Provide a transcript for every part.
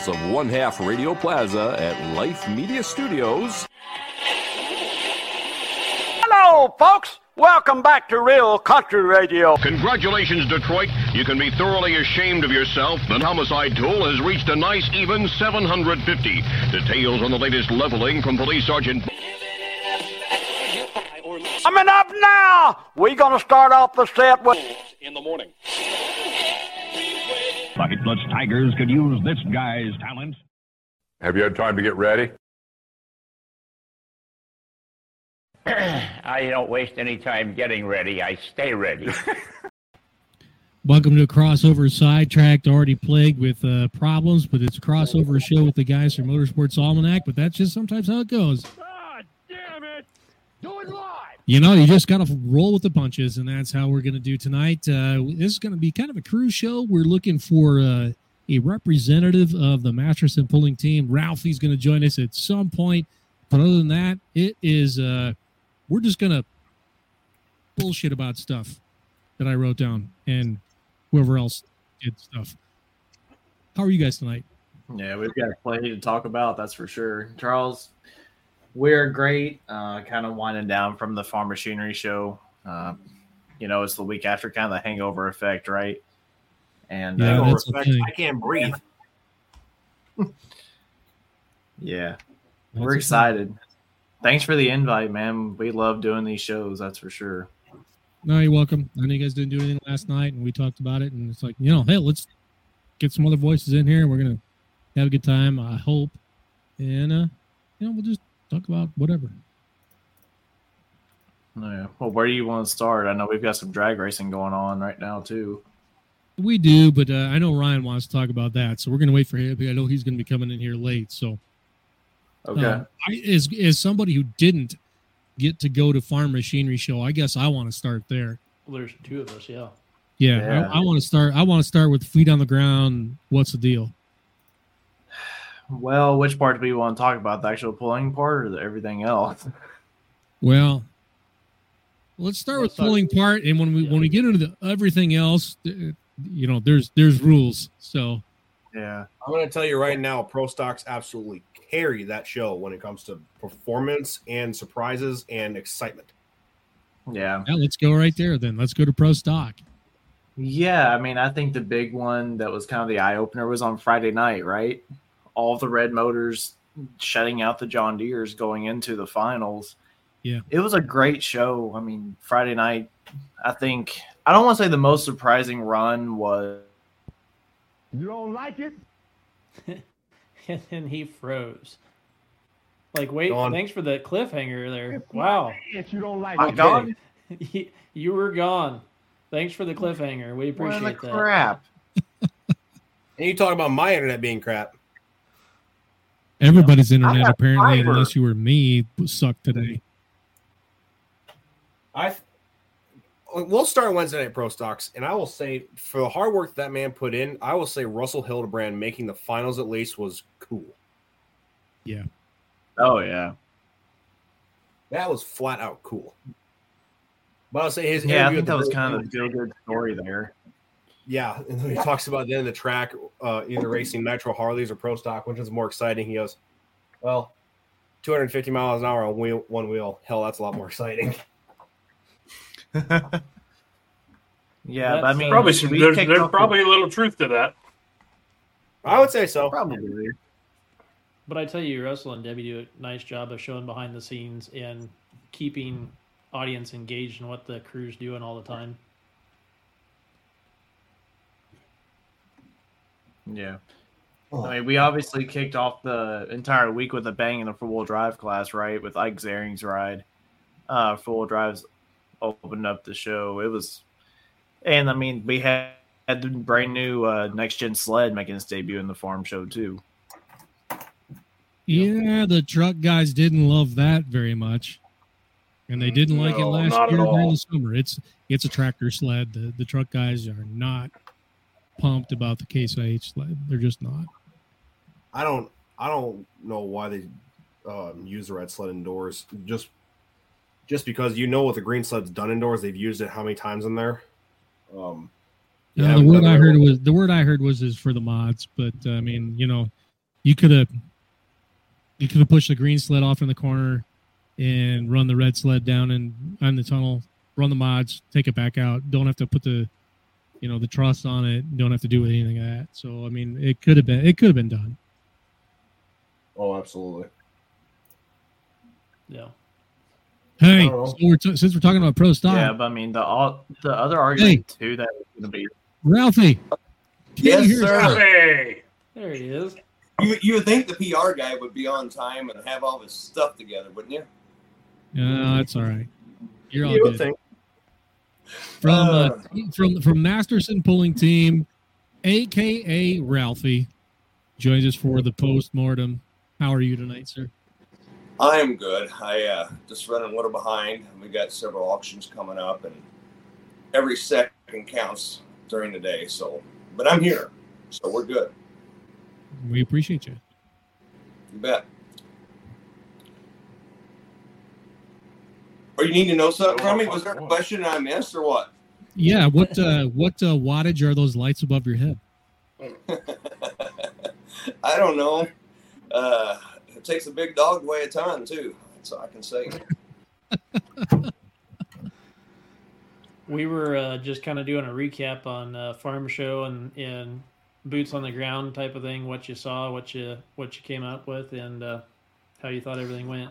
bowels of one half Radio Plaza at Life Media Studios. Hello, folks. Welcome back to Real Country Radio. Congratulations, Detroit. You can be thoroughly ashamed of yourself. The homicide tool has reached a nice even 750. Details on the latest leveling from Police Sergeant. Coming up now, we're going to start off the set with. Bucket Bloods Tigers could use this guy's talent. Have you had time to get ready? I don't waste any time getting ready. I stay ready. Welcome to a crossover sidetracked, already plagued with uh, problems, but it's a crossover show with the guys from Motorsports Almanac. But that's just sometimes how it goes. God damn it! Do it live! You know, you just got to roll with the punches, and that's how we're going to do tonight. Uh, this is going to be kind of a cruise show. We're looking for uh, a representative of the Masterson pulling team. Ralphie's going to join us at some point. But other than that, it is. Uh, we're just going to bullshit about stuff that I wrote down and whoever else did stuff. How are you guys tonight? Yeah, we've got plenty to talk about. That's for sure. Charles, we're great. Uh, kind of winding down from the farm machinery show. Uh, you know, it's the week after kind of the hangover effect, right? And Yeah, uh, thing. I can't breathe. yeah, That's we're excited. Thanks for the invite, man. We love doing these shows. That's for sure. No, you're welcome. I know you guys didn't do anything last night, and we talked about it, and it's like, you know, hey, let's get some other voices in here. We're gonna have a good time. I hope, and uh, you know, we'll just talk about whatever. Yeah. Well, where do you want to start? I know we've got some drag racing going on right now too. We do, but uh, I know Ryan wants to talk about that, so we're gonna wait for him. I know he's gonna be coming in here late, so Okay. Um, I, as as somebody who didn't get to go to Farm Machinery Show, I guess I want to start there. Well, there's two of us, yeah. Yeah, Yeah. I, I want to start. I want to start with feet on the ground. What's the deal? Well, which part do we want to talk about? The actual pulling part or the, everything else? Well, let's start Let's with start- pulling part, and when we when we get into the everything else, you know, there's there's rules. So Yeah. I'm going to tell you right now, Pro Stocks absolutely carry that show when it comes to performance and surprises and excitement. Yeah. yeah, let's go right there. Then let's go to pro stock. Yeah, I mean, I think the big one that was kind of the eye opener was on Friday night, right? All the red motors shutting out the John Deere's going into the finals. Yeah. It was a great show. I mean, Friday night, I think, I don't want to say the most surprising run was. You don't like it? and then he froze. Like, wait, Gone. thanks for the cliffhanger there. Wow. Yes, you don't like My it. God, you, you were gone. Thanks for the cliffhanger. We what the appreciate that. crap? And you talk about my internet being crap. Everybody's internet apparently, fiber. unless you were me, sucked today. I we'll start Wednesday night pro stocks, and I will say for the hard work that man put in, I will say Russell Hildebrand making the finals at least was cool. Yeah. Oh, yeah. That was flat out cool. But I'll say his Yeah, I interview think that was kind of a feel good story there. Yeah, and then he talks about then the track, uh, either racing Nitro Harleys or Pro Stock, which is more exciting. He goes, "Well, 250 miles an hour on wheel, one wheel. Hell, that's a lot more exciting." Yeah, but I mean, Probably some, we there's, there's probably a little truth to that. I would say so. probably. But I tell you, Russell and Debbie do a nice job of showing behind the scenes and keeping audience engaged in what the crew's doing all the time. Yeah. Oh. I mean, we obviously kicked off the entire week with a bang in the four wheel drive class, right? With Ike Zaring's ride. Uh, four wheel drives opened up the show. It was, and I mean, we had, had the brand new uh, next gen sled making its debut in the farm show, too. Yeah, the truck guys didn't love that very much, and they didn't like it last year at during all. the summer. It's it's a tractor sled. The the truck guys are not pumped about the Case IH sled. They're just not. I don't. I don't know why they um, use the red sled indoors. Just, just because you know what the green sled's done indoors, they've used it how many times in there. Um, Uh, Yeah, the word I heard one. was the word I heard was is for the mods, but uh, I mean, you know, you could have you could have pushed the green sled off in the corner and run the red sled down and on the tunnel, run the mods, take it back out. Don't have to put the you know the truss on it. Don't have to do with anything of that. So I mean, it could have been it could have been done. Oh, absolutely. Yeah. Hey, oh, so we're t- since we're talking about pro stock, Yeah, but I mean the all the other argument too that is going to be Ralphie. Yes, sir. Hey! There he is. You, you would think the PR guy would be on time and have all his stuff together, wouldn't you? Yeah, that's all right. You're all You would good. think. From uh, Uh. from from Masterson pulling team, aka Ralphie, joins us for the post mortem. How are you tonight, sir? I am good. I uh, just running a little behind. We got several auctions coming up, and every second counts during the day. So, but I'm here, so we're good. We appreciate you. You bet. Or you need to know something from me? Was there a question I missed, or what? Yeah, what uh, what uh, wattage are those lights above your head? I don't know. Uh, it takes a big dog to weigh a ton, too. so I can say. We were uh, just kind of doing a recap on uh, farm show and, and boots on the ground type of thing. What you saw, what you what you came up with, and uh, how you thought everything went.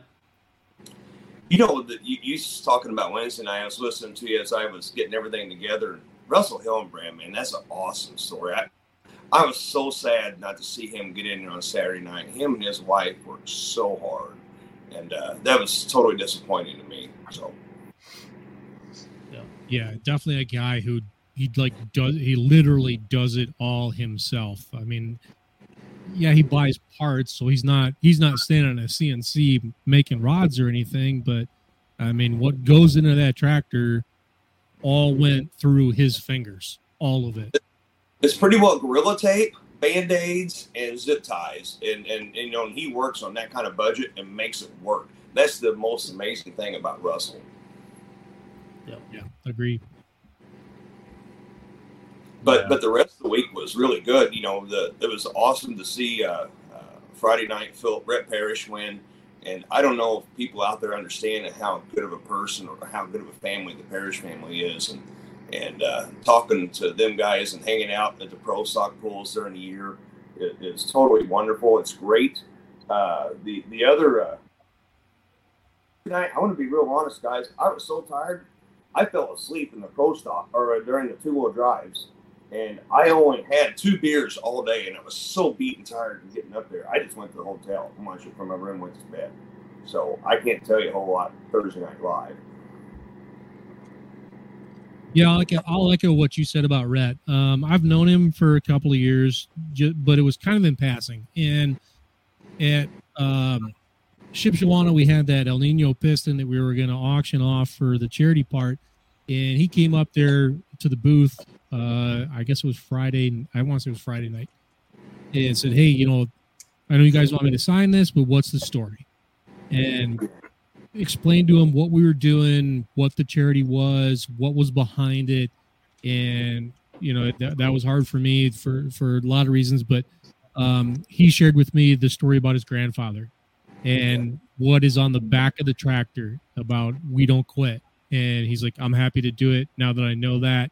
You know, you, you was talking about Wednesday night. I was listening to you as I was getting everything together. Russell Hillenbrand, man, that's an awesome story. I, I was so sad not to see him get in there on Saturday night. Him and his wife worked so hard, and uh, that was totally disappointing to me. So, Yeah, definitely a guy who he like does he literally does it all himself. I mean, yeah, he buys parts, so he's not he's not standing on a CNC making rods or anything, but I mean, what goes into that tractor all went through his fingers, all of it. it's pretty well gorilla tape, band aids, and zip ties, and, and and you know, and he works on that kind of budget and makes it work. That's the most amazing thing about Russell. Yeah, yeah, agree. But Yeah. but the rest of the week was really good. You know, the it was awesome to see uh, uh, Friday night Philip Brett Parrish win, and I don't know if people out there understand how good of a person or how good of a family the Parrish family is, and and uh, talking to them guys and hanging out at the pro stock pools during the year is, is totally wonderful. It's great. Uh, the the other uh, tonight, I want to be real honest, guys. I was so tired. I fell asleep in the pro stock or uh, during the two wheel drives and I only had two beers all day, and I was so beat and tired from getting up there. I just went to the hotel, it from my room, went to bed. So I can't tell you a whole lot Thursday night live. Yeah, I'll echo, I'll echo what you said about Rhett. Um, I've known him for a couple of years, but it was kind of in passing. And at um, Shipshewana, we had that El Nino piston that we were going to auction off for the charity part. And he came up there to the booth. Uh, I guess it was Friday. I want to say it was Friday night, and said, "Hey, you know, I know you guys want me to sign this, but what's the story?" And explained to him what we were doing, what the charity was, what was behind it, and you know that, that was hard for me for for a lot of reasons. But um, he shared with me the story about his grandfather and what is on the back of the tractor about we don't quit. And he's like, I'm happy to do it now that I know that.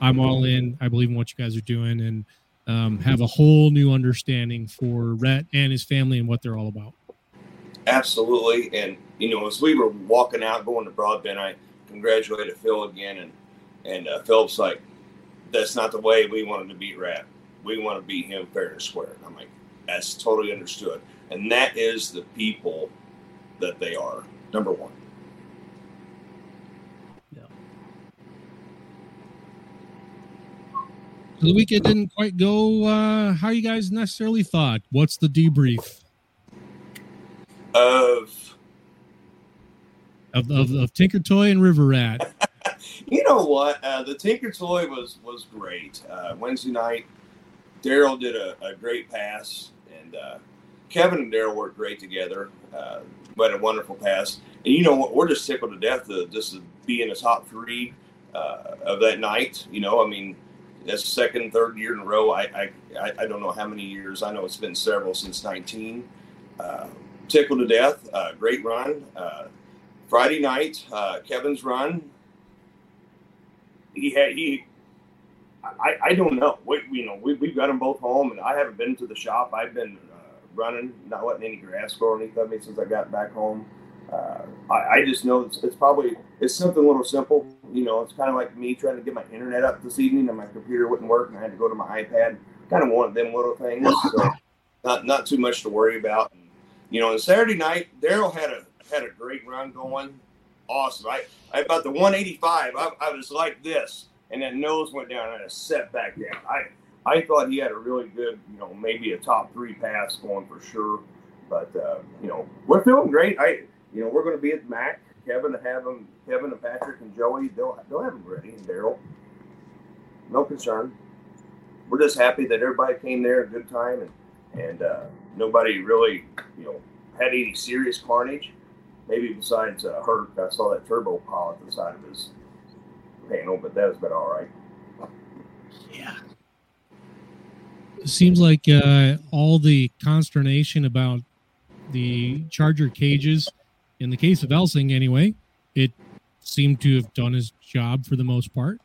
I'm all in. I believe in what you guys are doing, and um, have a whole new understanding for Rhett and his family and what they're all about. Absolutely. And, you know, as we were walking out going to Broadbent, I congratulated Phil again. And, and uh, Phil's like, that's not the way we wanted to beat Rat. We want to beat him fair and square. And I'm like, that's totally understood. And that is the people that they are. Number one. The weekend didn't quite go uh, how you guys necessarily thought. What's the debrief Of of, of, of Tinker Toy and River Rat? You know what? Uh, the Tinker Toy was was great. Uh, Wednesday night, Daryl did a, a great pass, and uh, Kevin and Daryl worked great together. Uh, had a wonderful pass, and you know what? We're just tickled to death to just to be in the top three uh, of that night. You know, I mean, that's second, third year in a row. I, I, I, don't know how many years. I know it's been several since 19. Uh, tickled to death. Uh, great run. Uh, Friday night, uh, Kevin's run. He had he. I, I don't know. We, you know, we, we've got them both home, and I haven't been to the shop. I've been uh, running, not letting any grass grow underneath of me since I got back home. Uh, I, I just know it's, it's probably it's something a little simple. You know, it's kind of like me trying to get my internet up this evening, and my computer wouldn't work, and I had to go to my iPad. Kind of one of them little things. So not not too much to worry about. And, you know, on Saturday night, Daryl had a had a great run going. Awesome. I, I about the 185, I, I was like this, and that nose went down and it set back down. I I thought he had a really good, you know, maybe a top three pass going for sure. But uh, you know, we're feeling great. I you know, we're going to be at Mac. Kevin to have them, Kevin and Patrick and Joey, they'll they'll have them ready. And Daryl, no concern. We're just happy that everybody came there a good time and and uh, nobody really, you know, had any serious carnage. Maybe besides uh, Hurt, I saw that turbo pile at the side of his panel, but that was been all right. Yeah. It seems like uh, all the consternation about the Charger cages, in the case of Elsing anyway, it seemed to have done his job for the most part.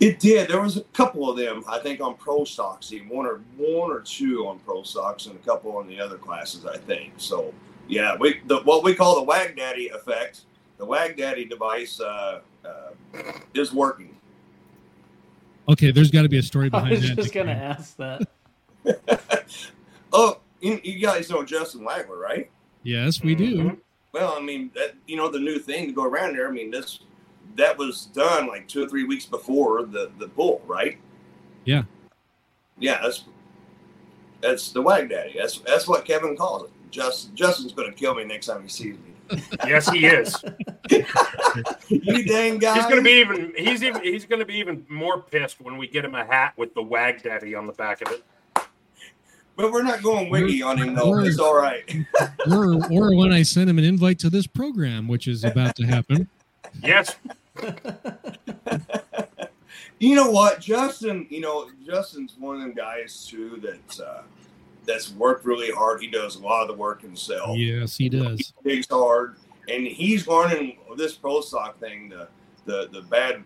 It did. There was a couple of them, I think, on pro stocks. One or one or two on pro stocks, and a couple on the other classes, I think. So, yeah, we the, what we call the Wag Daddy effect. The Wag Daddy device uh, uh, is working. Okay, there's got to be a story behind that. I behind was that. just gonna ask that. Oh, you, you guys know Justin Wagler, right? Yes, we do. Well, I mean, that, you know, the new thing to go around there. I mean, this that was done like two or three weeks before the the bull, right? Yeah. Yeah, that's that's the wag daddy. That's that's what Kevin calls it. Just Justin's going to kill me next time he sees me. Yes, he is. you dang guy. He's gonna be even. He's even. He's gonna be even more pissed when we get him a hat with the Wag Daddy on the back of it. But we're not going wiggy on him though. It's all right. or or when I send him an invite to this program, which is about to happen. Yes. You know what, Justin? You know, Justin's one of them guys too that uh, that's worked really hard. He does a lot of the work himself. Yes, he does. He digs hard, and he's learning this pro stock thing the the the bad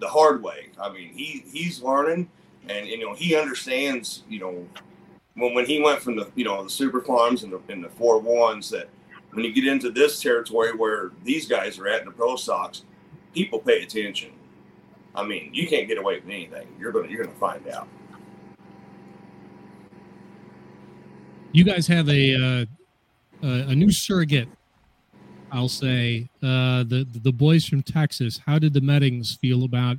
the hard way. I mean, he he's learning, and you know he understands. You know, when when he went from the you know the super farms and the and the four ones that when you get into this territory where these guys are at in the pro stocks, people pay attention. I mean, you can't get away with anything. You're gonna you're gonna find out. You guys have a uh, a, a new surrogate. I'll say uh, the the boys from Texas. How did the Mettings feel about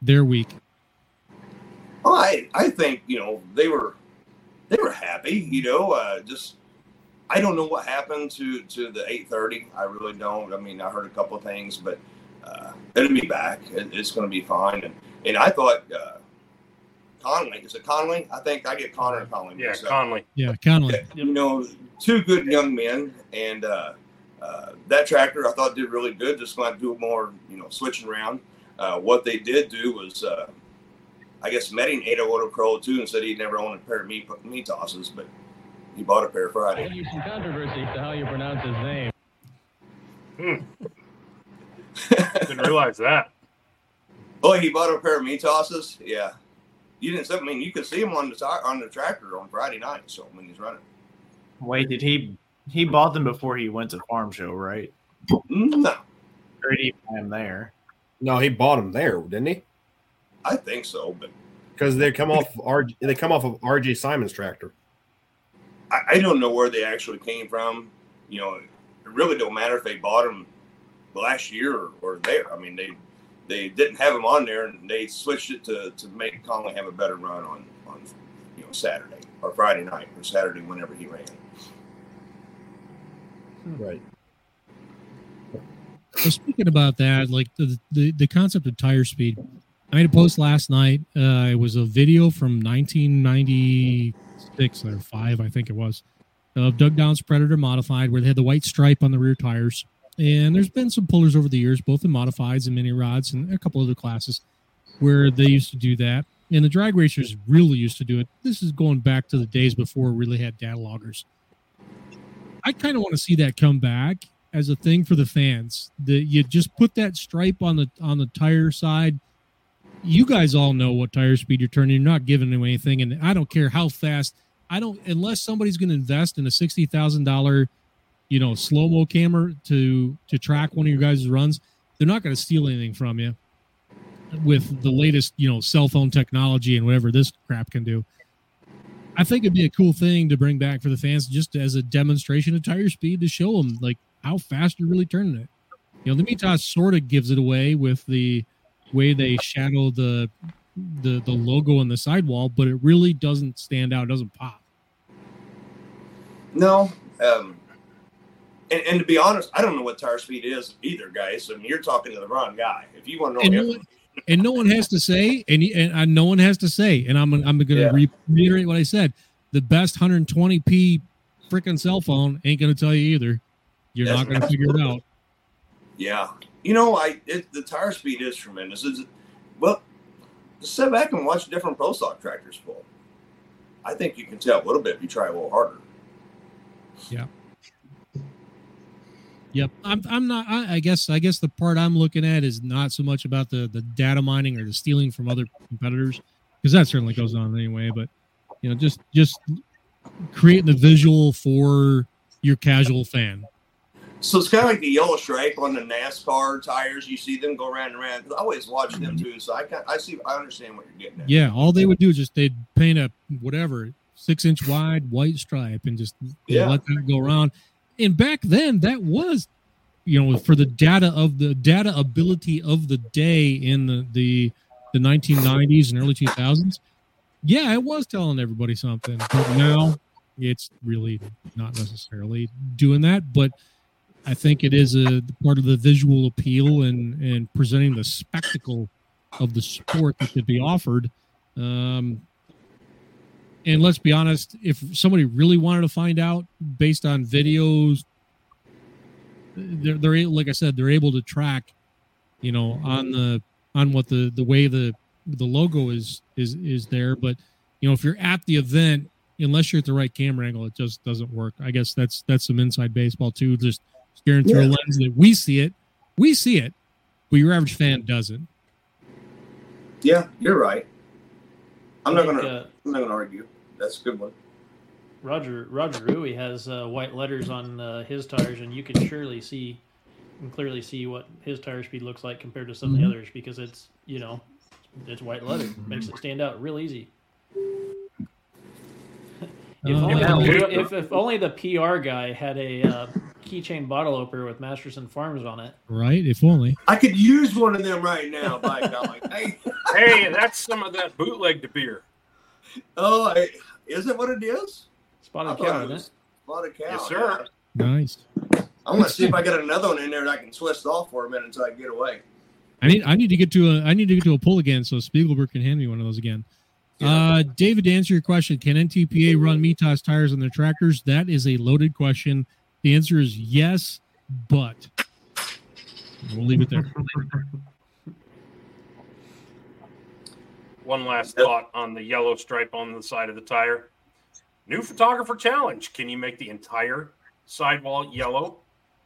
their week? Well, I I think you know they were they were happy. You know, uh, just I don't know what happened to to the 8:30. I really don't. I mean, I heard a couple of things, but uh, it'll be back. It, it's going to be fine. And and I thought uh, Conley is it Conley? I think I get Connor and Conley. Yeah, mixed. Conley. Yeah, Conley. You know, two good young men, and uh, uh, that tractor I thought did really good. Just going to do more, you know, switching around. Uh, what they did do was, uh, I guess, Metting ate a little crow too and said he'd never owned a pair of meat meat tosses, but he bought a pair Friday. There's some controversy to how you pronounce his name. Hmm. Didn't realize that. Oh, he bought a pair of meat tosses. Yeah, you didn't. I mean, you could see him on the ti- on the tractor on Friday night. So when he's running, Wait, did he he bought them before he went to farm show, right? No. Or did he buy them there? No, he bought them there, didn't he? I think so, but Because they come off R, they come off of RJ Simon's tractor. I, I don't know where they actually came from. You know, it really don't matter if they bought them last year or, or there. I mean, they they didn't have them on there, and they switched it to, to make Conley have a better run on on you know Saturday or Friday night or Saturday whenever he ran. Hmm. Right. So speaking about that, like the, the the concept of tire speed, I made a post last night. Uh, it was a video from 1996 or five, I think it was, of Doug Downs Predator modified, where they had the white stripe on the rear tires. And there's been some pullers over the years, both in modifieds and mini rods and a couple other classes. where they used to do that, and the drag racers really used to do it. This is going back to the days before we really had data loggers. I kind of want to see that come back as a thing for the fans. That you just put that stripe on the on the tire side. You guys all know what tire speed you're turning. You're not giving them anything, and I don't care how fast. I don't unless somebody's going to invest in a sixty thousand dollar, you know, slow mo camera to to track one of your guys' runs. They're not going to steal anything from you with the latest, you know, cell phone technology and whatever this crap can do. I think it'd be a cool thing to bring back for the fans, just as a demonstration of tire speed to show them like how fast you're really turning it. You know, the Mitas sort of gives it away with the way they shadow the the the logo on the sidewall, but it really doesn't stand out. It doesn't pop. No. Um, and, and to be honest, I don't know what tire speed is either, guys. I mean, you're talking to the wrong guy. If you want to And know, no, one, and no one has to say, and, and uh, no one has to say, and I'm I'm going to Yeah. reiterate what I said. The best 120p freaking cell phone ain't going to tell you either. You're That's not going to figure it out. yeah, you know, I it, the tire speed is tremendous. It's, well, just sit back and watch different pro stock tractors pull. I think you can tell a little bit if you try a little harder. Yeah. Yep. I'm I'm not I, I guess I guess the part I'm looking at is not so much about the the data mining or the stealing from other competitors because that certainly goes on anyway, but you know, just just creating the visual for your casual fan. So it's kind of like the yellow stripe on the NASCAR tires. You see them go around and around. 'Cause I always watch them mm-hmm. too, so I can I see I understand what you're getting at. Yeah, all they would do is just they'd paint a whatever six inch wide white stripe and just Yeah. let that go around. And back then, that was you know for the data of the data ability of the day in the the the 1990s and early 2000s. Yeah, it was telling everybody something, but now it's really not necessarily doing that. But I think it is a part of the visual appeal and and presenting the spectacle of the sport that could be offered. Um, and let's be honest, if somebody really wanted to find out based on videos, they're, they're like I said, they're able to track, you know, on the on what the the way the the logo is is is there. But you know, if you're at the event, unless you're at the right camera angle, it just doesn't work. I guess that's that's some inside baseball too. Just staring through a lens that we see it, we see it, but your average fan doesn't. Yeah, you're right. I'm not think, gonna uh, I'm not gonna argue. That's a good one. Roger Roger Rui has uh, white letters on uh, his tires, and you can surely see and clearly see what his tire speed looks like compared to some of Mhm. the others because it's you know it's white letter makes it stand out real easy. If, Oh, only, if, if only the PR guy had a uh, keychain bottle opener with Masterson Farms on it. Right? If only. I could use one of them right now. By golly, hey, Hey, that's some of that bootleg beer. oh, I, is it what it is? Spotted I thought cow, it isn't was it? Spotted cow. Yes, sir. Nice. I'm gonna see if I get another one in there that I can twist off for a minute until I get away. I need I need to get to a I need to get to a pull again so Spiegelberg can hand me one of those again. Uh, David, to answer your question, can NTPA run Mitas tires on their tractors? That is a loaded question. The answer is yes, but we'll leave it there. One last thought on the yellow stripe on the side of the tire. New photographer challenge. Can you make the entire sidewall yellow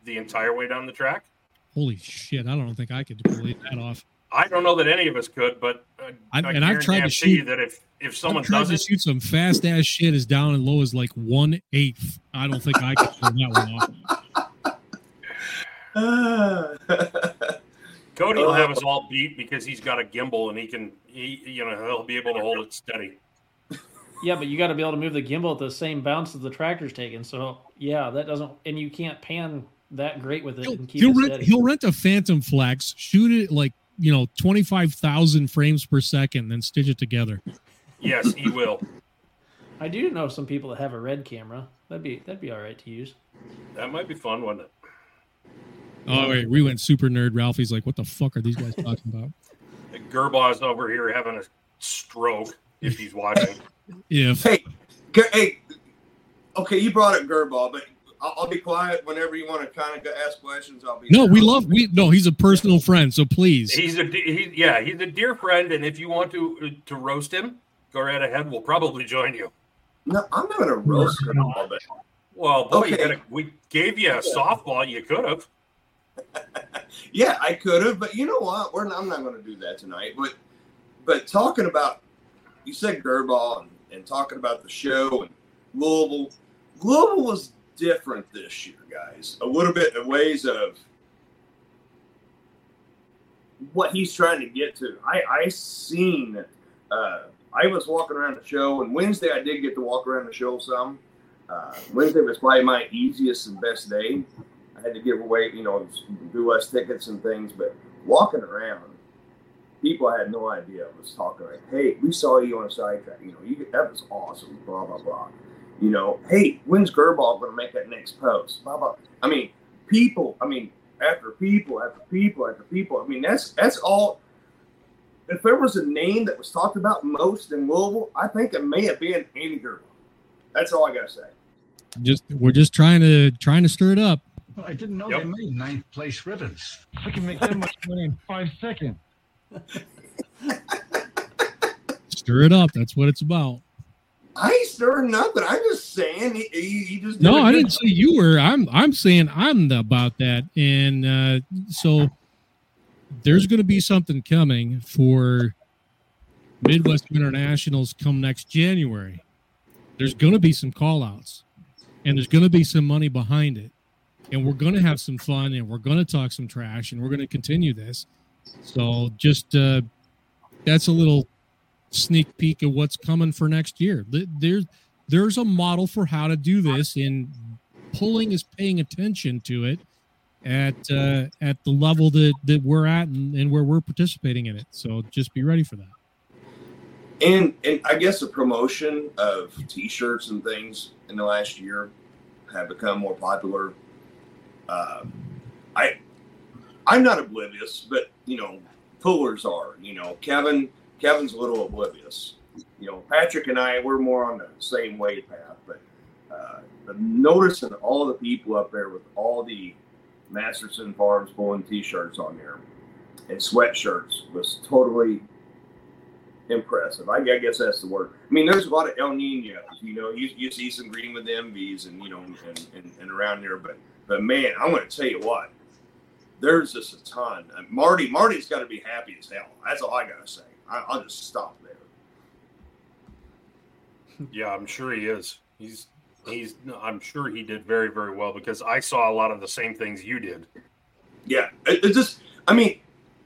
the entire way down the track? Holy shit! I don't think I could pull that off. I don't know that any of us could, but uh, I- I and I've tried to guarantee shoot- that if if someone I've tried does to it, shoot some fast ass shit as down and low as like one eighth. I don't think I could pull that one off. Cody will have us all beat because he's got a gimbal and he can he you know he'll be able to hold it steady. Yeah, but you got to be able to move the gimbal at the same bounce that the tractor's taking. So yeah, that doesn't, and you can't pan that great with it and keep He'll it rent steady. he'll rent a Phantom Flex, shoot it like you know twenty five thousand frames per second, then stitch it together. Yes, he will. I do know some people that have a red camera. That'd be that'd be all right to use. That might be fun, wouldn't it? Oh wait, we went super nerd. Ralphie's like, "What the fuck are these guys talking about?" Girbach's over here having a stroke if he's watching. If Hey, hey, okay, you brought up Girbach, but I'll, I'll be quiet whenever you want to kind of ask questions. I'll be. No, we love we no. He's a personal friend, so please. He's a de- he, yeah, he's a dear friend, and if you want to to roast him, go right ahead. We'll probably join you. No, I'm not going to roast him all day. Well, boy, you Okay. gotta, we gave you a softball. You could have. Yeah, I could have, but you know what? We're not, I'm not going to do that tonight. But but talking about you said Girbach and, and talking about the show and Louisville. Louisville was different this year, guys. A little bit in ways of what he's trying to get to. I I seen. Uh, I was walking around the show, and Wednesday I did get to walk around the show some. Uh, Wednesday was probably my easiest and best day. I had to give away, you know, do less tickets and things, but walking around, people had no idea. I was talking like, "Hey, we saw you on a sidetrack. You know, you that was awesome." Blah blah blah. You know, hey, when's Girbach going to make that next post? Blah blah. I mean, people. I mean, after people, after people, after people. I mean, that's that's all. If there was a name that was talked about most in Louisville, I think it may have been Andy Girbach. That's all I got to say. Just we're just trying to trying to stir it up. I didn't know they made ninth place ribbons. I can make that much money in five seconds. Stir it up. That's what it's about. I ain't stirring nothing. I'm just saying he, he, he just No, I didn't say you were. I'm I'm saying I'm the, about that, and uh, so there's going to be something coming for Midwest Internationals come next January. There's going to be some call outs, and there's going to be some money behind it, and we're going to have some fun, and we're going to talk some trash, and we're going to continue this. So just uh, that's a little sneak peek of what's coming for next year. There's there's a model for how to do this, and pulling is paying attention to it at uh, at the level that that we're at and, and where we're participating in it. So just be ready for that. and and I guess the promotion of T-shirts and things in the last year have become more popular. Uh, I I'm not oblivious, but you know, pullers are. You know, Kevin Kevin's a little oblivious. You know, Patrick and I we're more on the same way path, but uh, noticing all the people up there with all the Masterson Farms pulling T-shirts on there and sweatshirts was totally impressive. I, I guess that's the word. I mean, there's a lot of El Ninos. You know, you, you see some green with envies and you know and, and, and around there, but but man, I'm going to tell you what. There's just a ton. Marty, Marty's got to be happy as hell. That's all I got to say. I, I'll just stop there. Yeah, I'm sure he is. He's he's. I'm sure he did very very well because I saw a lot of the same things you did. Yeah, it, it just. I mean,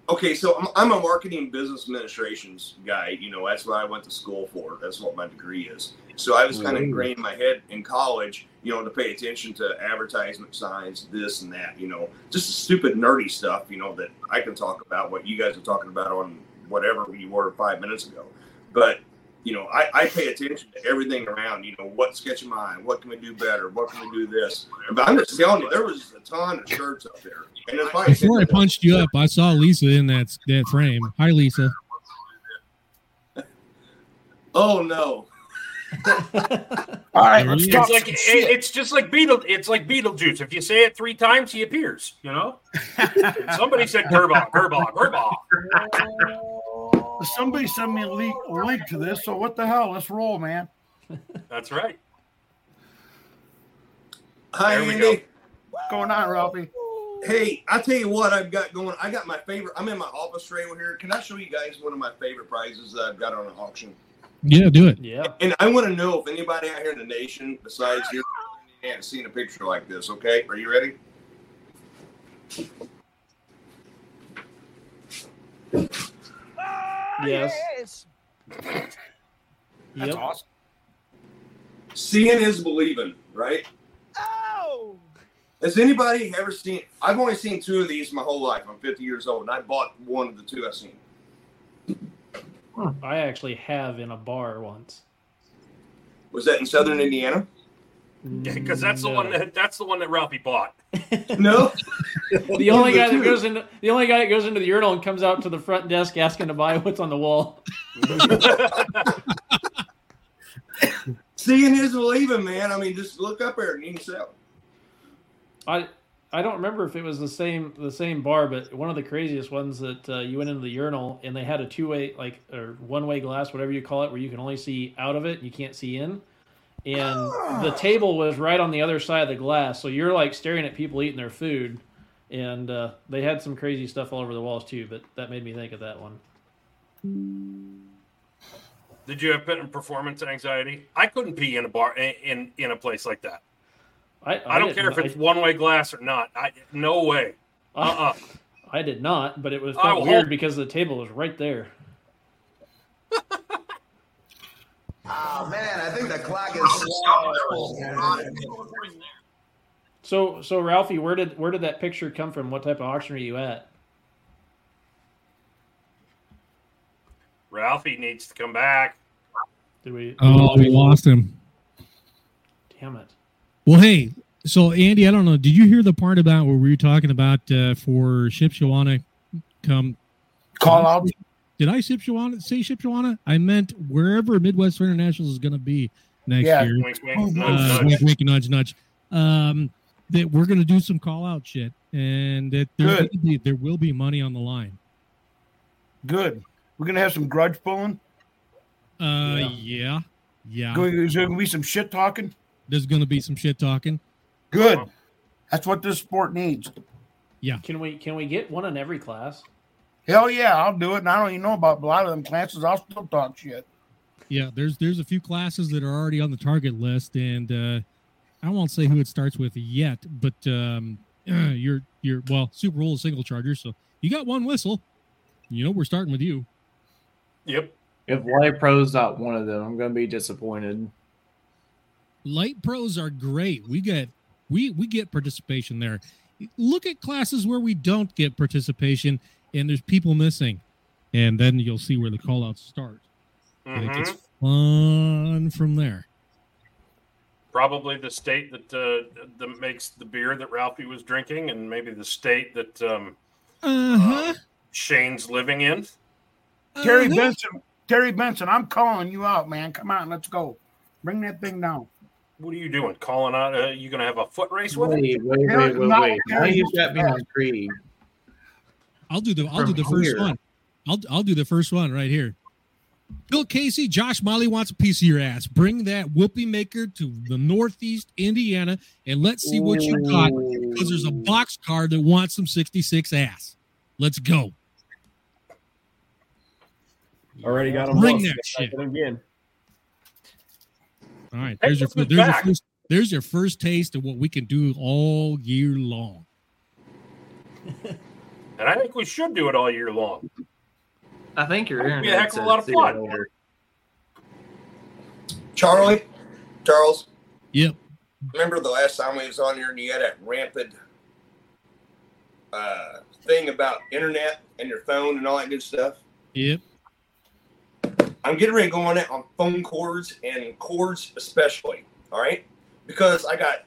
okay, so I'm, I'm a marketing business administrations guy. You know, that's what I went to school for. That's what my degree is. So I was kind of Ooh. ingrained in my head in college, you know, to pay attention to advertisement signs, this and that. You know, just stupid nerdy stuff. You know that I can talk about what you guys are talking about on whatever you were five minutes ago. But you know, I, I pay attention to everything around. You know, what's catching my eye? What can we do better? What can we do this? But I'm just telling you, there was a ton of shirts up there, and it's probably Before I punched you up, I saw Lisa in that that frame. Hi, Lisa. Oh no! All right, let's it's talk like some it- shit. it's just like Beetle. It's like Beetlejuice. If you say it three times, he appears. You know. Somebody said Girbach, Girbach, Girbach. Somebody send me a link, a link to this. So what the hell? Let's roll, man. That's right. Hi, There we Andy. What's going on, Ralphie? Hey, I tell you what I've got going. I got my favorite. I'm in my office trailer here. Can I show you guys one of my favorite prizes that I've got on an auction? Yeah, do it. Yeah. And I want to know if anybody out here in the nation, besides here, has seen a picture like this. Okay, are you ready? Ah, yes. That's Yep. awesome. Seeing is believing, right? Oh. Has anybody ever seen? I've only seen two of these my whole life. I'm 50 years old, and I bought one of the two I've seen. I actually have in a bar once. Was that in Southern Indiana? Mm, because that's the one that that's the one that Ralphie bought. No. The only guy that goes into the only guy that goes into the urinal and comes out to the front desk asking to buy what's on the wall. Seeing is believing, man. I mean, just look up there and you can sell. I I don't remember if it was the same the same bar, but one of the craziest ones that uh, you went into the urinal and they had a two way like or one way glass, whatever you call it, where you can only see out of it, you can't see in. And the table was right on the other side of the glass, so you're like staring at people eating their food, and uh, they had some crazy stuff all over the walls too. But that made me think of that one. Did you have been performance anxiety? I couldn't pee in a bar in in, in a place like that. I, I, don't care if it's one way glass or not. I no way. Uh uh I did not, but it was I felt will weird hold- because the table was right there. Oh man, I think the clock is. So so Ralphie, where did where did that picture come from? What type of auction are you at? Ralphie needs to come back. Did we? Oh, we lost him. Damn it! Well, hey, so Andy, I don't know. Did you hear the part about where we were talking about uh, for Shipshewana come call out? Did I Shipshewana say Shipshewana? I meant wherever Midwest International is going to be next Yeah. year. Wink, wink, Uh, nudge, wink, nudge. wink, nudge, nudge. Um, that we're going to do some call out shit, and that there, will be, there will be money on the line. Good. We're gonna have some grudge pulling. Uh, yeah, yeah. Going, is there gonna be some shit talking? There's going to be some shit talking. Good. That's what this sport needs. Yeah. Can we can we get one in every class? Hell yeah, I'll do it. And I don't even know about a lot of them classes. I'll still talk shit. Yeah, there's there's a few classes that are already on the target list, and uh, I won't say who it starts with yet, but um, you're you're well, Super Bowl is single charger, so you got one whistle. You know we're starting with you. Yep. If Light Pro's not one of them, I'm gonna be disappointed. Light pros are great. We get we we get participation there. Look at classes where we don't get participation, and there's people missing, and then you'll see where the call outs start. And it gets Mhm. fun from there. Probably the state that uh, that makes the beer that Ralphie was drinking, and maybe the state that um, Uh-huh. Shane's living in. Terry Uh-huh. Benson, Terry Benson, I'm calling you out, man. Come on, let's go. Bring that thing down. What are you doing? Calling out? Uh, you gonna have a foot race with Wait, it? wait, wait, wait, wait. Now you've got me intrigued. I'll do the I'll do From the first here. one. I'll I'll do the first one right here. Bill Casey, Josh Molly wants a piece of your ass. Bring that whoopee maker to the Northeast Indiana and let's see what you got. Because there's a box car that wants some 66 ass. Let's go. Already got them. Bring both. that shit. again. All right. There's your look there's your first there's your first taste of what we can do all year long. And I think we should do it all year long. I think your That'd be a heck of a lot of fun. Charlie, Charles, Yep. remember the last time we was on here and you had that rampant uh, thing about internet and your phone and all that good stuff? Yep. I'm getting ready to go on it on phone cords and cords especially. All right, because I got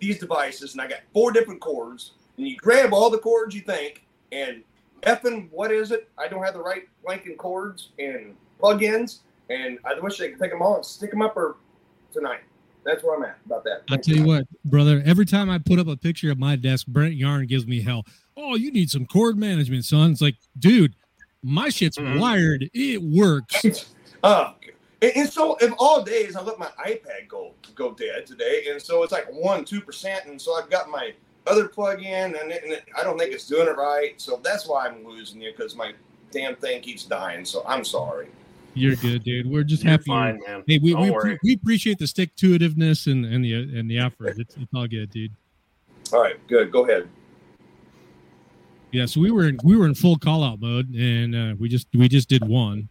these devices and I got four different cords, and you grab all the cords you think, and effing what is it? I don't have the right blanking cords and plugins, and I wish they could take them all and stick them up or tonight. That's where I'm at about that. I'll tell you what, brother. Every time I put up a picture of my desk, Brent Yarn gives me hell. Oh, you need some cord management, son. It's like, dude, my shit's Mhm. wired. It works. Oh, and, and so if all days I let my iPad go go dead today, and so it's like one two percent, and so I've got my other plug in, and, it, and it, I don't think it's doing it right. So that's why I'm losing you because my damn thing keeps dying. So I'm sorry. You're good, dude. We're just You're happy. fine, man. Hey, we we, worry. we appreciate the stick to itiveness and, and the and the effort. It's, it's all good, dude. All right, good. Go ahead. Yeah, so we were in, we were in full call out mode, and uh, we just we just did one.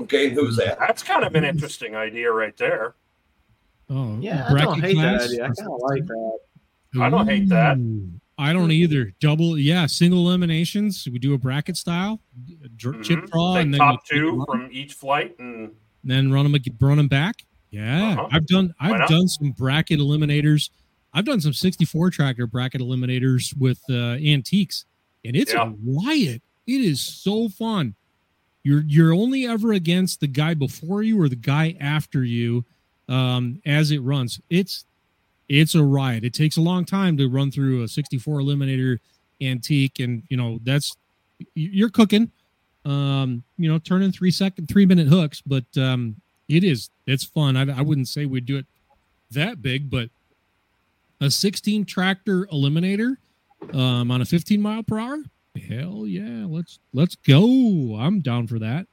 Okay, and who's that? That's kind of an interesting idea right there. Oh, Yeah, I don't bracket hate that idea. I kind of like that. I don't hate that. I don't either. Double, yeah, single eliminations. We do a bracket style, dr- chip Mhm. draw, Take and then top two from each flight, and then run them run them back. Yeah, Uh-huh. I've done I've done some bracket eliminators. I've done some 64 tracker bracket eliminators with uh, antiques, and it's Yeah. a riot. It is so fun. You're you're only ever against the guy before you or the guy after you um, as it runs. It's it's a riot. It takes a long time to run through a 64 eliminator antique, and you know that's you're cooking. Um, you know, turning three second, three minute hooks, but um, it is it's fun. I, I wouldn't say we'd do it that big, but a 16 tractor eliminator um, on a 15 mile per hour. Hell yeah, let's let's go. I'm down for that.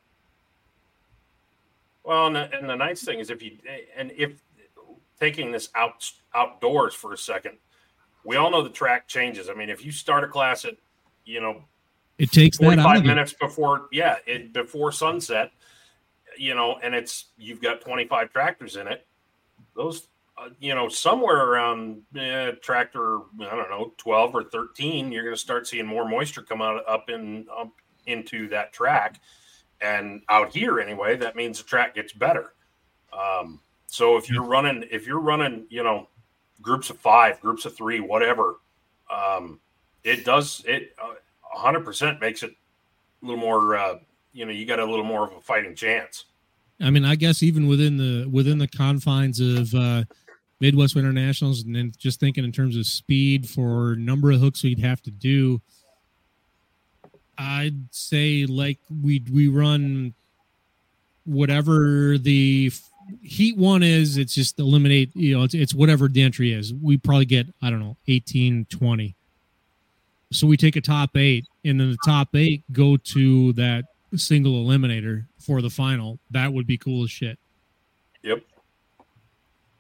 Well, and the, and the nice thing is if you and if taking this out outdoors for a second, we all know the track changes. I mean, if you start a class at you know It takes that 45 of you. minutes before yeah it before sunset you know and it's you've got 25 tractors in it those you know somewhere around eh, tractor i don't know 12 or 13 you're going to start seeing more moisture come out up in up into that track. And out here anyway that means the track gets better. Um, so if you're running if you're running you know groups of five groups of three whatever um, it does it uh, 100% makes it a little more uh, you know you got a little more of a fighting chance. I mean, I guess even within the within the confines of uh, Midwest Winter Nationals, and then just thinking in terms of speed for number of hooks we'd have to do, I'd say like we we run whatever the heat one is. It's just eliminate. You know, it's, it's whatever the entry is. We probably get I don't know 18, 20. So we take a top eight, and then the top eight go to that single eliminator for the final. That would be cool as shit. Yep.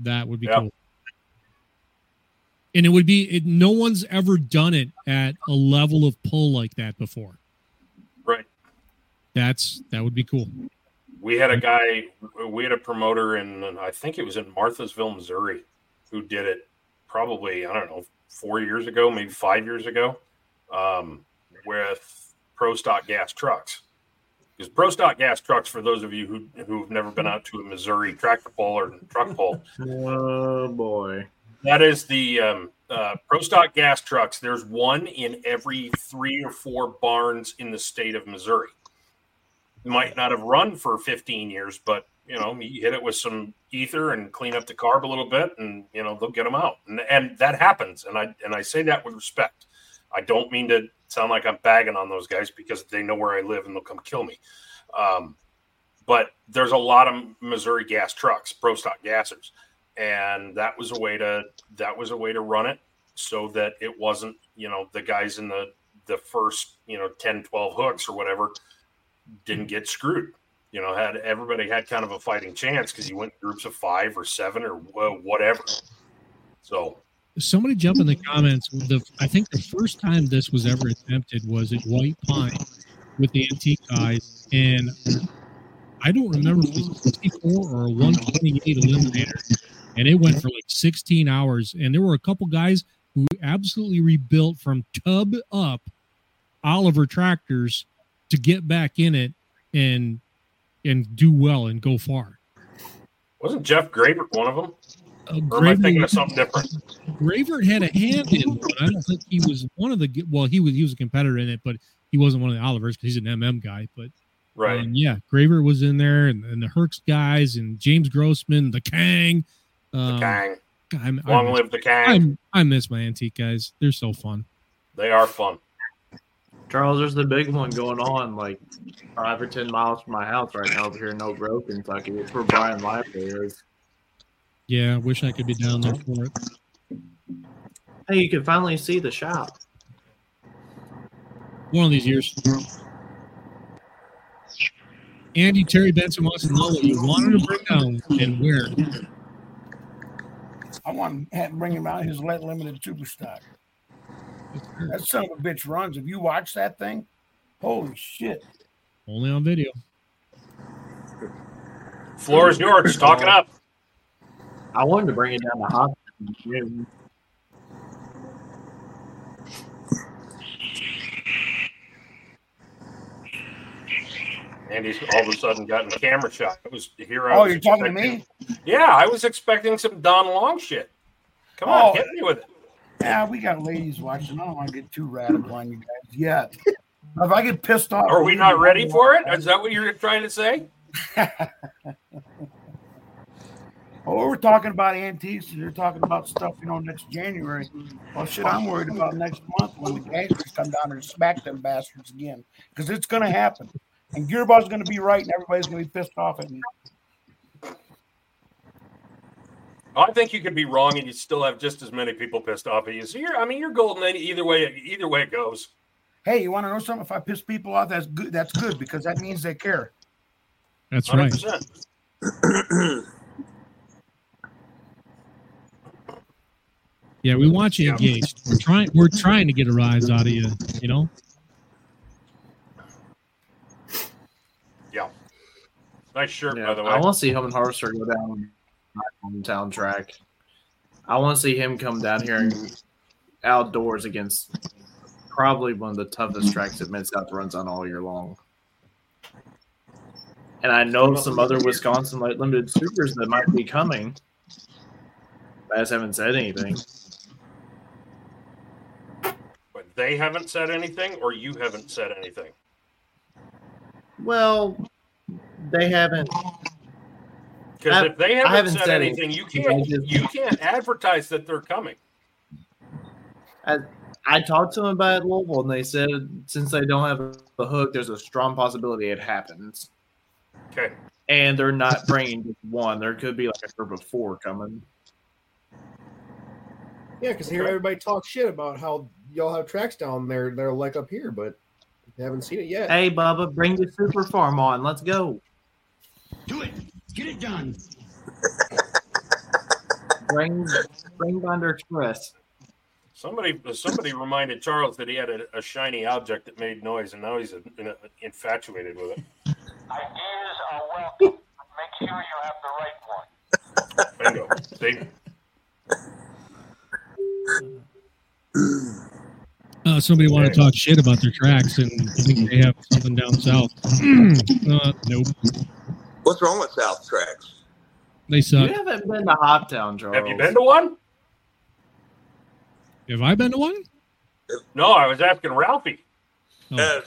That would be Yep. cool. And it would be it, no one's ever done it at a level of pull like that before. right That's that would be cool. we had a guy we had a promoter in i think it was in marthasville missouri who did it probably i don't know four years ago maybe five years ago um, with pro stock gas trucks because pro stock gas trucks for those of you who who've never been out to a missouri tractor pull or truck pull Oh boy. that is the um, uh, pro stock gas trucks there's one in every three or four barns in the state of missouri might not have run for 15 years, but you know, you hit it with some ether and clean up the carb a little bit, and you know they'll get them out, and, and that happens. And I and I say that with respect. I don't mean to sound like I'm bagging on those guys because they know where I live and they'll come kill me. Um, but there's a lot of Missouri gas trucks, pro stock gassers, and that was a way to that was a way to run it so that it wasn't you know the guys in the the first you know 10 12 hooks or whatever didn't get screwed. You know, had everybody had kind of a fighting chance because you went groups of five or seven or whatever. So Somebody jump in the comments. The I think the first time this was ever attempted was at White Pine with the antique guys, and I don't remember if it was a 64 or a 128 eliminator, and it went for like 16 hours. And there were a couple guys who absolutely rebuilt from tub up Oliver tractors to get back in it and and do well and go far. wasn't Jeff Graver one of them? Uh, Or am I thinking Graver- of something different? Gravert had a hand in one. I don't think he was one of the well, he was he was a competitor in it, but he wasn't one of the Olivers because he's an MM guy. But Right. um, yeah, Graver was in there, and, and the Herx guys, and James Grossman, the Kang. Um, Kang. I'm- I Long miss- live the Kang. I'm, I miss my antique guys. They're so fun. They are fun. Charles, there's the big one going on like five or ten miles from my house right now over here in Oak Grove, Kentucky. It's where Brian Lively is. Yeah, I wish I could be down there for it. Hey, you can finally see the shop. One of these years. Andy Terry Benson wants to know what you wanted to bring down and where. I want to have- bring him out his let limited super stock. That son of a bitch runs. If you watch that thing, holy shit! Only on video. Floor is yours. Talk it up. I wanted to bring it down to hot. June. Andy's all of a sudden gotten a camera shot. I was here. I Oh, was you're talking to me? Yeah, I was expecting some Don Long shit. Come Oh. on, hit me with it. Yeah, we got ladies watching. I don't want to get too radical on you guys yet. if I get pissed off, Are we not ready for it? Is that what you're trying to say? Oh, we're talking about antiques, and you're talking about stuff, you know, next January. Well, shit, I'm worried about next month when the gangsters come down and smack them bastards again, because it's going to happen. And Girbach's going to be right, and everybody's going to be pissed off at me. I think you could be wrong, and you still have just as many people pissed off at you. So you're, I mean, you're golden either way. Either way it goes. Hey, you want to know something? If I piss people off, that's good. That's good because that means they care. That's right. Yeah, we want you engaged. We're trying. We're trying to get a rise out of you. You know. Yeah. Nice shirt, Yeah, by the way. I want to see him and Harvester go down on my hometown track. I want to see him come down here and outdoors against probably one of the toughest tracks that Mid South runs on all year long. And I know some other Wisconsin light limited supers that might be coming. I just haven't said anything. But they haven't said anything, or you haven't said anything. Well, they haven't. Because if they haven't, haven't said, said anything, you can't just- you can't advertise that they're coming. I, I talked to them about it Louisville, and they said since they don't have a hook, there's a strong possibility it happens. Okay. And they're not bringing just one. There could be like a group of four coming. Yeah, because hear everybody talks shit about how y'all have tracks down there. They're like up here, but haven't seen it yet. Hey, Bubba, bring the super farm on. Let's go. Do it. Get it done. Bring bring Thunder Express. Somebody somebody reminded Charles that he had a, a shiny object that made noise, and now he's uh, infatuated with it. Ideas are welcome. Make sure you have the right one. Bingo. See? Uh, somebody want to talk shit about their tracks and think they have something down south. uh, nope, What's wrong with South Tracks? they suck. You suck. haven't been to Hoptown, Charles. Have you been to one? Have I been to one? No, I was asking Ralphie. Oh. Uh,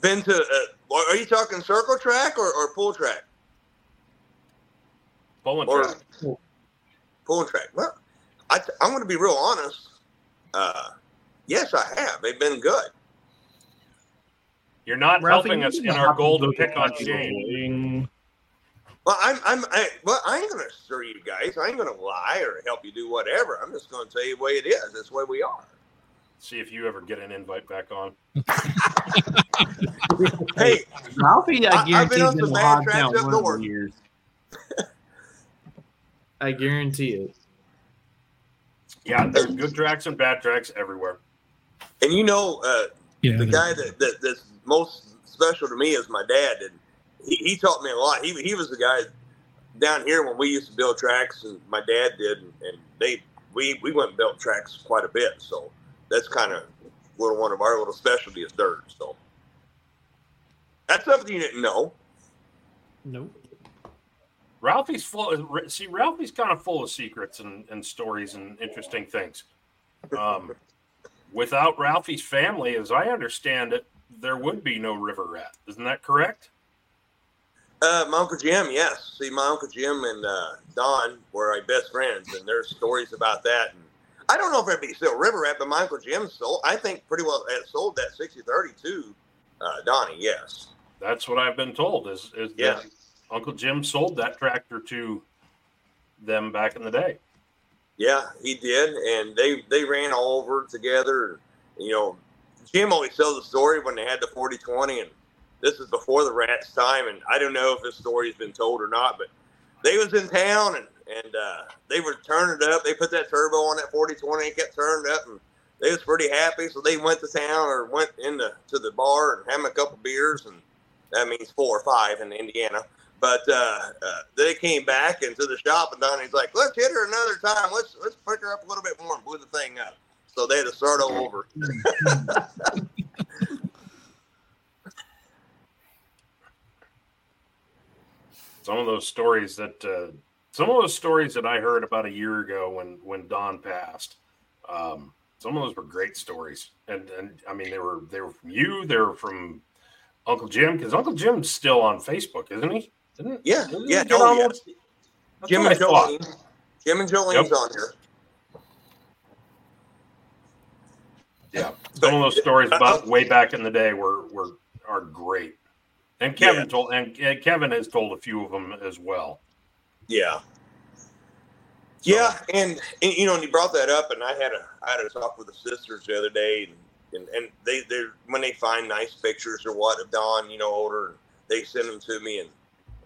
been to? Uh, are you talking circle track or, or pull track? Pulling Or track. pulling track? Well, I, I'm going to be real honest. Uh, yes, I have. They've been good. You're not Ralphie, helping us in our goal to pick on country Shane. Well, I'm, I'm, I, well, I ain't going to stir you guys. I ain't going to lie or help you do whatever. I'm just going to tell you the way it is. That's the way we are. See if you ever get an invite back on. Hey, Ralphie, I I- I've been on been some to bad Hoptown tracks up of north. years. I guarantee it. Yeah, there's good tracks and bad tracks everywhere. And you know, uh, Yeah, the guy that, that that's most special to me is my dad, and he, he taught me a lot. He he was the guy down here when we used to build tracks, and my dad did, and, and they we we went and built tracks quite a bit. So that's kind of little one of our little specialty is dirt. So that's something you didn't know. Nope. Ralphie's full. See, Ralphie's kind of full of secrets and, and stories and interesting things. Um, without Ralphie's family, as I understand it, there would be no River Rat. Isn't that correct? Uh, my uncle Jim, yes. See, my uncle Jim and uh, Don were my best friends, and there's stories about that. And I don't know if it'd be still River Rat, but my uncle Jim sold. I think pretty well had sold that 60-30 to uh, Donnie. Yes. That's what I've been told. Is is Yeah. that Uncle Jim sold that tractor to them back in the day. Yeah, he did, and they they ran all over together. You know, Jim always tells the story when they had the 40-20, and this is before the Rats' time, and I don't know if this story's been told or not, but they was in town and and uh, they were turning it up. They put that turbo on that 40-20 and kept turning up, and they was pretty happy. So they went to town or went into to the bar and had a couple beers, and that means four or five in Indiana. But uh, uh, they came back into the shop, and Donnie's like, "Let's hit her another time. Let's let's pick her up a little bit more and blew the thing up." So they had to start all over. Some of those stories that uh, some of those stories that I heard about a year ago when when Don passed. Um, some of those were great stories, and and I mean they were they were from you, they were from Uncle Jim because Uncle Jim's still on Facebook, isn't he? Isn't, Yeah, isn't yeah, he get on yeah. with- Jim and I. Jolene. Jim and Jolene's on here. Yeah. Some of those stories about way back in the day were were are great. And Kevin Yeah. told and uh, Kevin has told a few of them as well. Yeah. Yeah, and, and you know, and you brought that up, and I had a I had a talk with the sisters the other day, and and, and they they when they find nice pictures or what of Don, you know, older, they send them to me, and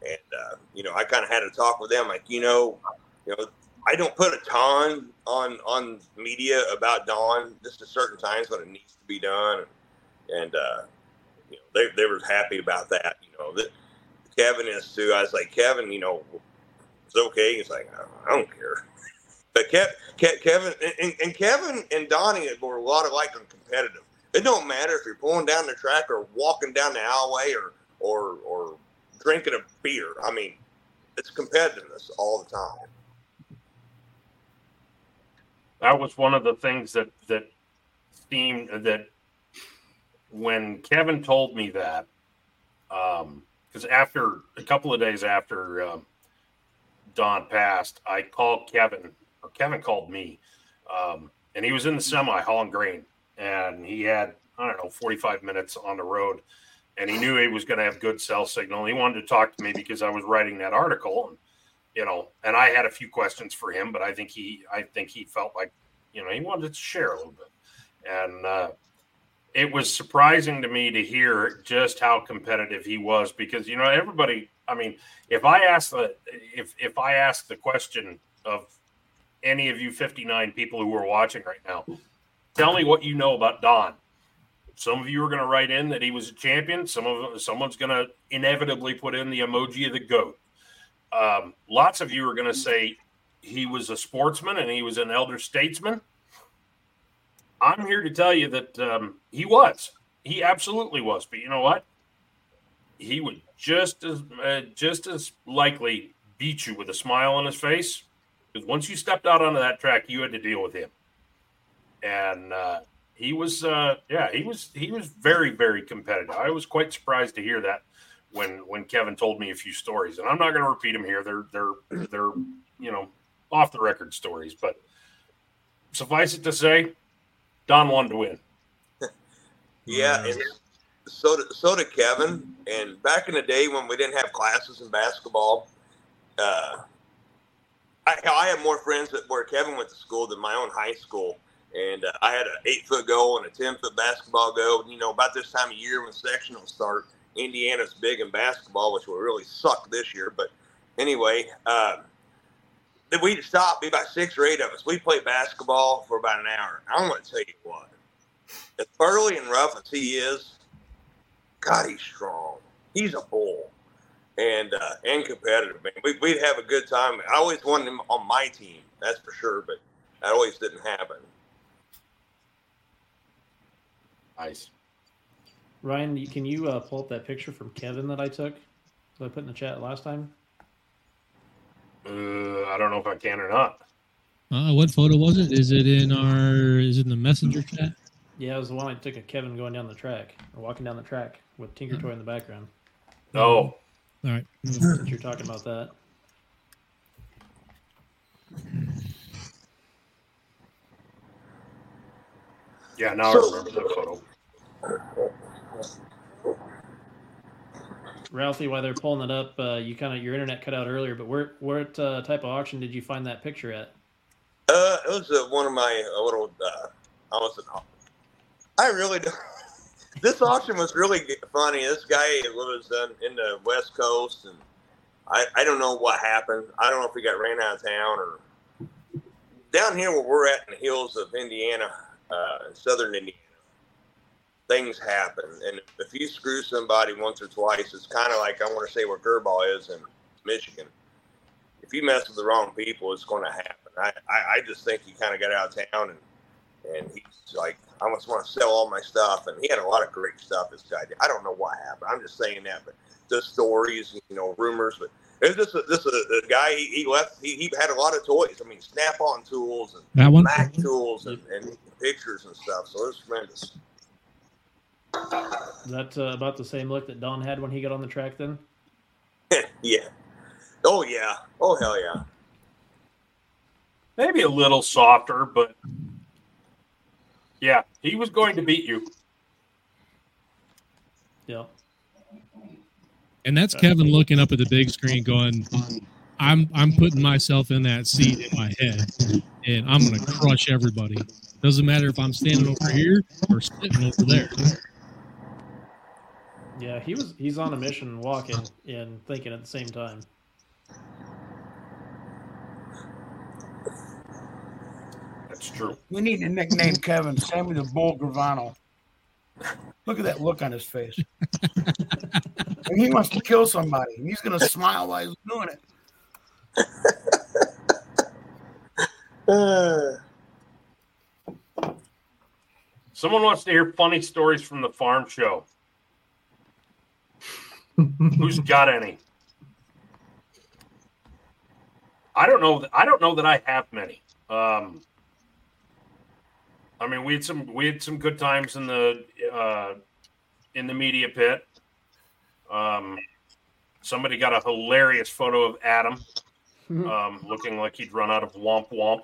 and uh, you know, I kind of had a talk with them, like you know, you know, I don't put a ton on on media about Don, just at certain times when it needs to be done, and, and uh, you know, they they were happy about that, you know, that Kevin is too. I was like, Kevin, you know, it's okay. He's like, I don't care. But Kev, Kev, Kevin and, and Kevin and Donnie were a lot of like competitive. It don't matter if you're pulling down the track or walking down the alleyway or or or drinking a beer. I mean, it's competitiveness all the time. That was one of the things that that seemed that when Kevin told me that, because after a couple of days after um, Don passed, I called Kevin, or Kevin called me, um, and he was in the semi hauling grain, and he had I don't know forty five minutes on the road, and he knew he was going to have good cell signal. He wanted to talk to me because I was writing that article, and you know, and I had a few questions for him, but I think he, I think he felt like, you know, he wanted to share a little bit, and uh, it was surprising to me to hear just how competitive he was because you know everybody. I mean, if I ask the if if I ask the question of any of you fifty nine people who are watching right now, tell me what you know about Don. Some of you are going to write in that he was a champion. Some of someone's going to inevitably put in the emoji of the goat. Um, lots of you are going to say he was a sportsman and he was an elder statesman. I'm here to tell you that um, he was. He absolutely was. But you know what? He would just as uh, just as likely beat you with a smile on his face because once you stepped out onto that track, you had to deal with him. And uh, he was, uh, yeah, he was he was very very competitive. I was quite surprised to hear that when when Kevin told me a few stories, and I'm not going to repeat them here. They're they're they're you know off the record stories, but suffice it to say, Don wanted to win. Yeah, and so did, so did Kevin. And back in the day when we didn't have classes in basketball, uh, I, I had more friends that where Kevin went to school than my own high school. And uh, I had an eight foot goal and a ten foot basketball goal. You know, about this time of year when sectionals start, Indiana's big in basketball, which will really suck this year. But anyway, uh, we'd stop, be about six or eight of us. We played basketball for about an hour. I'm going to tell you what, as burly and rough as he is, God, he's strong. He's a bull and uh, and competitive. Man, we, we'd have a good time. I always wanted him on my team, that's for sure, but that always didn't happen. Nice. Ryan, can you uh, pull up that picture from Kevin that I took that I put in the chat last time? Uh, I don't know if I can or not. Uh, what photo was it? Is it in our? Is it in the messenger chat? Yeah, it was the one I took of Kevin going down the track or walking down the track with Tinker Toy in the background. Oh, All right. Since you're talking about that. Yeah. Now So- I remember that photo. Ralphie, while they're pulling it up, uh, you kind of your internet cut out earlier, but where what uh, type of auction did you find that picture at? Uh, it was uh, one of my uh, little. Uh, I was. I really don't. This auction was really funny. This guy was uh, in the West Coast, and I, I don't know what happened. I don't know if he got ran out of town or down here where we're at in the hills of Indiana, uh, in southern Indiana. Things happen, and if you screw somebody once or twice, it's kind of like I want to say where Girbach is in Michigan. If you mess with the wrong people, it's going to happen. I, I, I just think he kind of got out of town and and he's like, I just want to sell all my stuff. And he had a lot of great stuff. This guy did. I don't know what happened. I'm just saying that, but the stories, you know, rumors. But it's just a, this a, the guy. He, he left. He, he had a lot of toys. I mean, Snap-on tools and That one? Mac tools and, and pictures and stuff. So it was tremendous. Is that uh, about the same look that Don had when he got on the track then? yeah. Oh yeah. Oh hell yeah. Maybe a little softer, but yeah, he was going to beat you. Yeah. And that's Kevin looking up at the big screen, going, "I'm I'm putting myself in that seat in my head, and I'm going to crush everybody. Doesn't matter if I'm standing over here or sitting over there." Yeah, he was he's on a mission walking and thinking at the same time. That's true. We need to nickname Kevin Sammy the Bull Gravano. Look at that look on his face. and he wants to kill somebody. And he's gonna smile while he's doing it. Someone wants to hear funny stories from the farm show. Who's got any? I don't know. I don't know that I have many. Um, I mean, we had some we had some good times in the uh, in the media pit. Um, somebody got a hilarious photo of Adam um, looking like he'd run out of womp womp,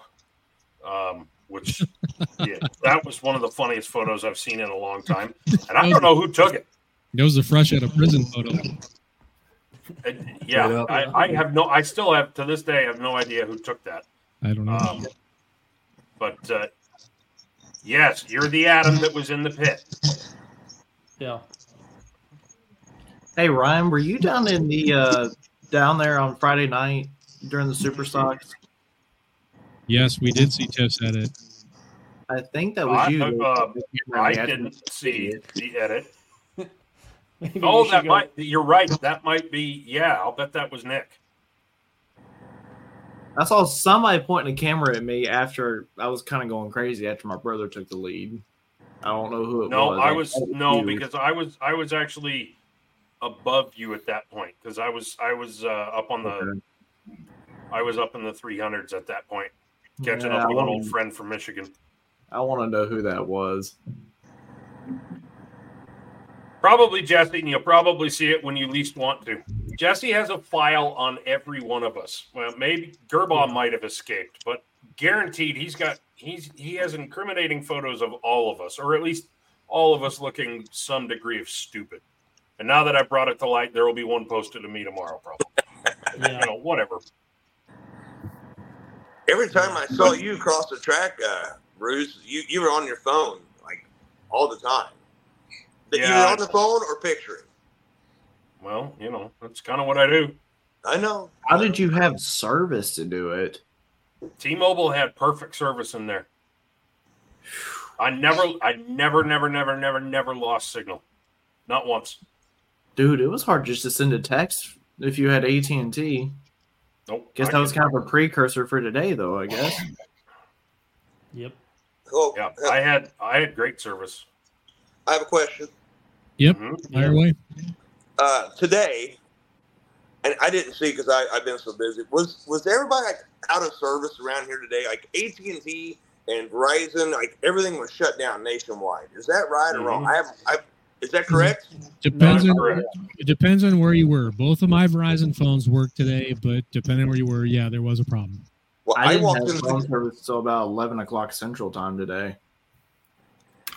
um, which yeah, that was one of the funniest photos I've seen in a long time. And I don't know who took it. That was a fresh out of prison photo. Uh, yeah, I, I have no. I still have to this day. I have no idea who took that. I don't know. Um, but uh, yes, you're the Adam that was in the pit. Yeah. Hey Ryan, were you down in the uh down there on Friday night during the Super Stocks? Yes, we did see Tiff's at it. I think that was I, you. uh, I didn't see the edit. Oh, that go- might. You're right. That might be. Yeah, I'll bet that was Nick. I saw somebody pointing a camera at me after I was kind of going crazy after my brother took the lead. I don't know who it No, was. I was thought it no you. because I was I was actually above you at that point because I was I was uh, up on the I was up in the 300s at that point, catching Yeah, up with an old friend from Michigan. I want to know who that was. Probably Jesse, and you'll probably see it when you least want to. Jesse has a file on every one of us. Well, maybe Girbach might have escaped, but guaranteed he's got he's he has incriminating photos of all of us, or at least all of us looking some degree of stupid. And now that I brought it to light, there will be one posted to me tomorrow, probably. You know, whatever. Every time I saw you cross the track, uh, Bruce, you, you were on your phone like all the time. That you Yeah. were on the phone or picturing. Well, you know, that's kind of what I do. I know. How did you have service to do it? T-Mobile had perfect service in there. I never, I never, never, never, never, never lost signal, not once. Dude, it was hard just to send a text if you had AT and T. Nope. Guess I that was could- kind of a precursor for today, though. I guess. Yep. Cool. Yeah, I had, I had great service. I have a question. Yep. Mhm. Fire away. Uh, today, and I didn't see because I've been so busy. Was was everybody like out of service around here today? Like AT and T and Verizon, like everything was shut down nationwide. Is that right or wrong? I have. I is that correct? Depends Not on correct. it depends on where you were. Both of my Verizon phones work today, but depending on where you were, yeah, there was a problem. Well, I I, didn't walked have into phone the, service until about eleven o'clock Central Time today.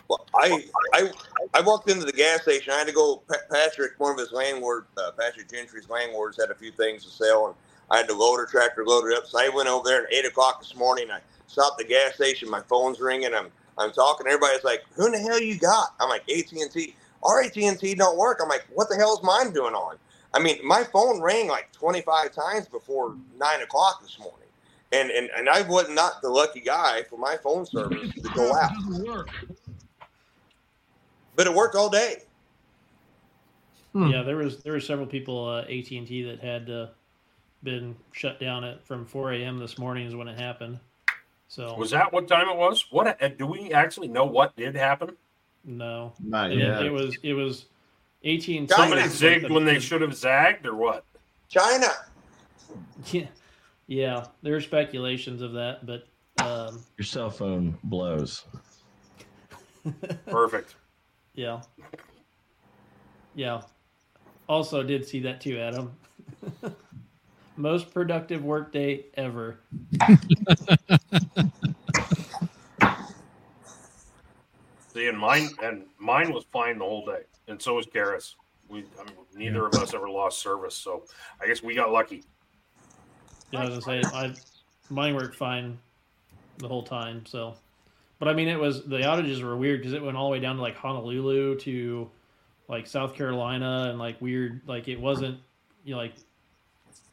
well, I I I walked into the gas station. I had to go. Patrick, one of his landlords, uh, Patrick Gentry's landlords, had a few things to sell, and I had to load her tractor, load it up. So I went over there at eight o'clock this morning. I stopped the gas station. My phone's ringing. I'm I'm talking. Everybody's like, "Who in the hell you got?" I'm like, "AT and T." Our AT and T don't work. I'm like, "What the hell is mine doing on?" I mean, my phone rang like 25 times before nine o'clock this morning, and and and I was not the lucky guy for my phone service to go out, but it worked all day. Hmm. Yeah, there was there were several people uh, AT and T that had uh, been shut down at from 4 a.m. this morning is when it happened. So Was that what time it was? What do we actually know? What did happen? No, Not it, yet. it was it was AT and T. Somebody zigged when they should have zagged, or what? China. Yeah, yeah. There are speculations of that, but um, Your cell phone blows. Perfect. yeah, yeah. Also, did see that too, Adam. most productive work day ever. See, and mine and mine was fine the whole day, and so was Garris. We, I mean, neither of us ever lost service, so I guess we got lucky. Yeah, I was gonna say I mine worked fine the whole time. So, but I mean, it was the outages were weird because it went all the way down to like Honolulu to like South Carolina and like weird like it wasn't you know, like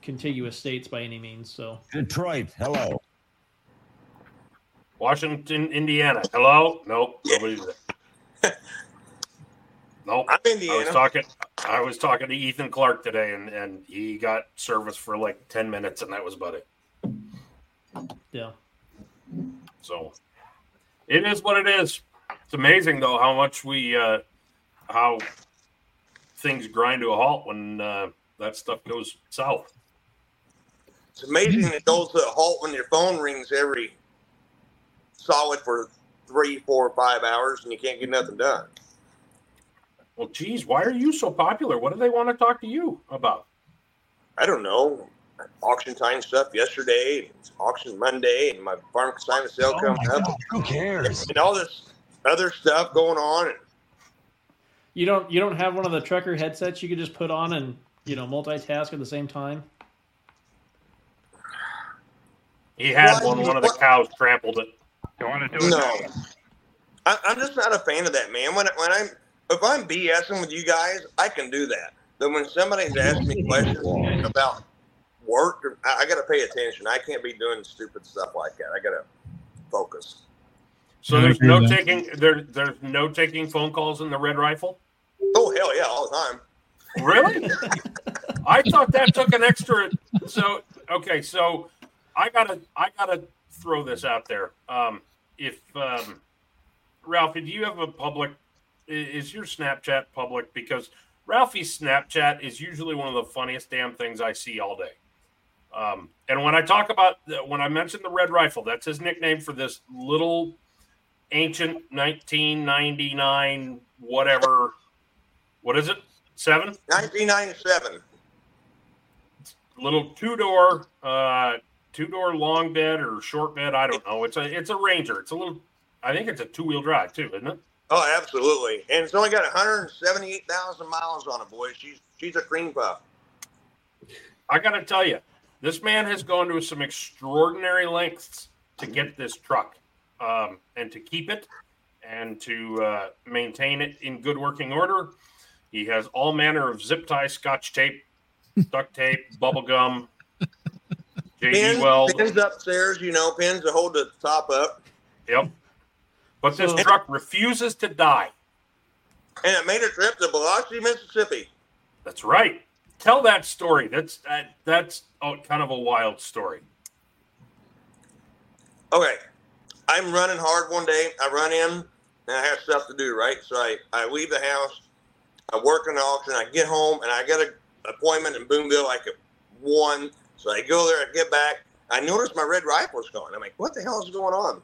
contiguous states by any means. So Detroit, hello. Washington, Indiana. Hello? Nope, nobody's there. Nope. I'm I was talking. I was talking to Ethan Clark today, and and he got service for like ten minutes, and that was about it. yeah, So it is what it is. It's amazing though how much we uh how things grind to a halt when uh, that stuff goes south. It's amazing it goes to a halt when your phone rings every solid for three, four, five hours and you can't get nothing done. Well, geez, why are you so popular? What do they want to talk to you about? I don't know. Auction time stuff yesterday, it's auction Monday, and my farm consignment sale Oh coming up. God, who cares? And all this other stuff going on. you don't you don't have one of the trucker headsets you could just put on and you know multitask at the same time. He had Why- one. One of the cows trampled it. You want to do it? No, now? I, I'm just not a fan of that, man. When when I'm if I'm BSing with you guys, I can do that. But when somebody's asking me questions about work, I, I got to pay attention. I can't be doing stupid stuff like that. I got to focus. So there's no taking there. There's no taking phone calls in the Red Rifle. Oh hell yeah, all the time. Really? I thought that took an extra. So okay, so I gotta I gotta throw this out there. Um, if um, Ralphie, do you have a public? Is your Snapchat public? Because Ralphie's Snapchat is usually one of the funniest damn things I see all day. Um, and when I talk about the, when I mention the Red Rifle, that's his nickname for this little ancient 1999 whatever. What is it? Seven? 1997. little two door uh two door long bed or short bed i don't know it's a it's a ranger it's a little i think it's a two wheel drive too isn't it Oh, absolutely. And it's only got 178,000 miles on it, boy. She's she's a cream puff. i gotta tell you this man has gone to some extraordinary lengths to get this truck um, and to keep it and to uh, maintain it in good working order he has all manner of zip tie scotch tape duct tape bubble gum jd Pins, weld pins upstairs, you know, pins to hold the top up. Yep. But this So- truck refuses to die. And it made a trip to Biloxi, Mississippi. That's right. Tell that story. That's that, that's kind of a wild story. Okay. I'm running hard one day. I run in and I have stuff to do, right? So I, I leave the house, I work in the auction, I get home and I got an appointment in Boonville like at one. So I go there, I get back. I notice my red rifle's gone. I'm like, what the hell is going on?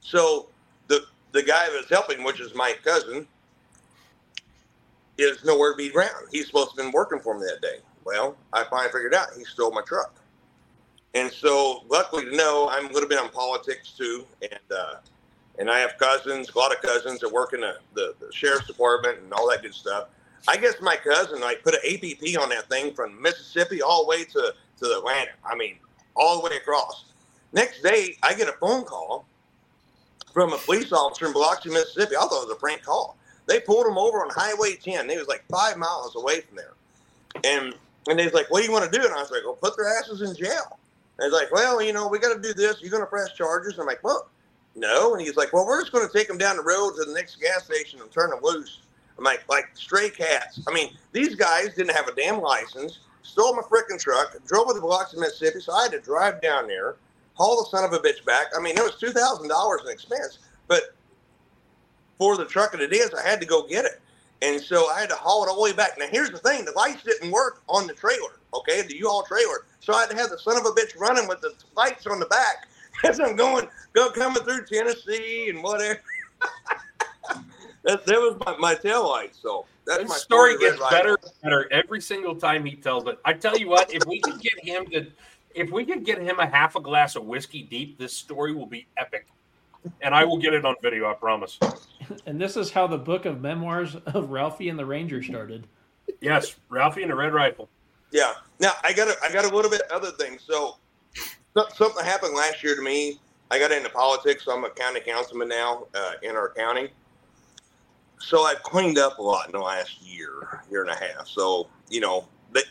So the the guy that's helping, which is my cousin, is nowhere to be around. He's supposed to have been working for me that day. Well, I finally figured out he stole my truck. And so, luckily to know, I'm a little bit on politics too, and uh, and I have cousins, a lot of cousins that work in the, the, the sheriff's department and all that good stuff. I guess my cousin like put an APP on that thing from Mississippi all the way to to Atlanta. I mean, all the way across. Next day, I get a phone call from a police officer in Biloxi, Mississippi. I thought it was a prank call. They pulled him over on Highway 10. They was like five miles away from there, and and they was like, "What do you want to do?" And I was like, "Well, put their asses in jail." And he's like, well, you know, we got to do this. You're going to press charges. And I'm like, well, no. And he's like, well, we're just going to take them down the road to the next gas station and turn them loose. Like, like stray cats. I mean, these guys didn't have a damn license, stole my freaking truck, drove with it to Biloxi, Mississippi. So I had to drive down there, haul the son of a bitch back. I mean, it was $2,000 in expense, but for the truck that it is, I had to go get it. And so I had to haul it all the way back. Now, here's the thing the lights didn't work on the trailer, okay, the U Haul trailer. So I had to have the son of a bitch running with the lights on the back as I'm going, go coming through Tennessee and whatever. That, that was my, my tail light. So that's His my story gets better and better every single time he tells it. I tell you what, if we could get him to, if we could get him a half a glass of whiskey deep, this story will be epic, and I will get it on video. I promise. And this is how the book of memoirs of Ralphie and the Ranger started. Yes, Ralphie and the Red Rifle. Yeah. Now I got a, I got a little bit other things. So so- something happened last year to me. I got into politics. So I'm a county councilman now uh, in our county. So I've cleaned up a lot in the last year, year and a half. So you know that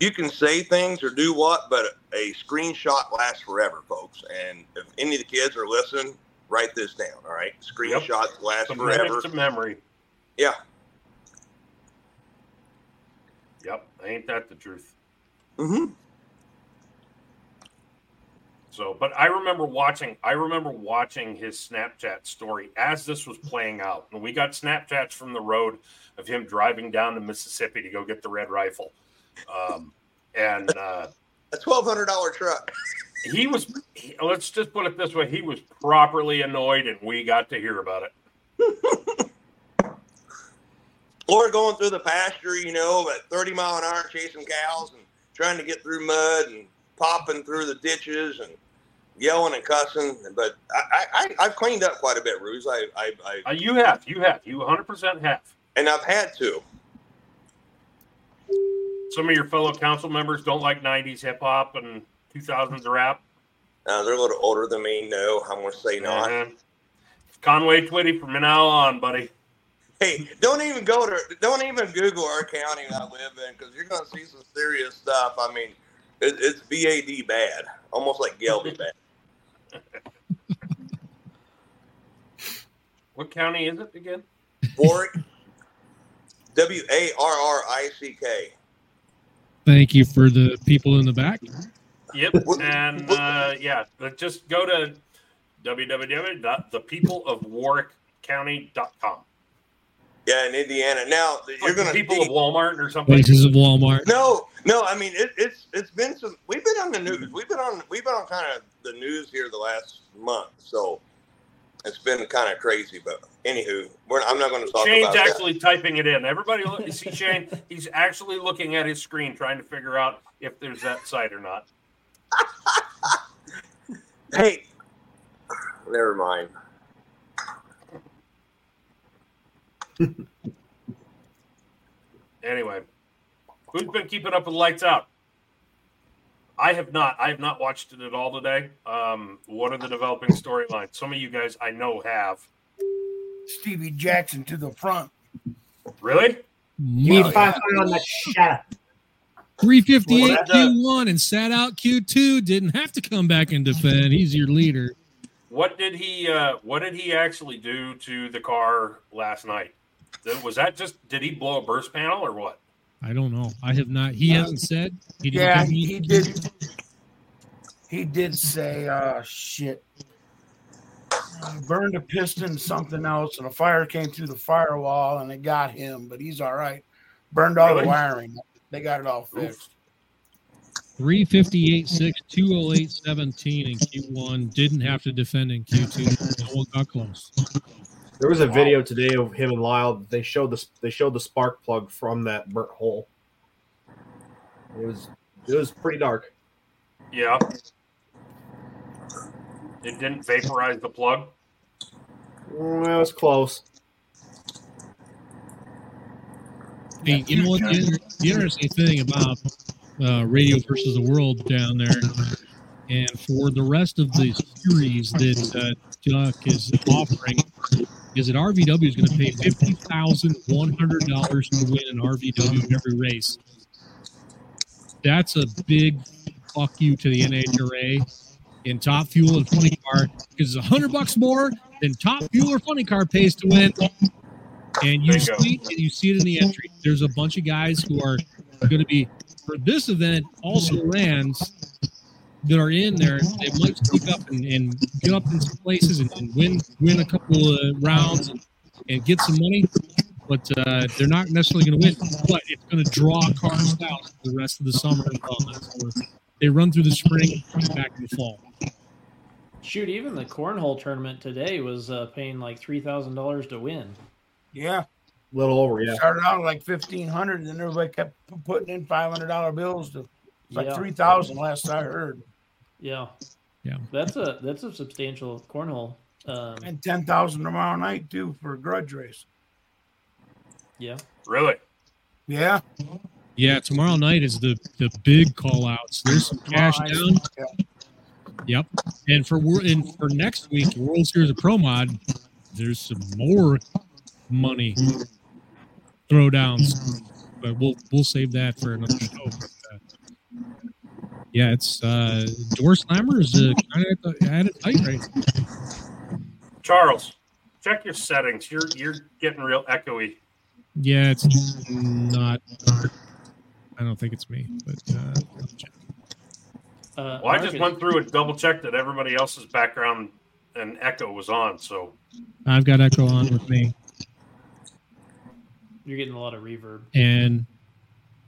you can say things or do what, but a screenshot lasts forever, folks. And if any of the kids are listening, write this down. All right, screenshots last Some forever. of memory. Yeah. Yep, ain't that the truth? Mm-hmm. So, but I remember watching. I remember watching his Snapchat story as this was playing out, and we got Snapchats from the road of him driving down to Mississippi to go get the red rifle. Um, and uh, A twelve hundred dollar truck. he was. He, let's just put it this way: he was properly annoyed, and we got to hear about it. or going through the pasture, you know, at 30 mile an hour chasing cows and trying to get through mud and popping through the ditches and yelling and cussing. But I, I, I've cleaned up quite a bit, Ruse. I, I, I Uh, you have, you have, you 100 percent have. and I've had to. Some of your fellow council members don't like 90s hip hop and 2000s rap. Uh, they're a little older than me. No, I'm going to say not. Mhm. Conway Twitty from now on, buddy. Hey, don't even go to, don't even Google our county that I live in because you're going to see some serious stuff. I mean, it, it's BAD bad, almost like Gelby bad. What county is it again? Warrick, W A R R I C K. Thank you for the people in the back. Yep. And uh, yeah, just go to www.thepeopleofwarrickcounty.com. Yeah, in Indiana. Now you're the going to people of Walmart or something. Places of Walmart. No, no. I mean, it, it's it's been some. We've been on the news. We've been on we've been on kind of the news here the last month. So it's been kind of crazy. But anywho, we're, I'm not going to talk Shane's about that. actually typing it in. Everybody, look, you see Shane? He's actually looking at his screen, trying to figure out if there's that site or not. Hey, never mind. Anyway, who's been keeping up with lights out? I have not. I have not watched it at all today. Um, what are the developing storylines? Some of you guys I know have. Stevie Jackson to the front. Really? Need five on the shut 358 What? Q1 and sat out Q2. Didn't have to come back and defend. He's your leader. What did he? Uh, what did he actually do to the car last night? Th- Was that just? Did he blow a burst panel or what? I don't know. I have not. He hasn't said. He didn't Yeah, he, he did. He did say, uh, shit. He burned a piston, something else, and a fire came through the firewall and it got him, but he's all right. Burned all Really? the wiring. They got it all fixed. 358 6, 208 17 in Q1. Didn't have to defend in Q2. No one got close. There was a video today of him and Lyle. They showed the they showed the spark plug from that burnt hole. It was it was pretty dark. Yeah. It didn't vaporize the plug. Well, it was close. Hey, you know what? The, the interesting thing about uh, Radial versus the World down there, and for the rest of the series that uh, Duck is offering, is that RVW is going to pay fifty thousand one hundred dollars to win an RVW in every race. That's a big fuck you to the NHRA in Top Fuel and Funny Car because it's a hundred bucks more than Top Fuel or Funny Car pays to win. And you Bingo. see, you see it in the entry. There's a bunch of guys who are going to be for this event also lands that are in there. They might sneak up and, and get up in some places and, and win win a couple of rounds and, and get some money. But uh, they're not necessarily going to win. But it's going to draw cars out for the rest of the summer and fall. So they run through the spring, back in the fall. Shoot, even the cornhole tournament today was uh, paying like three thousand dollars to win. Yeah. A little over, yeah. Started out like fifteen hundred, and then everybody kept putting in five hundred dollar bills. To it's like Yeah. three thousand last I heard, Yeah. Yeah. That's a that's a substantial cornhole. Um, and ten thousand tomorrow night too for a grudge race. yeah. Really? Yeah. Yeah, tomorrow night is the the big call outs. There's some cash Tomorrow down. yeah. Yep. And for and for next week, World Series of Pro Mod, there's some more money throwdowns, but we'll we'll save that for another show. But, yeah, it's uh, door slammers uh, kind of at, the, it tight right. Charles, check your settings. You're you're getting real echoey. Yeah, it's not. I don't think it's me, but uh, I'll check. Uh, Well, I just Marcus- went through and double checked that everybody else's background and echo was on. So I've got Echo on with me, You're getting a lot of reverb. and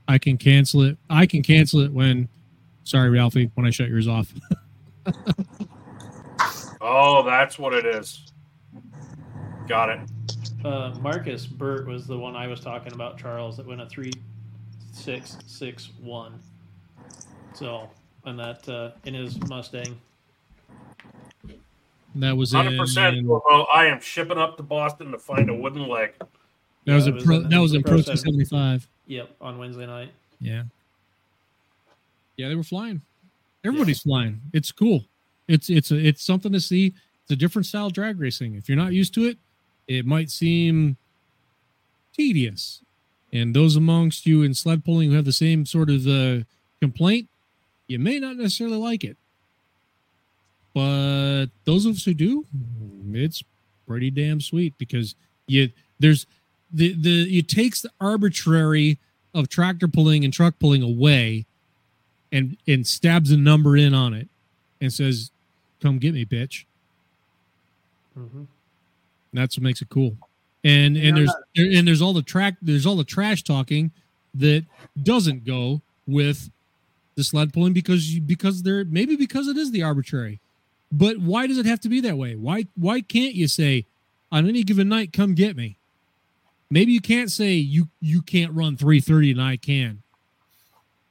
I can cancel it. I can cancel it when. Sorry, Ralphie, when I shut yours off. Oh, that's what it is. Got it. Uh, Marcus Burt was the one I was talking about, Charles, that went a three six six one. So, and that uh, in his Mustang. That was Hundred in. percent. I am shipping up to Boston to find a wooden leg. That was Yeah, in was pro. in- That was in Pro Pro seventy five. Yep, on Wednesday night. Yeah. Yeah, they were flying. Everybody's flying. It's cool. It's it's a, it's something to see. It's a different style of drag racing. If you're not used to it, it might seem tedious. And those amongst you in sled pulling who have the same sort of uh, complaint, you may not necessarily like it. But those of us who do, it's pretty damn sweet because you there's the the it takes the arbitrary of tractor pulling and truck pulling away and and stabs a number in on it and says come get me bitch. Mm-hmm. that's what makes it cool. And and there's and there's all the track there's all the trash talking that doesn't go with the sled pulling because you because they're maybe because it is the arbitrary. But why does it have to be that way? Why why can't you say on any given night come get me maybe you can't say you you can't run 330 and i can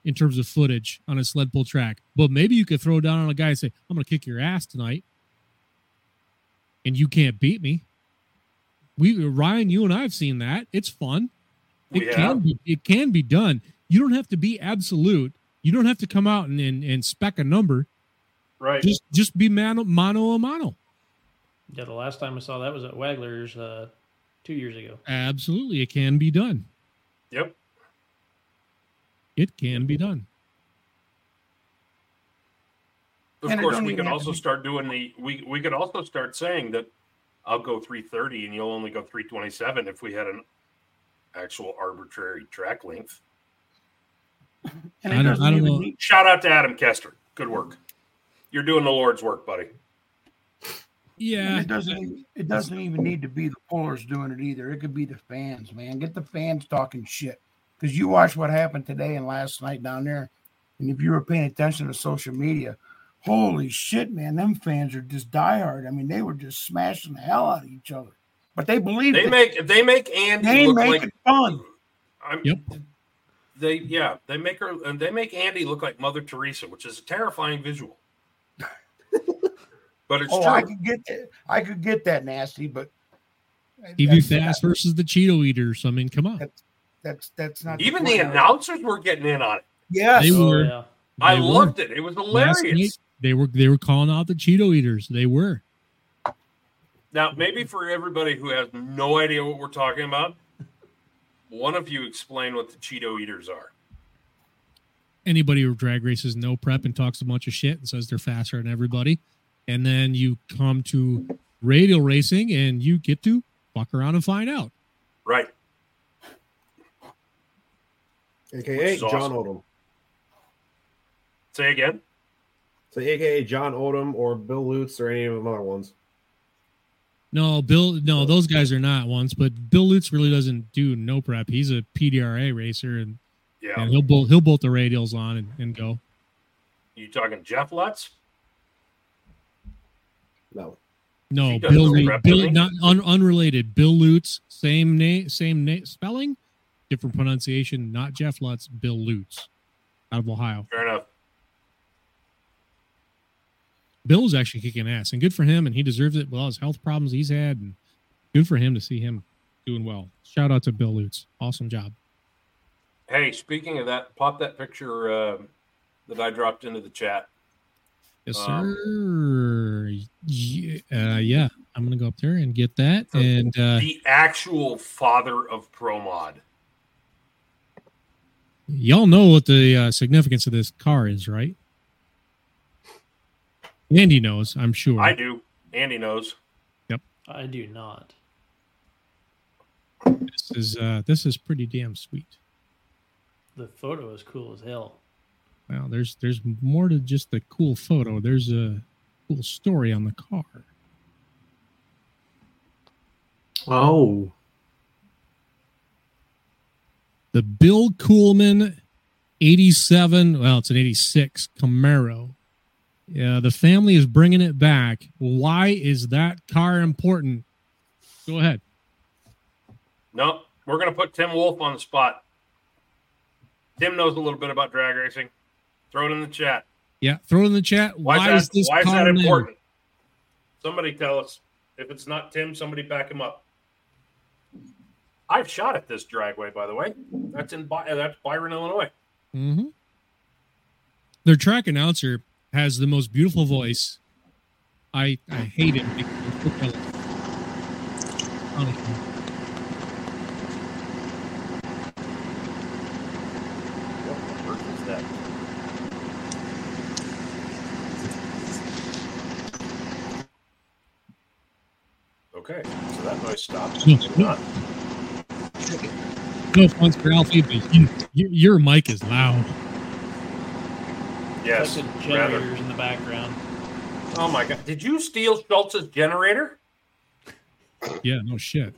in terms of footage on a sled pull track. But maybe you could throw down on a guy and say i'm gonna kick your ass tonight. And you can't beat me. We ryan you and i have seen that. It's fun. It We can be it can be done. You don't have to be absolute. You don't have to come out and and, and spec a number. Right. just just be mano mano a mano. Yeah, the last time I saw that was at Wagler's uh, two years ago. absolutely. It can be done. Yep. It can be done Of And course, we even could also start doing the we we could also start saying that I'll go 330 and you'll only go 327 if we had an actual arbitrary track length. And I don't- I don't even know. Shout out to Adam Kester. Good work. You're doing the Lord's work, buddy. and yeah it doesn't. even- It doesn't even need to be the pullers doing it either. It could be the fans, man. Get the fans talking shit. Because you watch what happened today and last night down there, and if you were paying attention to social media, holy shit, man, them fans are just diehard. I mean, they were just smashing the hell out of each other. But they believe They it. make they make Andy They look make like it fun. I'm, Yep. They yeah they make her and they make Andy look like Mother Teresa, which is a terrifying visual. but it's Oh, true. I could get that. I could get that nasty, but tv that's- fast versus the cheeto eaters i mean come on That's that's that's not Even point. the announcers were getting in on it. Yes. They were. yeah. I were. loved it. It was hilarious. night, they were they were calling out the cheeto eaters they were Now, maybe for everybody who has no idea what we're talking about, one of you explain what the Cheeto Eaters are. anybody who drag races no prep and talks a bunch of shit and says they're faster than everybody. And then you come to radial racing and you get to fuck around and find out. Right. AKA Which John awesome. Odom. Say again. So AKA John Odom or Bill Lutz or any of them other ones. No, Bill, no, those guys are not ones, but Bill Lutz really doesn't do no prep. He's a PDRA racer and, Yeah. and he'll bolt he'll bolt the radials on and, and go. You talking Jeff Lutz? No. No, He does Bill, the Lutz- rep, Bill doesn't not un, unrelated. Bill Lutz, same name, same name, spelling, different pronunciation. Not Jeff Lutz, Bill Lutz, out of Ohio. Fair enough. Bill was actually kicking ass, and good for him, and he deserves it with all his health problems he's had, and good for him to see him doing well. Shout out to Bill Lutz, awesome job. Hey, speaking of that, pop that picture uh, that I dropped into the chat. Yes, Um, sir. Ye- Uh, yeah, I'm gonna go up there and get that, and uh, the actual father of Pro Mod. Y'all know what the uh, significance of this car is, right? Andy knows, I'm sure. I do. Andy knows. Yep. I do not. This is uh, this is pretty damn sweet. The photo is cool as hell. Well, there's there's more to just the cool photo. There's a cool story on the car. Oh, The Bill Kuhlmann 87, well, it's an 86 Camaro. Yeah, the family is bringing it back. Why is that car important? Go ahead. No, we're going to put Tim Wolf on the spot. Tim knows a little bit about drag racing. Throw it in the chat. Yeah, throw it in the chat. Why, Why, is is that, this why is that important? Somebody tell us. If it's not Tim, somebody back him up. I've shot at this dragway, by the way. That's in By- that's Byron, Illinois. Mm-hmm. Their track announcer has the most beautiful voice. I I hate him. because- Honestly. What on earth is that? Okay, so that noise stopped. No, Maybe no. offense for Ralphie, but you, you, your mic is loud. Yes, Like the rather. generators in the background. Oh my god! Did you steal Schultz's generator? Yeah, no shit.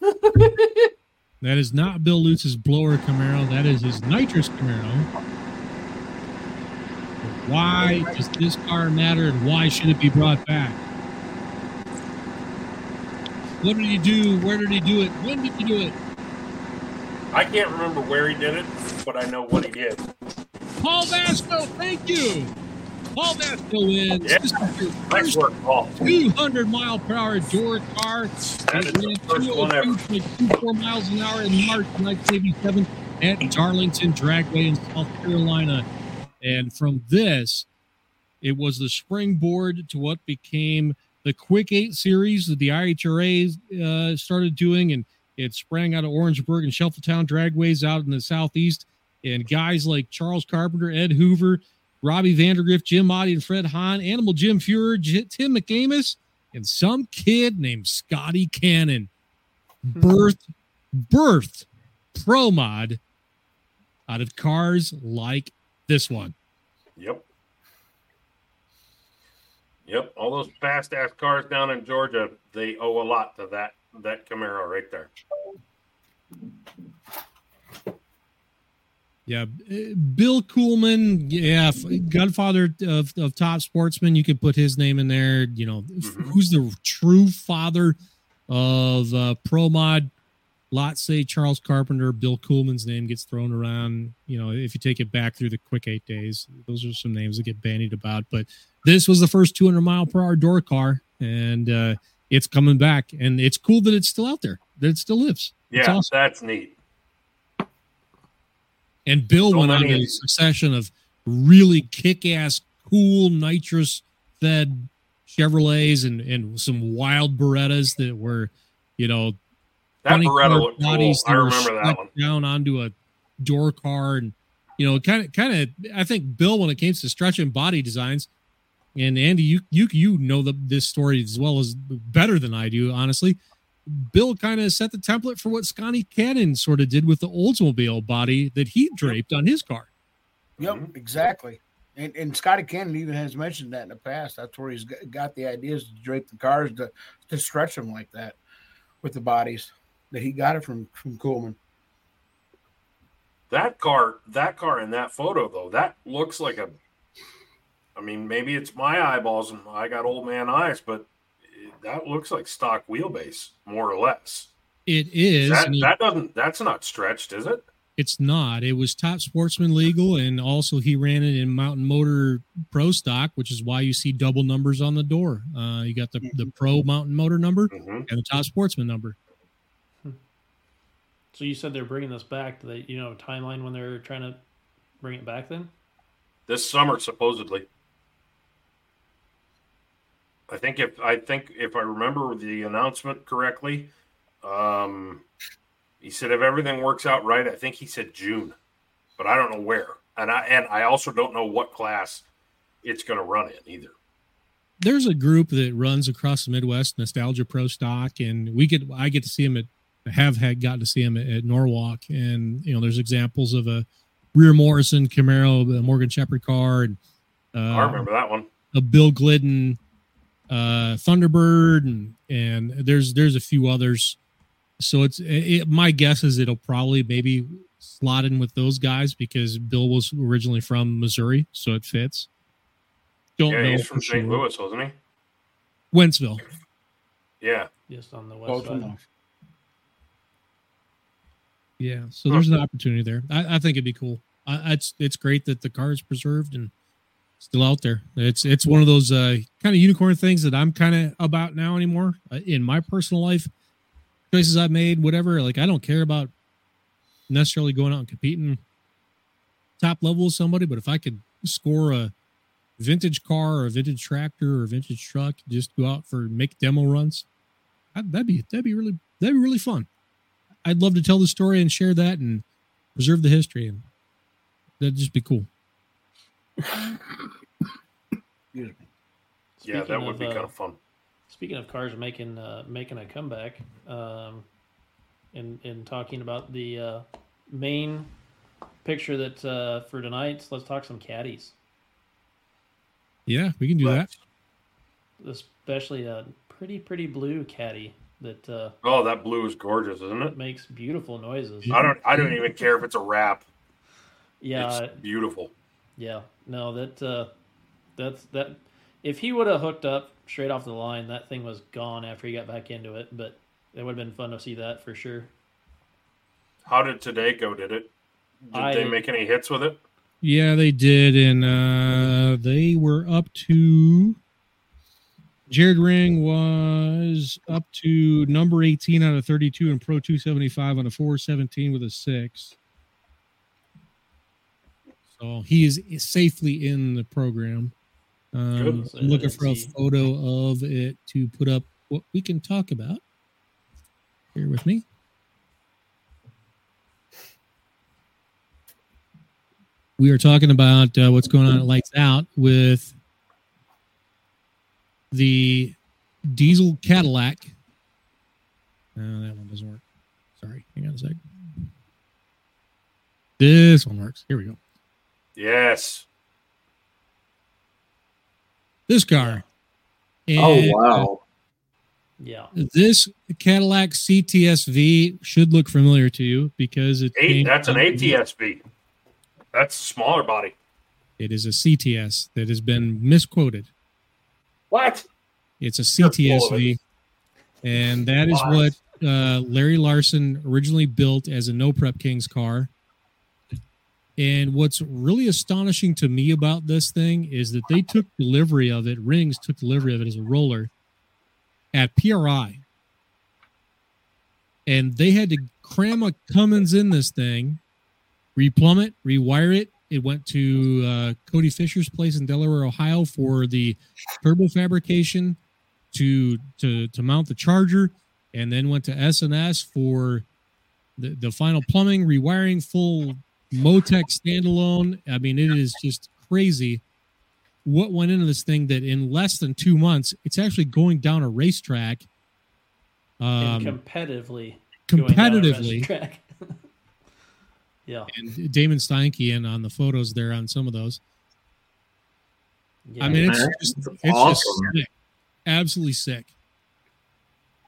that is not Bill Lutz's blower Camaro. That is his nitrous Camaro. Why does this car matter and why should it be brought back? What did he do? Where did he do it? When did he do it? I can't remember where he did it, but I know what he did. Paul Vasco, thank you. Paul Vasco wins. Yeah. This is your Nice first work, Paul. 200 mile per hour door car. That is the first one ever. 202.24 miles an hour in March 1987 at Darlington Dragway in South Carolina. And from this, it was the springboard to what became the Quick Eight series that the IHRA uh, started doing, and it sprang out of Orangeburg and Shuffletown dragways out in the southeast. And guys like Charles Carpenter, Ed Hoover, Robbie Vandergriff, Jim Motti, and Fred Hahn, Animal Jim Fuhrer, J- Tim McAmis, and some kid named Scotty Cannon hmm. birthed birthed Pro Mod out of cars like this one. Yep. Yep. All those fast ass cars down in Georgia, they owe a lot to that that Camaro right there. Yeah, uh, Bill Kuhlmann, yeah, Godfather of, of top sportsmen. You could put his name in there. You know, f- who's the true father of uh, pro mod? Lots say Charles Carpenter. Bill Kuhlmann's name gets thrown around. You know, if you take it back through the quick eight days, those are some names that get bandied about. But this was the first 200 mile per hour door car, and uh, it's coming back. And it's cool that it's still out there, that it still lives. Yeah, awesome. that's neat. And Bill So went on a succession of really kick-ass, cool nitrous-fed Chevrolets and and some wild Berettas that were, you know, That Beretta looked cool. I remember that one. down onto a door car, and you know, kind of, kind of. I think Bill, when it came to stretching body designs, and Andy, you you you know the, this story as well as better than I do, honestly. Bill kind of set the template for what Scotty Cannon sort of did with the Oldsmobile body that he draped on his car. Yep, exactly. And, and Scotty Cannon even has mentioned that in the past. That's where he's got, got the ideas to drape the cars to, to stretch them like that with the bodies. That he got it from from Kuhlmann. That car, that car in that photo though, that looks like a. I mean, maybe it's my eyeballs and I got old man eyes, but that looks like stock wheelbase, more or less. It is. That, it- that doesn't. That's not stretched, is it? It's not. It was top sportsman legal, and also he ran it in Mountain Motor Pro stock, which is why you see double numbers on the door. Uh, you got the the Pro Mountain Motor number Mm-hmm. and the top sportsman number. So you said they're bringing this back. Do they, you know, timeline when they're trying to bring it back? Then This summer, supposedly. I think if I think if I remember the announcement correctly, um, he said if everything works out right, I think he said June, but I don't know where, and I and I also don't know what class it's going to run in either. There's a group that runs across the Midwest, Nostalgia Pro Stock, and we get I get to see him at have had gotten to see him at, at Norwalk, and you know there's examples of a rear Morrison Camaro, a Morgan Shepherd car, and uh, I remember that one. a Bill Glidden uh, Thunderbird, and and there's there's a few others. So it's it, my guess is it'll probably maybe slot in with those guys because Bill was originally from Missouri, so it fits. Don't yeah, know he's from St. sure. Louis, wasn't he? Wentzville. Yeah. just on the west Close side. enough. Yeah, so there's an opportunity there. I, I think it'd be cool. I, it's it's great that the car is preserved and still out there. It's it's one of those uh, kind of unicorn things that I'm kind of about now anymore uh, in my personal life. Choices I've made, whatever. Like I don't care about necessarily going out and competing top level with somebody, but if I could score a vintage car or a vintage tractor or a vintage truck, just go out for make demo runs, that- that'd be that'd be really that'd be really fun. I'd love to tell the story and share that and preserve the history, and that'd just be cool. Yeah, Speaking that would of, be uh, kind of fun. Speaking of cars making uh, making a comeback, um, and and talking about the uh, main picture that uh, for tonight, let's talk some caddies, Yeah, we can do that. especially a pretty pretty blue caddy that uh, Oh, that blue is gorgeous, isn't it? makes beautiful noises. I don't. I don't even care if it's a wrap. Yeah, It's beautiful. Yeah. No, that uh, that's that. If he would have hooked up straight off the line, that thing was gone after he got back into it. But it would have been fun to see that for sure. How did today go? Did it? Did I- they make any hits with it? Yeah, they did, and uh, they were up to. Jared Ring was up to number 18 out of 32 in Pro 275 on a 417 with a six. So he is safely in the program. Um, I'm looking for a photo of it to put up what we can talk about. Bear with me. We are talking about uh, what's going on at Lights Out with the diesel Cadillac. No, that one doesn't work. Sorry, hang on a sec. This one works. Here we go. Yes. This car. Oh And, uh, wow. Yeah. This Cadillac CTSV should look familiar to you because it Eight. That's an ATSV. That's a smaller body. It is a CTS that has been misquoted. What? It's a CTSV, and that is what uh, Larry Larson originally built as a No Prep Kings car. And what's really astonishing to me about this thing is that they took delivery of it. Rings took delivery of it as a roller at PRI, and they had to cram a Cummins in this thing, replumb it, rewire it. It went to uh, Cody Fisher's place in Delaware, Ohio, for the turbo fabrication to to to mount the charger, and then went to SNS for the the final plumbing, rewiring, full Motec standalone. I mean, it is just crazy what went into this thing that in less than two months, it's actually going down a racetrack. and Um, competitively. going down a competitively. racetrack. yeah. and Damon Steinke in on the photos there on some of those. Yeah. I mean, it's just, that's it's awesome. just sick. absolutely sick.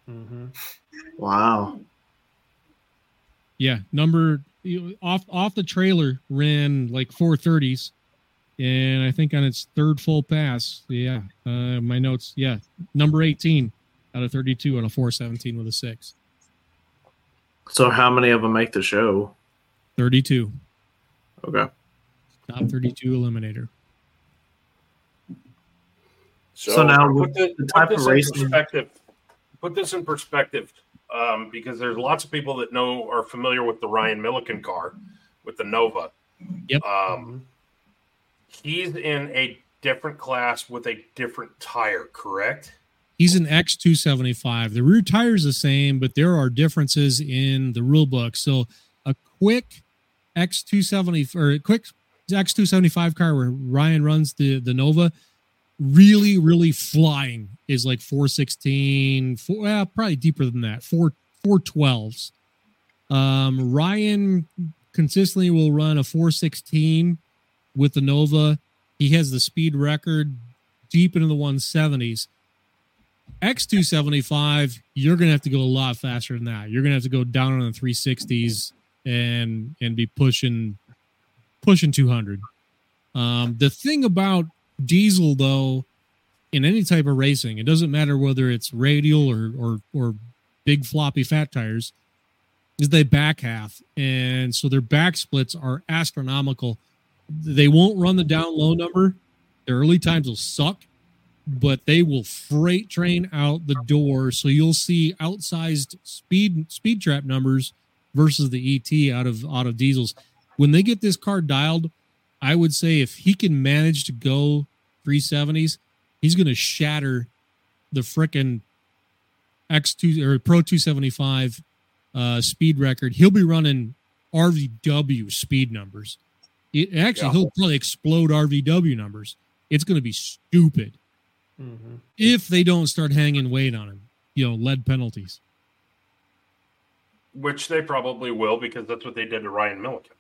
hmm Wow. Yeah, number you- off off the trailer ran like 430s, and I think on its third full pass, yeah, uh, my notes, yeah, number 18 out of 32 on a 417 with a six. So how many of them make the show? 32. Okay. Top 32 eliminator. So now put, with the, the put type this of in racing- perspective. Put this in perspective, um, because there's lots of people that know are familiar with the Ryan Milliken car, with the Nova. Yep. Um, he's in a different class with a different tire, correct? He's an X275. The rear tire is the same, but there are differences in the rule book. So a quick X270 or a quick X275 car where Ryan runs the, the Nova, really, really flying is like 416, four, well, probably deeper than that, four, 412s. Um, Ryan consistently will run a 416 with the Nova. He has the speed record deep into the 170s. X275, you're going to have to go a lot faster than that. You're going to have to go down on the 360s and and be pushing pushing 200. Um, the thing about diesel though in any type of racing, it doesn't matter whether it's radial or or or big floppy fat tires, is they back half, and so their back splits are astronomical. They won't run the down low number. Their early times will suck, but they will freight train out the door. So you'll see outsized speed speed trap numbers versus the ET out of out of diesels. When they get this car dialed, I would say if he can manage to go 370s, he's going to shatter the frickin' X2 or Pro 275 uh, speed record. He'll be running RVW speed numbers. It, actually, Yeah. he'll probably explode RVW numbers. It's going to be stupid Mhm. if they don't start hanging weight on him. You know, lead penalties. Which they probably will because that's what they did to Ryan Milliken.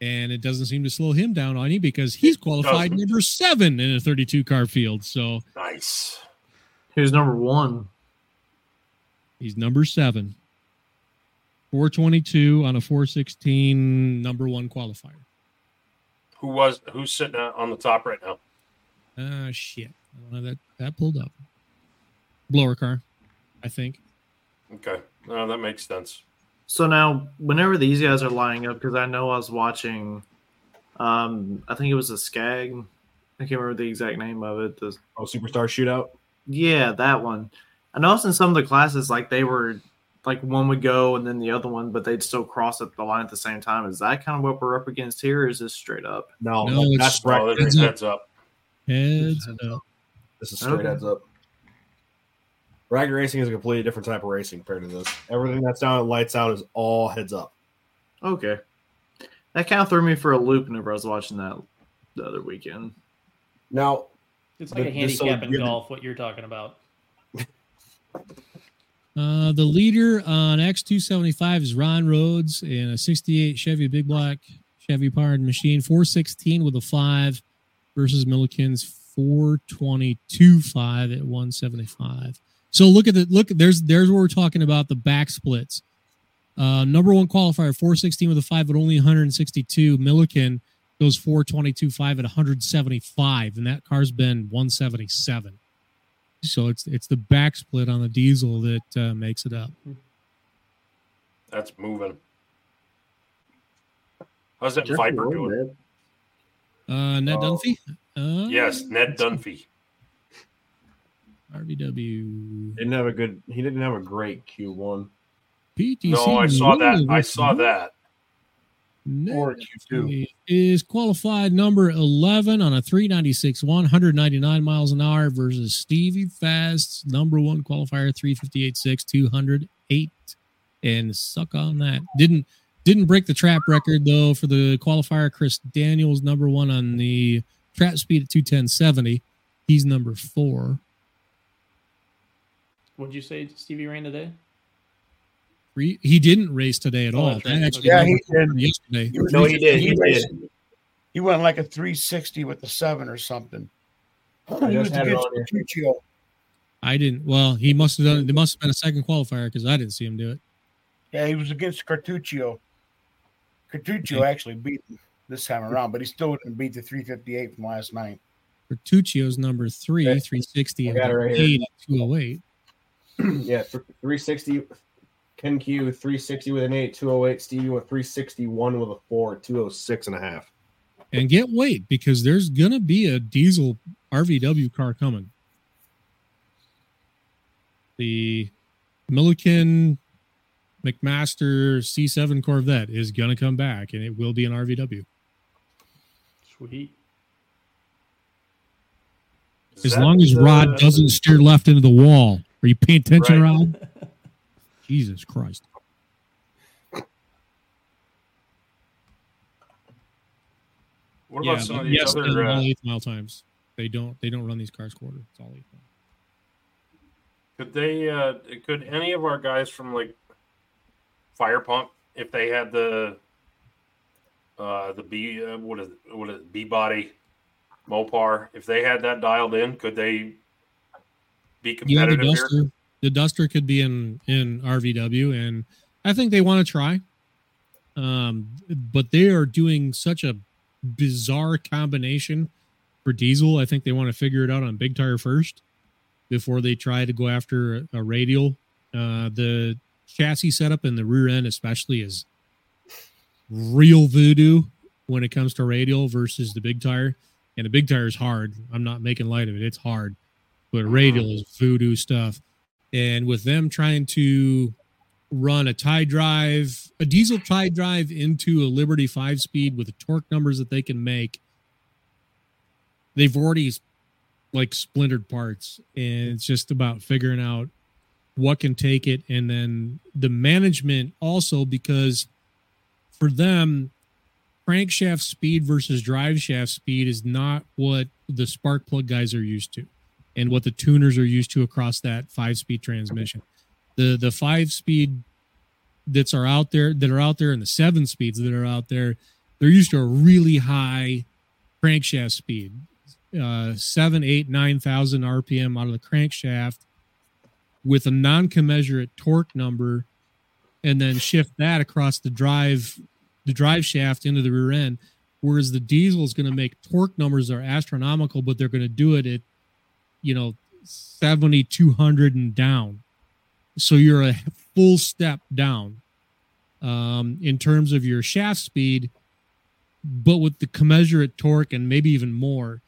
And it doesn't seem to slow him down any because he's qualified number seven in a 32 car field. So Nice. Who's number one? he's number seven. 422 on a 416 number one qualifier. Who was who's sitting on the top right now? Ah, shit. I don't have that, that pulled up. Blower car, I think. Okay, no, that makes sense. So now, whenever these guys are lining up, because I know I was watching, um, I think it was a Skag. I can't remember the exact name of it. The, Oh, Superstar Shootout. yeah, that one. I noticed in some of the classes, like they were, like one would go and then the other one, but they'd still cross up the line at the same time. Is that kind of what we're up against here? Or is this straight up? No, No, it's- that's right. Heads up. heads up. Heads up. This is straight Okay. heads up. Bracket racing is a completely different type of racing compared to this. Everything that's down and lights out is all heads up. Okay, that kind of threw me for a loop whenever I was watching that the other weekend. Now, It's like The- a the- so handicap in you're golf. What you're talking about. Uh, the leader on X275 is Ron Rhodes in a 68 Chevy Big Block Chevy powered machine, 416 with a five versus Milliken's 422.5 at 175. So look at the look. There's there's where we're talking about the back splits. Uh, number one qualifier, 416 with a five but only 162. Milliken goes 422.5 at 175, and that car's been 177. So it's it's the back split on the diesel that uh, makes it up. That's moving. How's that Just Viper doing? bit. Uh, Ned Oh. Dunphy. Uh, Yes, Ned Dunphy. RVW. Didn't have a good. He didn't have a great Q one. PTC. No, I saw that. I saw that. Q2. Is qualified number 11 on a 396 199 miles an hour versus Stevie Fast's number one qualifier 358 208 and suck on that didn't didn't break the trap record though for the qualifier Chris Daniels number one on the trap speed at 210.70 he's number four What'd you say, Stevie ran today? He didn't race today at Oh, all that's actually Yeah, he did. yesterday No, he did. He He, did. he went like a 360 with the seven or something. I He was just had it against on here. I didn't. Well, he must have done. There must have been a second qualifier because I didn't see him do it. Yeah, he was against Cartuccio. Cartuccio Okay. actually beat him this time around, but he still didn't beat the 358 from last night. Cartuccio's number three, Okay. 360, I and it right oh eight at 208. yeah, 360. Ken Q 360 with an 8, 208. Stevie with 361 with a 4, 206 and a half. And get weight because there's gonna be a diesel RVW car coming. The Milliken McMaster C7 Corvette is gonna come back, and it will be an RVW. Sweet. As that long as the- uh, Rod doesn't steer left into the wall. Are you paying attention, Right. Rod? Jesus Christ. What about some of these yes, other? Uh, eighth mile times. They don't they don't run these cars quarter. It's all eighth mile. could they? Uh, could any of our guys from like Fire Pump, if they had the uh, the B, uh, what is it, what is it, B body Mopar, if they had that dialed in, could they be You have the competitive here? Duster. The Duster could be in in RVW, and I think they want to try. Um, but they are doing such a bizarre combination for diesel. I think they want to figure it out on big tire first before they try to go after a, a radial. Uh, the chassis setup and the rear end, especially, is real voodoo when it comes to radial versus the big tire. And the big tire is hard. I'm not making light of it. It's hard, but radial is voodoo stuff. And with them trying to run a tie drive, a diesel tie drive into a Liberty five speed with the torque numbers that they can make, they've already like splintered parts. And it's just about figuring out what can take it. And then the management also, because for them, crankshaft speed versus drive shaft speed is not what the spark plug guys are used to and what the tuners are used to across that five speed transmission. The the five speed that's are out there that are out there and the seven speeds that are out there, they're used to a really high crankshaft speed. Uh seven, eight, nine thousand RPM out of the crankshaft with a non-commensurate torque number and then shift that across the drive the drive shaft into the rear end whereas the diesel is going to make torque numbers that are astronomical but they're going to do it at you know 7200 and down. So you're a full step down um, in terms of your shaft speed but with the commensurate torque and maybe even more.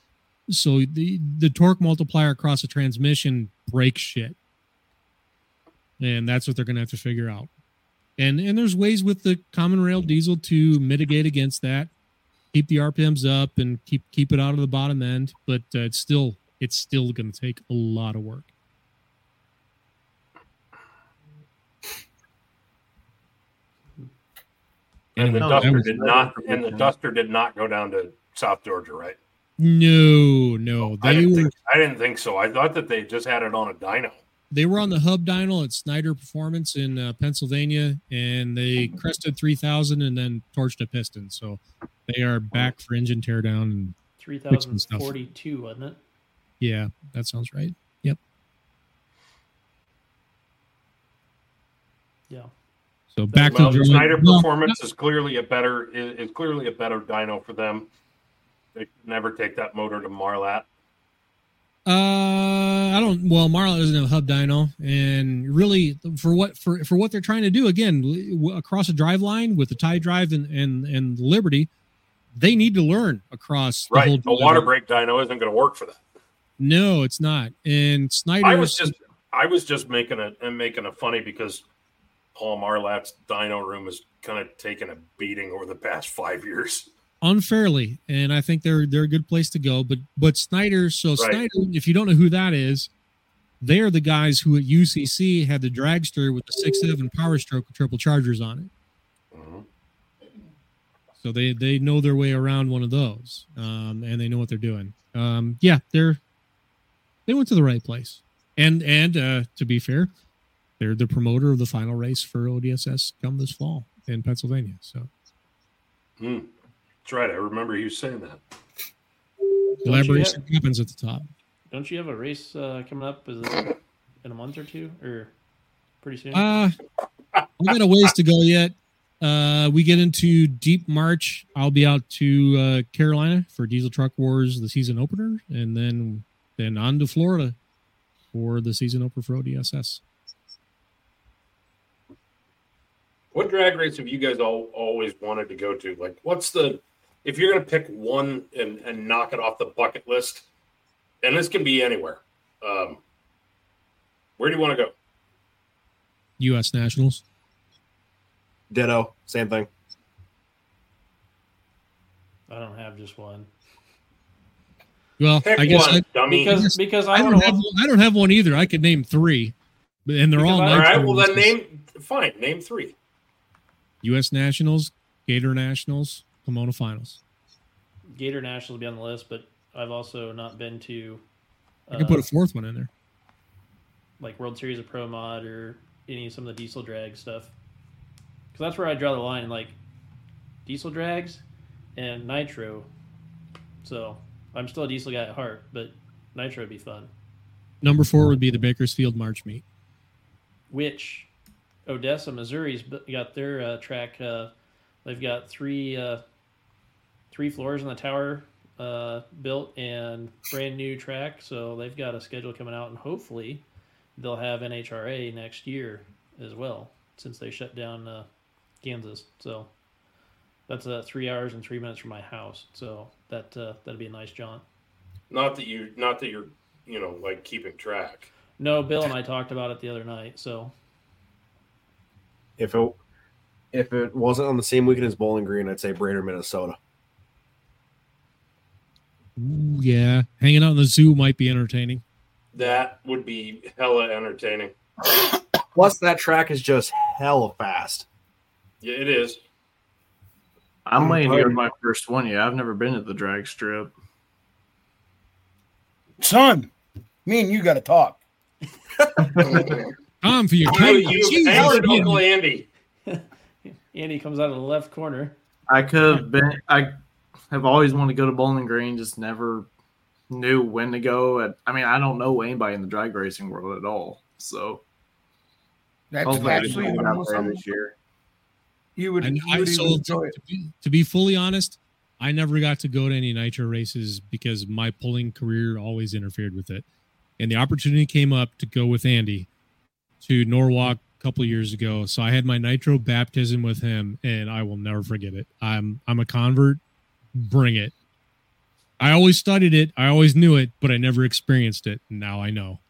So the the torque multiplier across the transmission breaks shit. And that's what they're going to have to figure out. And and there's ways with the common rail diesel to mitigate against that keep the rpms up and keep keep it out of the bottom end but uh, it's still it's still going to take a lot of work And the No, Duster was- did not. And the Duster did not go down to South Georgia, right? no no I didn't, were think, I didn't think so. I thought that they just had it on a dyno. they were on the hub dyno at snyder performance in uh, pennsylvania and they crested 3000 and then torched a piston so they are back for engine teardown and fixing 3042, wasn't it? Yeah that sounds right yep Yeah. so back well, to the the Snyder well, Performance is clearly a better is, is clearly a better dyno for them. They never take that motor to Marlat. Uh, I don't. Well, Marla doesn't have a hub dyno, and really for what for for what they're trying to do again across a drive line with the tie drive and and and Liberty, they need to learn across the Right, whole a water line. brake dyno isn't going to work for that. No, it's not. And Snyder I was just I was just making a and making a funny because Paul Marlat's dyno room has kind of taken a beating over the past five years. unfairly, and I think they're they're a good place to go. But but Snyder, so Right. Snyder, if you don't know who that is, they are the guys who at UCC had the dragster with the six seven Power Stroke with triple chargers on it. Mm-hmm. So they they know their way around one of those, um, and they know what they're doing. Um, yeah, they're they went to the right place, and and uh, to be fair, they're the promoter of the final race for ODSS come this fall in Pennsylvania. So Hmm. That's right. I remember you saying that. collaboration happens at the top. Don't you have a race uh, coming up? Is it in a month or two, or pretty soon? Uh, we got a ways to go yet. Uh, we get into deep March. I'll be out to uh, Carolina for Diesel Truck Wars, the season opener, and then then on to Florida for the season opener for ODSS. What drag race have you guys all always wanted to go to? Like, what's the if you're going to pick one and, and knock it off the bucket list, and this can be anywhere, um, where do you want to go? U.S. Nationals. Ditto. Same thing. I don't have just one. Well, Pick I guess one, I, dummy. Because- I guess because I I don't wanna have one- I don't have one either. I could name three, and they're all Because All right. Well, then name fine. Name three. U.S. Nationals, Gator Nationals, Pomona Finals. Gator National will be on the list, but I've also not been to. I could put uh, a fourth one in there. like World Series of Pro Mod or any of some of the diesel drag stuff. Because that's where I draw the line, like diesel drags and nitro. So I'm still a diesel guy at heart, but nitro would be fun. Number four would be the Bakersfield March Meet. Which Odessa, Missouri's got their uh, track. Uh, they've got three uh, three floors in the tower uh, built and brand new track. So they've got a schedule coming out, and hopefully they'll have NHRA next year as well, since they shut down uh, Kansas. So that's uh, three hours and three minutes from my house. So that uh, that'd be a nice jaunt. Not that you, not that you're, you know, like keeping track. No, Bill and I talked about it the other night. So If it if it wasn't on the same weekend as Bowling Green, I'd say Brainerd, Minnesota. Ooh, yeah, hanging out in the zoo might be entertaining. That would be hella entertaining. Plus, that track is just hella fast. Yeah, it is. I'm waiting to go my first one. Yeah, I've never been to the drag strip. Son, me and you got to talk. Tom, for your You, you Jeez, angered Andy. Uncle Andy. Andy comes out of the left corner. I could have been. I have always wanted to go to Bowling Green, just never knew when to go. At, I mean, I don't know anybody in the drag racing world at all. So That's hopefully I actually can the go out most this year. You would, And you I would even so enjoy to, it. to be, to be fully honest, I never got to go to any nitro races because my pulling career always interfered with it. And the opportunity came up to go with Andy to Norwalk a couple of years ago. So I had my nitro baptism with him, and I will never forget it. I'm I'm a convert. Bring it. I always studied it. I always knew it, but I never experienced it. Now I know.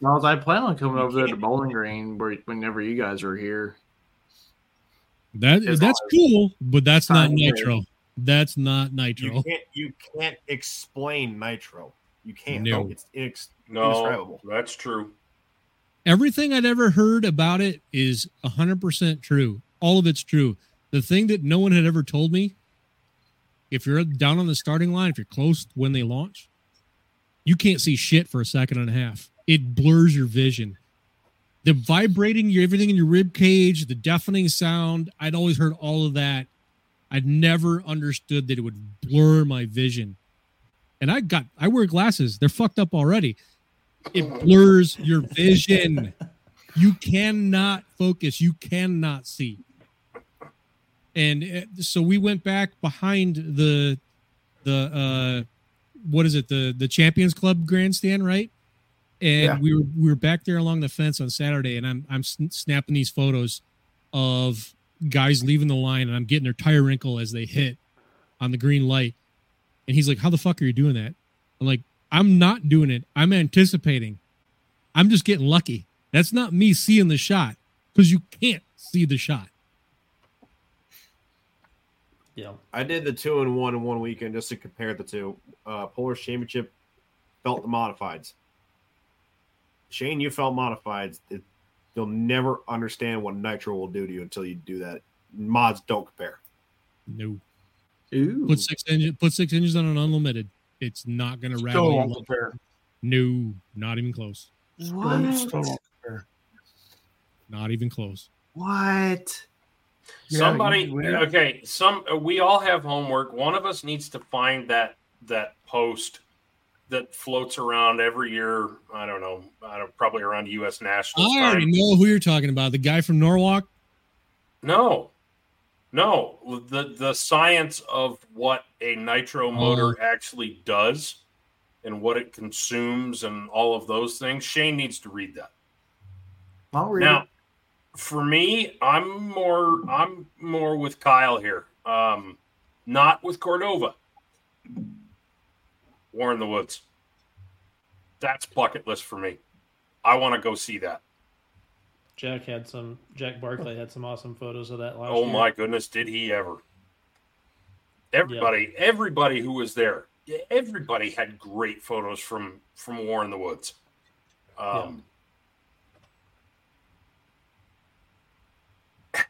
Well, I plan on coming over there to Bowling Green where, whenever you guys are here. That It's that's cool, but that's not time to- nitro. That's not nitro. You can't you can't explain nitro. You can't. No. It's inex- No, indescribable. that's true. everything I'd ever heard about it is 100% true. All of it's true. The thing that no one had ever told me if you're down on the starting line, if you're close when they launch, you can't see shit for a second and a half. It blurs your vision. The vibrating, your everything in your rib cage, the deafening sound, I'd always heard all of that. I'd never understood that it would blur my vision. And I got I wear glasses. They're fucked up already it blurs your vision. You cannot focus. You cannot see. And uh, so we went back behind the the uh what is it the the Champions Club grandstand, right? And Yeah. we were we were back there along the fence on Saturday, and I'm I'm snapping these photos of guys leaving the line, and I'm getting their tire wrinkle as they hit on the green light. And he's like, "How the fuck are you doing that?" I'm like, "I'm not doing it. I'm anticipating. I'm just getting lucky. That's not me seeing the shot because you can't see the shot." Yeah. I did the two and one in one weekend just to compare the two. Uh Polaris Championship felt the modifieds. Shane, you felt modified. It, you'll never understand what nitro will do to you until you do that. Mods don't compare. No. Ooh. Put six engine, put six engines on an unlimited. It's not going to rattle. Still won't compare. No, not even close. Still, still won't compare. Not even close. What? Yeah, Somebody, okay. Some we all have homework. One of us needs to find that that post that floats around every year. I don't know. I don't probably around U.S. Nationals I already know who you're talking about. The guy from Norwalk. No, no. The the science of what a nitro motor actually does and what it consumes and all of those things. Shane needs to read that. I'll read Now, it. for me, I'm more I'm more with Kyle here. Um, not with Cordova. War in the Woods. That's bucket list for me. I want to go see that. Jack had some. Jack Barclay had some awesome photos of that last Oh year. my goodness, did he ever? Everybody, everybody who was there, everybody had great photos from from War in the Woods. Um,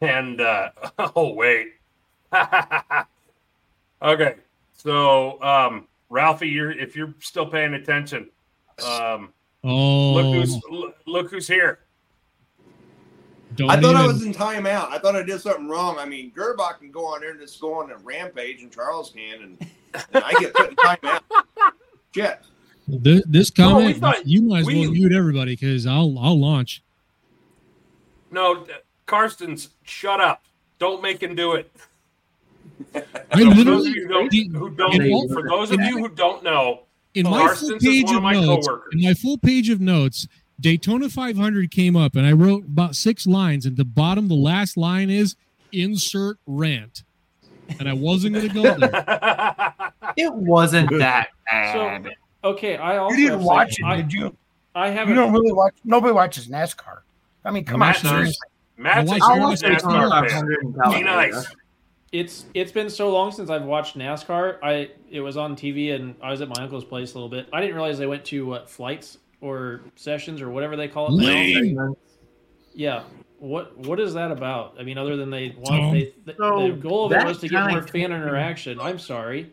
And uh, oh wait, okay. So um, Ralphie, you're if you're still paying attention, um, Oh, look who's look, look who's here. don't I thought I was in timeout. I thought I did something wrong. I mean, Girbach can go on there and just go on a rampage, and Charles can, and, and I get put in timeout. Shit. This, this No, comment, thought- you might as we- well mute everybody because I'll I'll launch. No, Karsten's shut up. Don't make him do it. I So for those literally of you who don't, who in all- for those of you who don't know, in my full page of of my notes, coworkers. in my full page of notes, Daytona 500 came up, and I wrote about six lines. And the bottom, the last line is insert rant, and I wasn't going to go there. It wasn't that bad. So okay, I also You didn't watch say, it, I, did you? I haven't. don't really watch. Nobody watches NASCAR. I mean, come Matt on, does. seriously. Matt's I a watch huge Daytona NASCAR 500 fan. Be nice. It's it's been so long since I've watched NASCAR. I it was on TV and I was at my uncle's place a little bit. I didn't realize they went to what flights or sessions or whatever they call it. Lame. Yeah. What what is that about? I mean, other than they want they, the, So the goal of it that was to get more fan interaction. I'm sorry.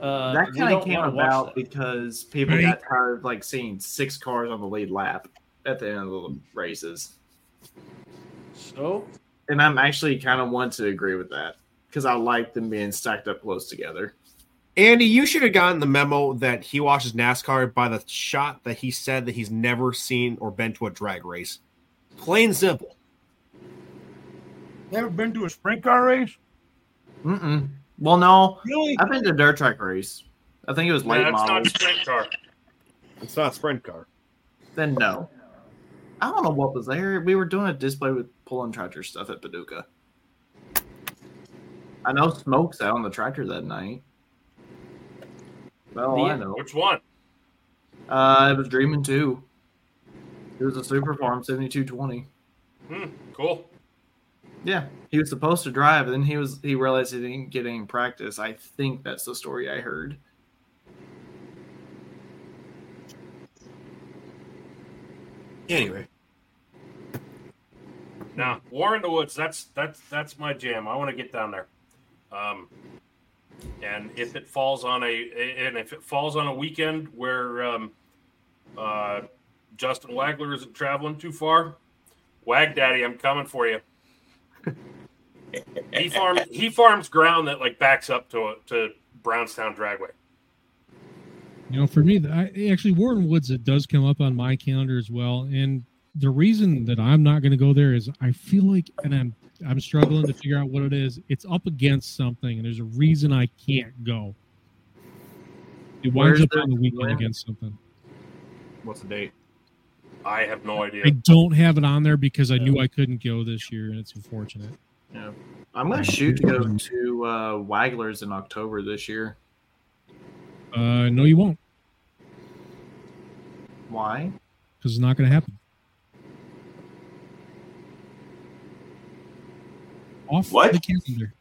Uh, that kind of came about because people Right. got tired of like seeing six cars on the lead lap at the end of the races. So And I'm actually kind of want to agree with that because I like them being stacked up close together. Andy, you should have gotten the memo that he watches NASCAR by the shot that he said that he's never seen or been to a drag race. Plain simple. You ever been to a sprint car race? Mm-mm. Well, no, Really? I've been to a dirt track race. I think it was late That's model. not sprint car. It's not a sprint car. Then no. I don't know what was there. We were doing a display with pulling tractor stuff at Paducah. I know Smoke's out on the tractor that night. Well, I know. Which one? Uh, it was Dreaming 2. It was a Super Farm 7220. Hmm, cool. Yeah, he was supposed to drive, and then he was he realized he didn't get any practice. I think that's the story I heard. Anyway, Now, War in the Woods. That's that's that's my jam. I want to get down there. Um, and if it falls on a and if it falls on a weekend where um, uh, Justin Wagler isn't traveling too far, Wag Daddy, I'm coming for you. he farms he farms ground that like backs up to to Brownstown Dragway. You know, for me, I, actually, Warren Woods it does come up on my calendar as well. And the reason that I'm not going to go there is I feel like, and I'm I'm struggling to figure out what it is. It's up against something, and there's a reason I can't go. It winds Where's up on the weekend when? against something. what's the date? I have no idea. I don't have it on there because I knew I couldn't go this year, and it's unfortunate. Yeah, I'm gonna shoot to go to uh, Wagler's in October this year. Uh, no, you won't, Why? because it's not going to happen. Off What? the calendar.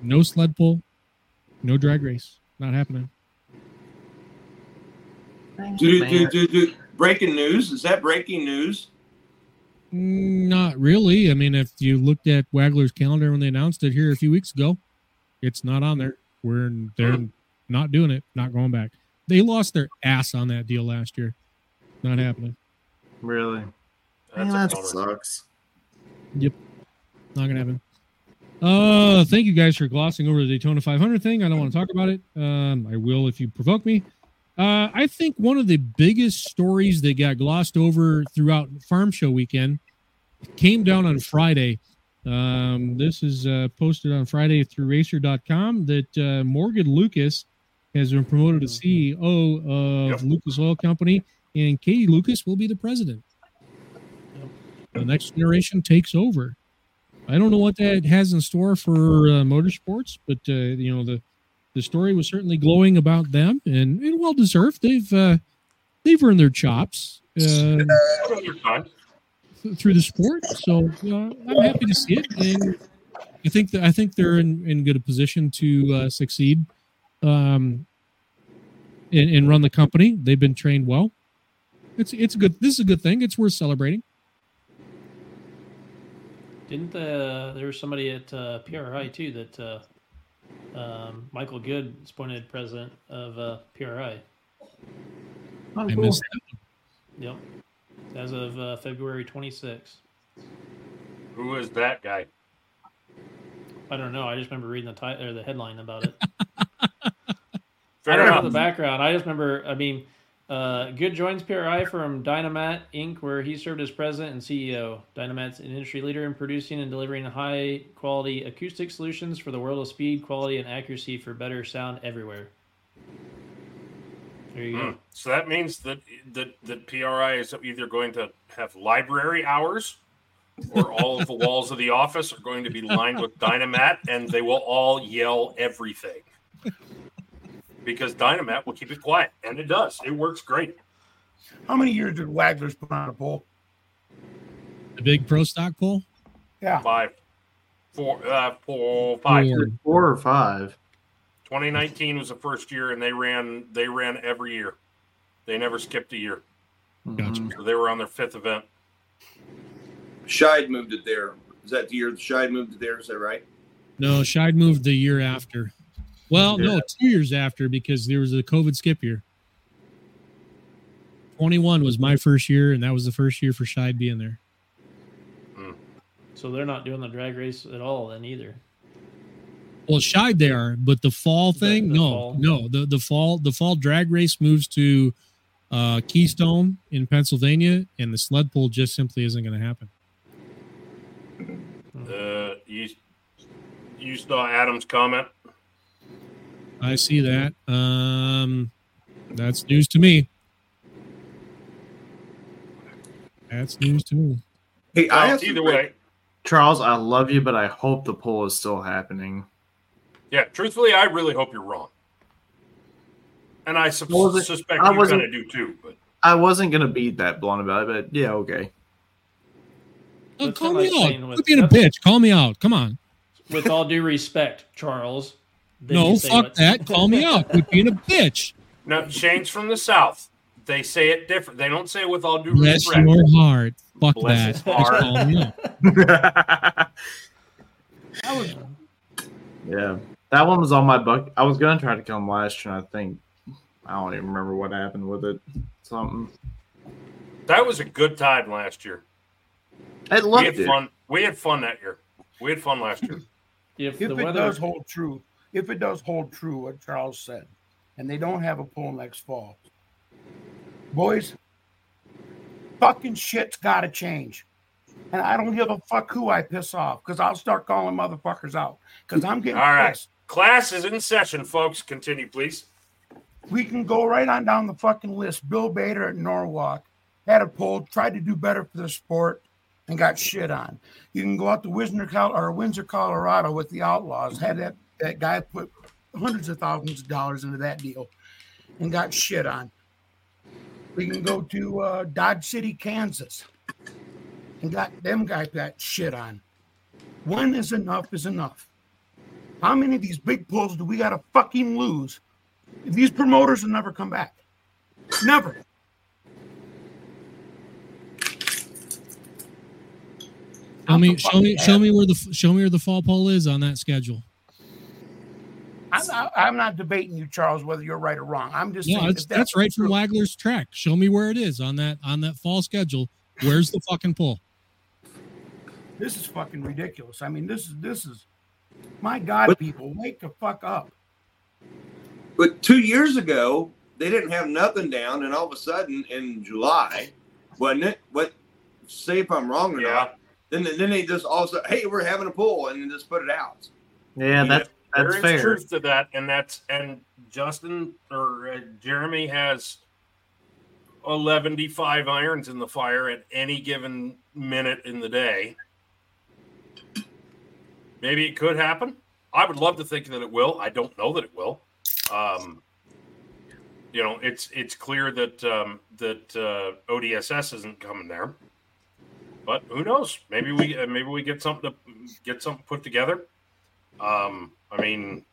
No sled pull, no drag race. Not happening. Do, do, do, do, breaking news. Is that breaking news? Not really. I mean, if you looked at Wagler's calendar when they announced it here a few weeks ago, it's not on there. We're they're not doing it. Not going back. They lost their ass on that deal last year. Not happening. Really? That's Man, that bummer. sucks. Yep. Not gonna happen. Uh, thank you guys for glossing over the Daytona 500 thing. I don't want to talk about it. Um, I will if you provoke me. Uh, I think one of the biggest stories that got glossed over throughout Farm Show weekend came down on Friday. Um, this is uh, posted on Friday through Racer.com that uh, Morgan Lucas has been promoted to CEO of Lucas Oil Company, and Katie Lucas will be the president. The next generation takes over. I don't know what that has in store for uh, motorsports, but uh, you know the the story was certainly glowing about them, and, and well deserved. They've uh, they've earned their chops uh, th- through the sport, so I'm happy to see it, and I think that I think they're in, in good a position to uh, succeed, um, and, and run the company. They've been trained well. It's it's a good. This is a good thing. It's worth celebrating. Didn't the there was somebody at uh, PRI too that uh, um, Michael Good is appointed president of uh, PRI. I missed that. Yep, as of uh, February 26th. Who is that guy? I don't know. I just remember reading the title or the headline about it. Fair I don't know the background. I just remember. I mean, uh, Good joins PRI from Dynamat Inc., where he served as president and CEO. Dynamat's an industry leader in producing and delivering high quality acoustic solutions for the world of speed, quality, and accuracy for better sound everywhere. There you Hmm. go. So that means that that that PRI is either going to have library hours, or all of the walls of the office are going to be lined with Dynamat, and they will all yell everything. Because Dynamat will keep it quiet, and it does. It works great. How many years did Wagler's put on a poll? The big pro stock poll. Yeah. Five, four, uh, four, five. Four. Four or five. 2019 was the first year, and they ran they ran every year. They never skipped a year. Gotcha. So they were on their fifth event. Scheid moved it there. Is that the year Scheid moved it there? Is that right? No, Scheid moved the year after. Well, Yeah. no, two years after because there was a COVID skip year. 21 was my first year, and that was the first year for Scheid being there. So they're not doing the drag race at all then either. Well, Scheid they are, but the fall thing, the no, fall. no, the the fall the fall drag race moves to uh, Keystone in Pennsylvania, and the sled pull just simply isn't going to happen. Uh, you you saw Adam's comment. I see that. Um, that's news to me. That's news to me. Hey, I Well, have either some way, Charles, I love you, but I hope the poll is still happening. yeah. Truthfully, I really hope you're wrong, and I sus- Well, the- suspect I you wasn't- kind do too. But I wasn't gonna beat that blunt about it, but yeah, okay. Oh, That's call not me like saying out. with- Quit being a bitch. Call me out. Come on. With all due respect, Charles. Then no, fuck what- that. Call me out. Quit being a bitch. no, Shane's from the south. They say it different. They don't say it with all due Bless respect. your heart. Fuck Bless that. his heart. call me out. That was Yeah, that one was on my buck. I was gonna try to come last year. and I think I don't even remember what happened with it. Something. That was a good time last year. I We loved had it. fun. We had fun that year. We had fun last year. If, if the it weather does hold true, if it does hold true what Charles said, and they don't have a poll next fall, boys, fucking shit's got to change. And I don't give a fuck who I piss off because I'll start calling motherfuckers out because I'm getting All right. pissed. Class is in session, folks. Continue, please. We can go right on down the fucking list. Bill Bader at Norwalk had a poll, tried to do better for the sport, and got shit on. You can go out to Windsor, or Windsor, Colorado with the Outlaws. Had that, that guy put hundreds of thousands of dollars into that deal and got shit on. We can go to uh, Dodge City, Kansas, and got them guys got shit on. When is enough is enough. How many of these big pulls do we got to fucking lose? These promoters will never come back. Never. Show me, show me, show me where the show me where the fall poll is on that schedule. I'm not, I'm not debating you, Charles, whether you're right or wrong. I'm just No, saying that's if that's right from Wagler's track. Show me where it is on that on that fall schedule. Where's the fucking poll? This is fucking ridiculous. I mean, this is this is my God, people, wake the fuck up. But two years ago, they didn't have nothing down, and all of a sudden in July, wasn't it? What? Say if I'm wrong or not. Then then they just also of hey, we're having a pool, and then just put it out. Yeah, that's There that's is fair. truth to that, and that's and Justin or uh, Jeremy has 115 irons in the fire at any given minute in the day. Maybe it could happen. I would love to think that it will. I don't know that it will. Um, you know, it's it's clear that um, that uh, ODSS isn't coming there, but who knows? Maybe we uh, maybe we get something to get something put together. Um, I mean,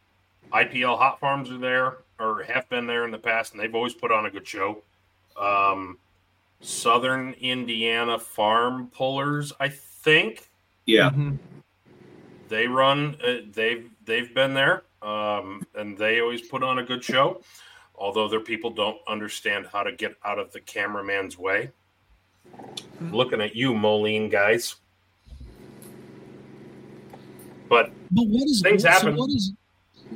IPL Hot Farms are there or have been there in the past, and they've always put on a good show. Um, Southern Indiana Farm Pullers, I think Yeah. they run. Uh, they've they've been there, um, and they always put on a good show. Although their people don't understand how to get out of the cameraman's way. Looking at you, Moline guys. But But what is Things so happen. What is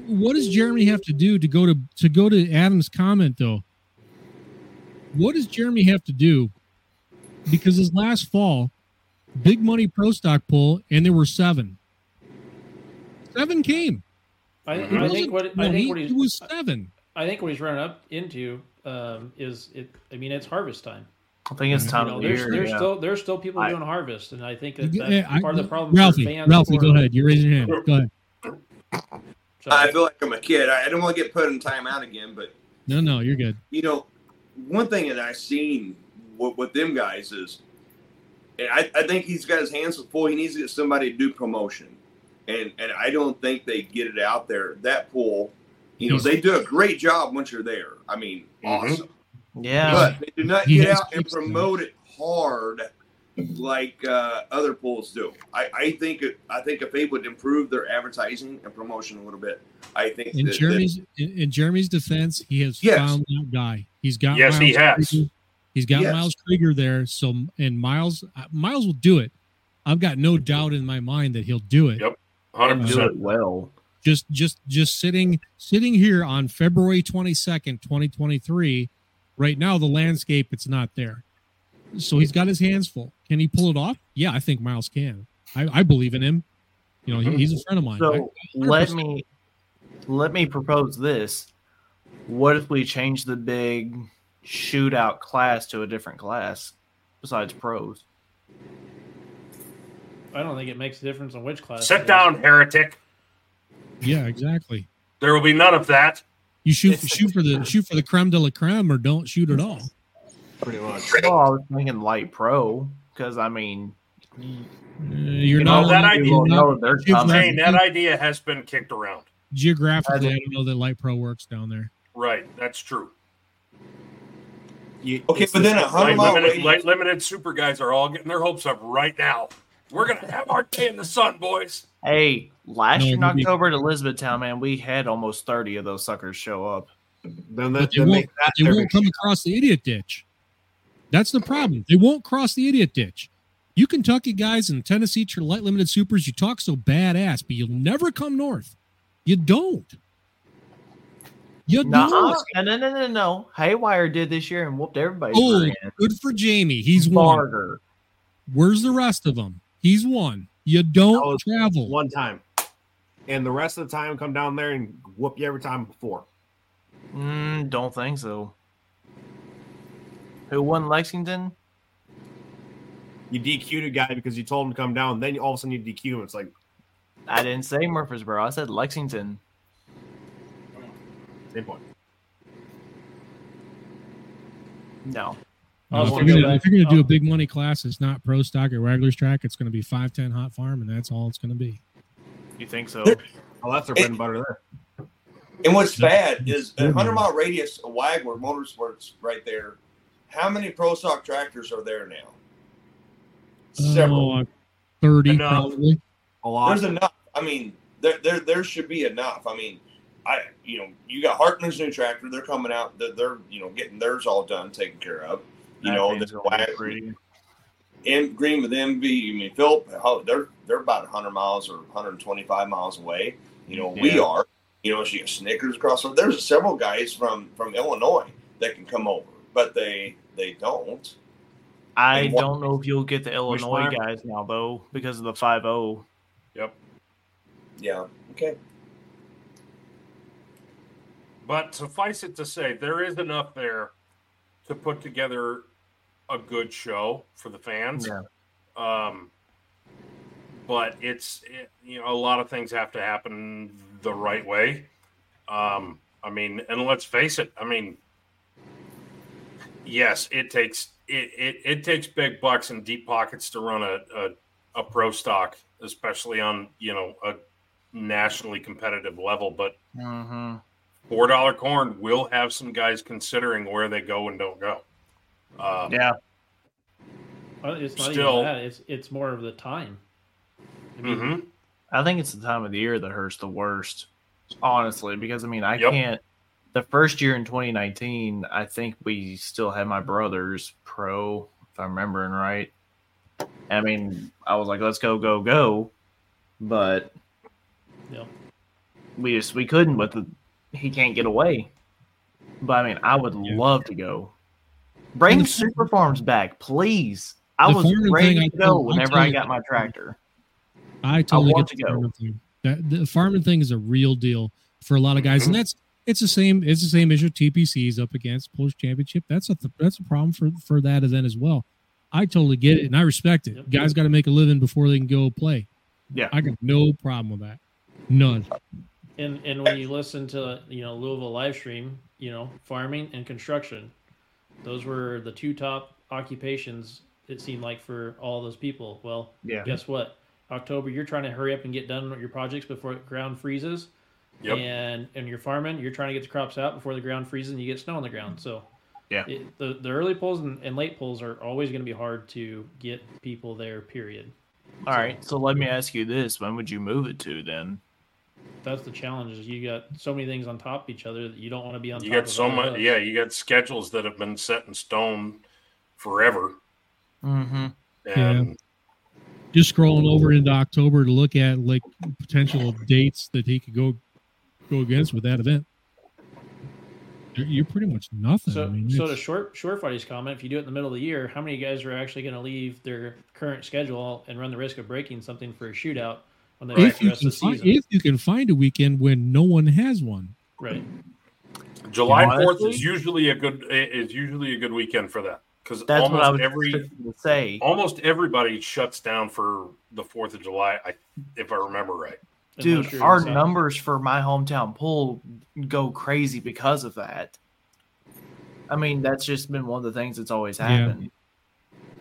what does Jeremy have to do to go to to go to Adam's comment though? What does Jeremy have to do? Because his last fall, big money pro stock pull, and there were seven. Seven came. I, I think what no, I think he- what he's it was seven. I think what he's running up into um, is it. I mean, it's harvest time. I think it's time You know, of there's year. there's yeah. still there's still people I- doing harvest, and I think that that's I- part of the problem. Ralphie, fans Ralphie, go ahead. You're raising your hand. Go ahead. I feel like I'm a kid. I I don't want to get put in timeout again, but No, no, you're good. you know, one thing that I've seen with, with them guys is, and I, I think he's got his hands full. He needs to get somebody to do promotion, and and I don't think they get it out there. That pool, you know, He's- they do a great job once you're there. I mean, mm-hmm. awesome. Yeah. But they do not get out and promote it hard like uh, other pools do. I, I think it, I think if they would improve their advertising and promotion a little bit, I think In that- that- Jeremy's in, in Jeremy's defense, he has Yes. found that guy. He's got Yes, he has. Krieger. He's got Yes. Miles Krieger there. So and Miles uh, Miles will do it. I've got no doubt in my mind that he'll do it. Yep, hundred and percent. well. Just just just sitting sitting here on February 22nd, 2023. Right now the landscape it's not there. So he's got his hands full. Can he pull it off? Yeah, I think Miles can. I, I believe in him. You know, he, mm-hmm. he's a friend of mine. So I- let me let me propose this. What if we change the big shootout class to a different class besides pros? I don't think it makes a difference on which class. Sit down, heretic. Yeah, exactly. There will be none of that. You shoot shoot for the shoot for the creme de la creme, or don't shoot at all. Pretty much. Well, I was thinking light pro because I mean, Uh, you're You not know, that idea- you're not- no, they're geographically- that idea has been kicked around. geographically, I don't know that light pro works down there. Right, that's true. You, Okay, but then a hundred Light mile limited, light limited super guys are all getting their hopes up right now. We're gonna have our day in the sun, boys. hey, last No, year in October at Elizabethtown, man, we had almost thirty of those suckers show up. then But that, they then won't, that they won't come across the idiot ditch. That's the problem. They won't cross the idiot ditch. You Kentucky guys and Tennessee tr- light limited supers, you talk so badass, but you'll never come north. You don't. You No, don't. no, no, no, no, no. Haywire did this year and whooped everybody. Oh, good for Jamie. He's won. Barger. Where's the rest of them? He's one. You don't travel. one time, and the rest of the time come down there and whoop you every time before. Mm, don't think so. Who won Lexington? You DQ'd a guy because you told him to come down. Then all of a sudden you DQ him. It's like I didn't say Murfreesboro. I said Lexington. same point. No. I'll if you're gonna, if you're gonna do a big money class, it's not pro stock or regulars track. It's going to be five ten hot farm, and that's all it's going to be. You think so? Oh, that's their bread and butter there. And what's bad is a Mhm. hundred mile radius of Wagler Motorsports right there. How many pro stock tractors are there now? Several. thirty Enough. probably. A lot. There's enough. I mean, there, there there should be enough. I mean, I you know you got Hartman's new tractor. They're coming out. They're, they're you know getting theirs all done, taken care of. You That know, thing's the gonna be Wag- pretty. in Green with Envy. I mean, Philip, how- they're they're about 100 miles or 125 miles away. You know, we are. You know, she got Snickers across. the- There's several guys from from Illinois that can come over, but they they don't. I And don't know if you'll get the Illinois guys now though because of the five oh. zero. Yep. Yeah. Okay. But suffice it to say, there is enough there to put together a good show for the fans. Yeah. Um, but it's it, you know a lot of things have to happen the right way. Um, I mean, and let's face it. I mean, yes, it takes it, it, it takes big bucks and deep pockets to run a, a, a pro stock, especially on you know a nationally competitive level. But Mm-hmm. four dollar corn will have some guys considering where they go and don't go. Um, Yeah. Well, it's not Still- even that. It's it's more of the time. I mean, mhm. I think it's the time of the year that hurts the worst, honestly, because I mean, I Yep. can't. The first year in 2019, I think we still had my brother's pro, if I'm remembering right. I mean, I was like, let's go, go, go. But Yep. we just, we couldn't but the, he can't get away. But I mean, I would love to go. Bring Super Farms back, please. I was ready thing, to I go tell- I'll whenever tell I you- got my tractor. I totally want get to the go. farming thing. That the farming thing is a real deal for a lot of guys, Mm-hmm. and that's it's the same. It's the same issue TPC is up against Polish Championship. That's a that's a problem for for that event as well. I totally get it and I respect it. Guys got to make a living before they can go play. Yeah, I got no problem with that. None. And and when you listen to you know Louisville live stream, you know farming and construction, those were the two top occupations. It seemed like for all those people. Well, Yeah. Guess what? October, you're trying to hurry up and get done with your projects before the ground freezes. Yep. And and you're farming, you're trying to get the crops out before the ground freezes and you get snow on the ground. So Yeah. it, the the early polls and, and late polls are always going to be hard to get people there. Period. All right. So let me ask you this: When would you move it to then? That's the challenge. Is you got so many things on top of each other that you don't want to be on. You top got of so much, hooks. yeah. You got schedules that have been set in stone forever. Mm-hmm. And Just scrolling over into October to look at like potential dates that he could go go against with that event. You're, you're pretty much nothing. So, I mean, so to it's- short short fighting's comment, if you do it in the middle of the year, how many guys are actually going to leave their current schedule and run the risk of breaking something for a shootout when they if back the you rest can of the find, season? if you can find a weekend when no one has one, Right. July Fourth is usually a good is usually a good weekend for that because That's what I almost was every to say. almost everybody shuts down for the Fourth of July. I, if I remember right. Dude, Unless you're our numbers for my hometown pool go crazy because of that. I mean, that's just been one of the things that's always Yeah. happened.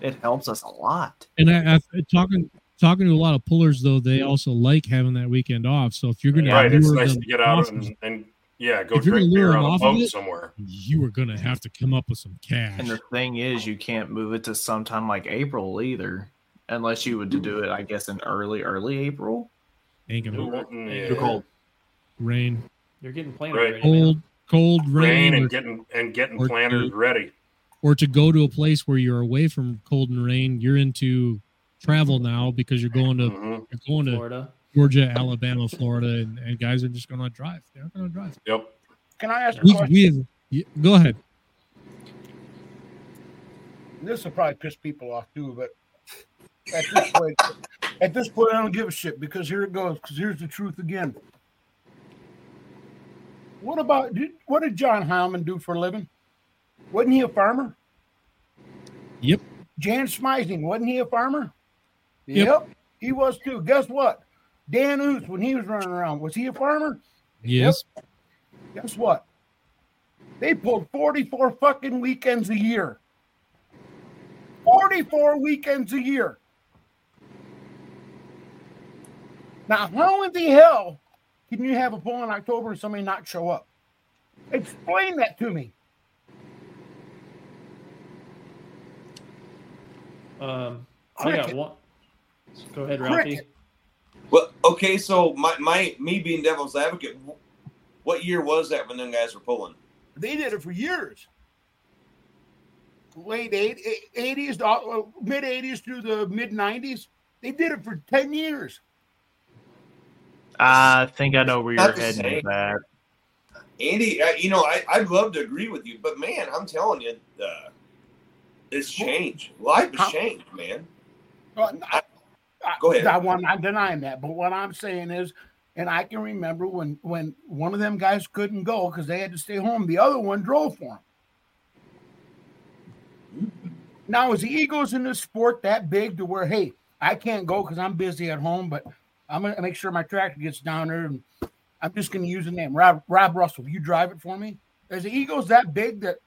It helps us a lot. and I, I talking talking to a lot of pullers though, they mm-hmm. also like having that weekend off. So if you're going to Right, it's lure nice them to get out off and, and yeah, go If you're gonna drink beer them on a off of boat it, somewhere. you are going to have to come up with some cash. And the thing is, you can't move it to sometime like April either, unless you would do it, I guess, in early, early April. Ain't gonna Yeah. Too cold. rain, You're getting plain Right. already, man. cold, cold rain, Rain or, and getting and getting or planters to- ready. or to go to a place where you're away from cold and rain. You're into travel now because you're going to Mhm. you're going to Florida. Georgia, Alabama, Florida, and, and guys are just going to drive. They're not going to drive. Yep. Can I ask a We, question? we have, yeah, go ahead. This will probably piss people off too, but at this point, at this point, I don't give a shit because here it goes. Because here's the truth again. What about did, what did John Hyman do for a living? Wasn't he a farmer? Yep. Jan Smising, wasn't he a farmer? Yep. he was too. Guess what? Dan Oos, when he was running around, was he a farmer? Yes. Guess what? They pulled 44 fucking weekends a year. 44 weekends a year. Now, how in the hell can you have a pull in October and somebody not show up? Explain that to me. Um, I got one. Go ahead, Ralphie. Cricket. Well, okay, so my, my me being devil's advocate, what year was that when them guys were pulling? They did it for years. Late eight- 80s, uh, mid 80s through the mid 90s. They did it for 10 years. I think I know where you're heading with that. Andy, I, you know, I, I'd love to agree with you, but man, I'm telling you, uh, it's changed. Life has changed, man. Well, I, I, Go ahead. I, am not denying that, but what I'm saying is, and I can remember when when one of them guys couldn't go because they had to stay home. The other one drove for him. Now, is the egos in this sport that big to where, hey, I can't go because I'm busy at home, but I'm gonna make sure my tractor gets down there, and I'm just gonna use the name Rob Rob Russell. You drive it for me. Is the egos that big that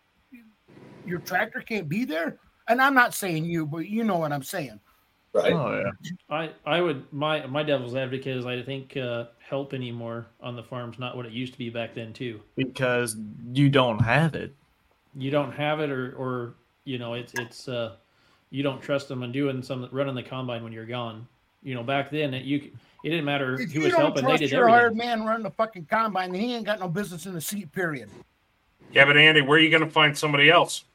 your tractor can't be there? And I'm not saying you, but you know what I'm saying. Right. Oh yeah. I I would my my devil's advocate is I think uh, help anymore on the farm's not what it used to be back then too. Because you don't have it. You don't have it, or or you know it's it's uh you don't trust them on doing some running the combine when you're gone. You know back then it, you it didn't matter If who you was don't helping; they trust did your everything. hired man running the fucking combine, then he ain't got no business in the seat. Period. Yeah, but Andy, where are you going to find somebody else?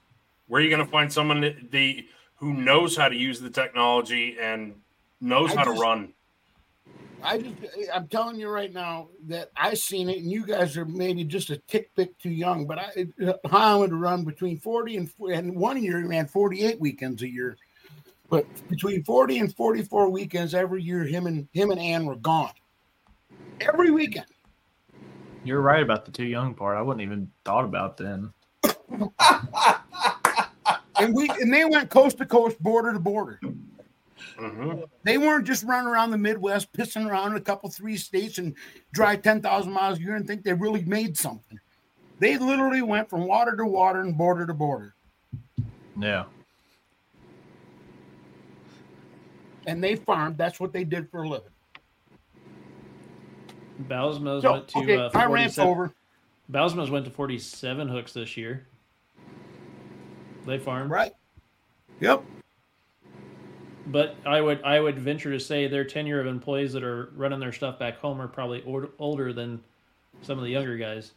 Where are you going to find someone that the who knows how to use the technology and knows I how just- to run? I just, I'm telling you right now that I seen it, and you guys are maybe just a tick bit too young. But I, uh, I would run between 40 and and one year he ran 48 weekends a year, but between 40 and 44 weekends every year, him and him and Ann were gone every weekend. You're right about the too young part. I wouldn't even thought about then. And we and they went coast to coast, border to border. Mm-hmm. They weren't just running around the Midwest, pissing around in a couple three states and drive ten thousand miles a year and think they really made something. They literally went from water to water and border to border, Yeah. and they farmed. That's what they did for a living. Balsmos So, went to okay, uh, I rant 47 over. Balsmos went to 47 hooks this year. They farmed. Right. Yep. But I would I would venture to say their tenure of employees that are running their stuff back home are probably old, older than some of the younger guys.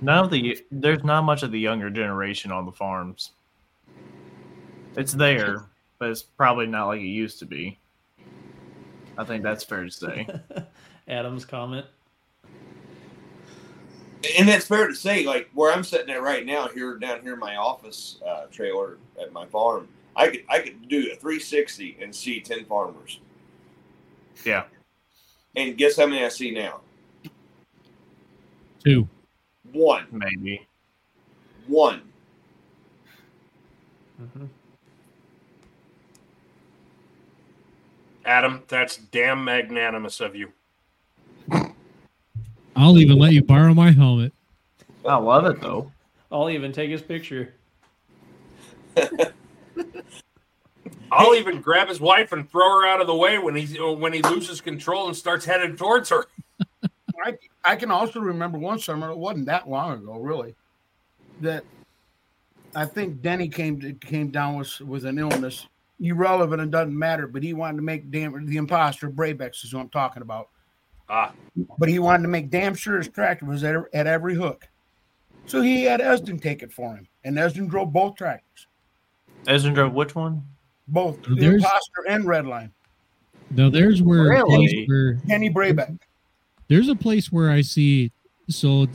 None of the there's not much of the younger generation on the farms. It's there, but it's probably not like it used to be. I think that's fair to say. Adam's comment. And that's fair to say. Like where I'm sitting at right now, here down here in my office uh, trailer at my farm, I could I could do a 360 and see 10 farmers. Yeah. And guess how many I see now? Two. One. Maybe. One. Adam, that's damn magnanimous of you. I'll even let you borrow my helmet. I love it though. I'll even take his picture. I'll even grab his wife and throw her out of the way when he's when he loses control and starts heading towards her. I, I can also remember one summer, it wasn't that long ago, really, that I think Denny came to, came down with with an illness, irrelevant and doesn't matter, but he wanted to make damn the imposter Brabex is who I'm talking about. Ah, But he wanted to make damn sure his tractor was at, at every hook. So he had Esden take it for him, and Esden drove both tractors, Esden drove which one? both the There's- imposter and Redline. Now there's where, Really? place where Denny Brabeck. there's a place where I see. So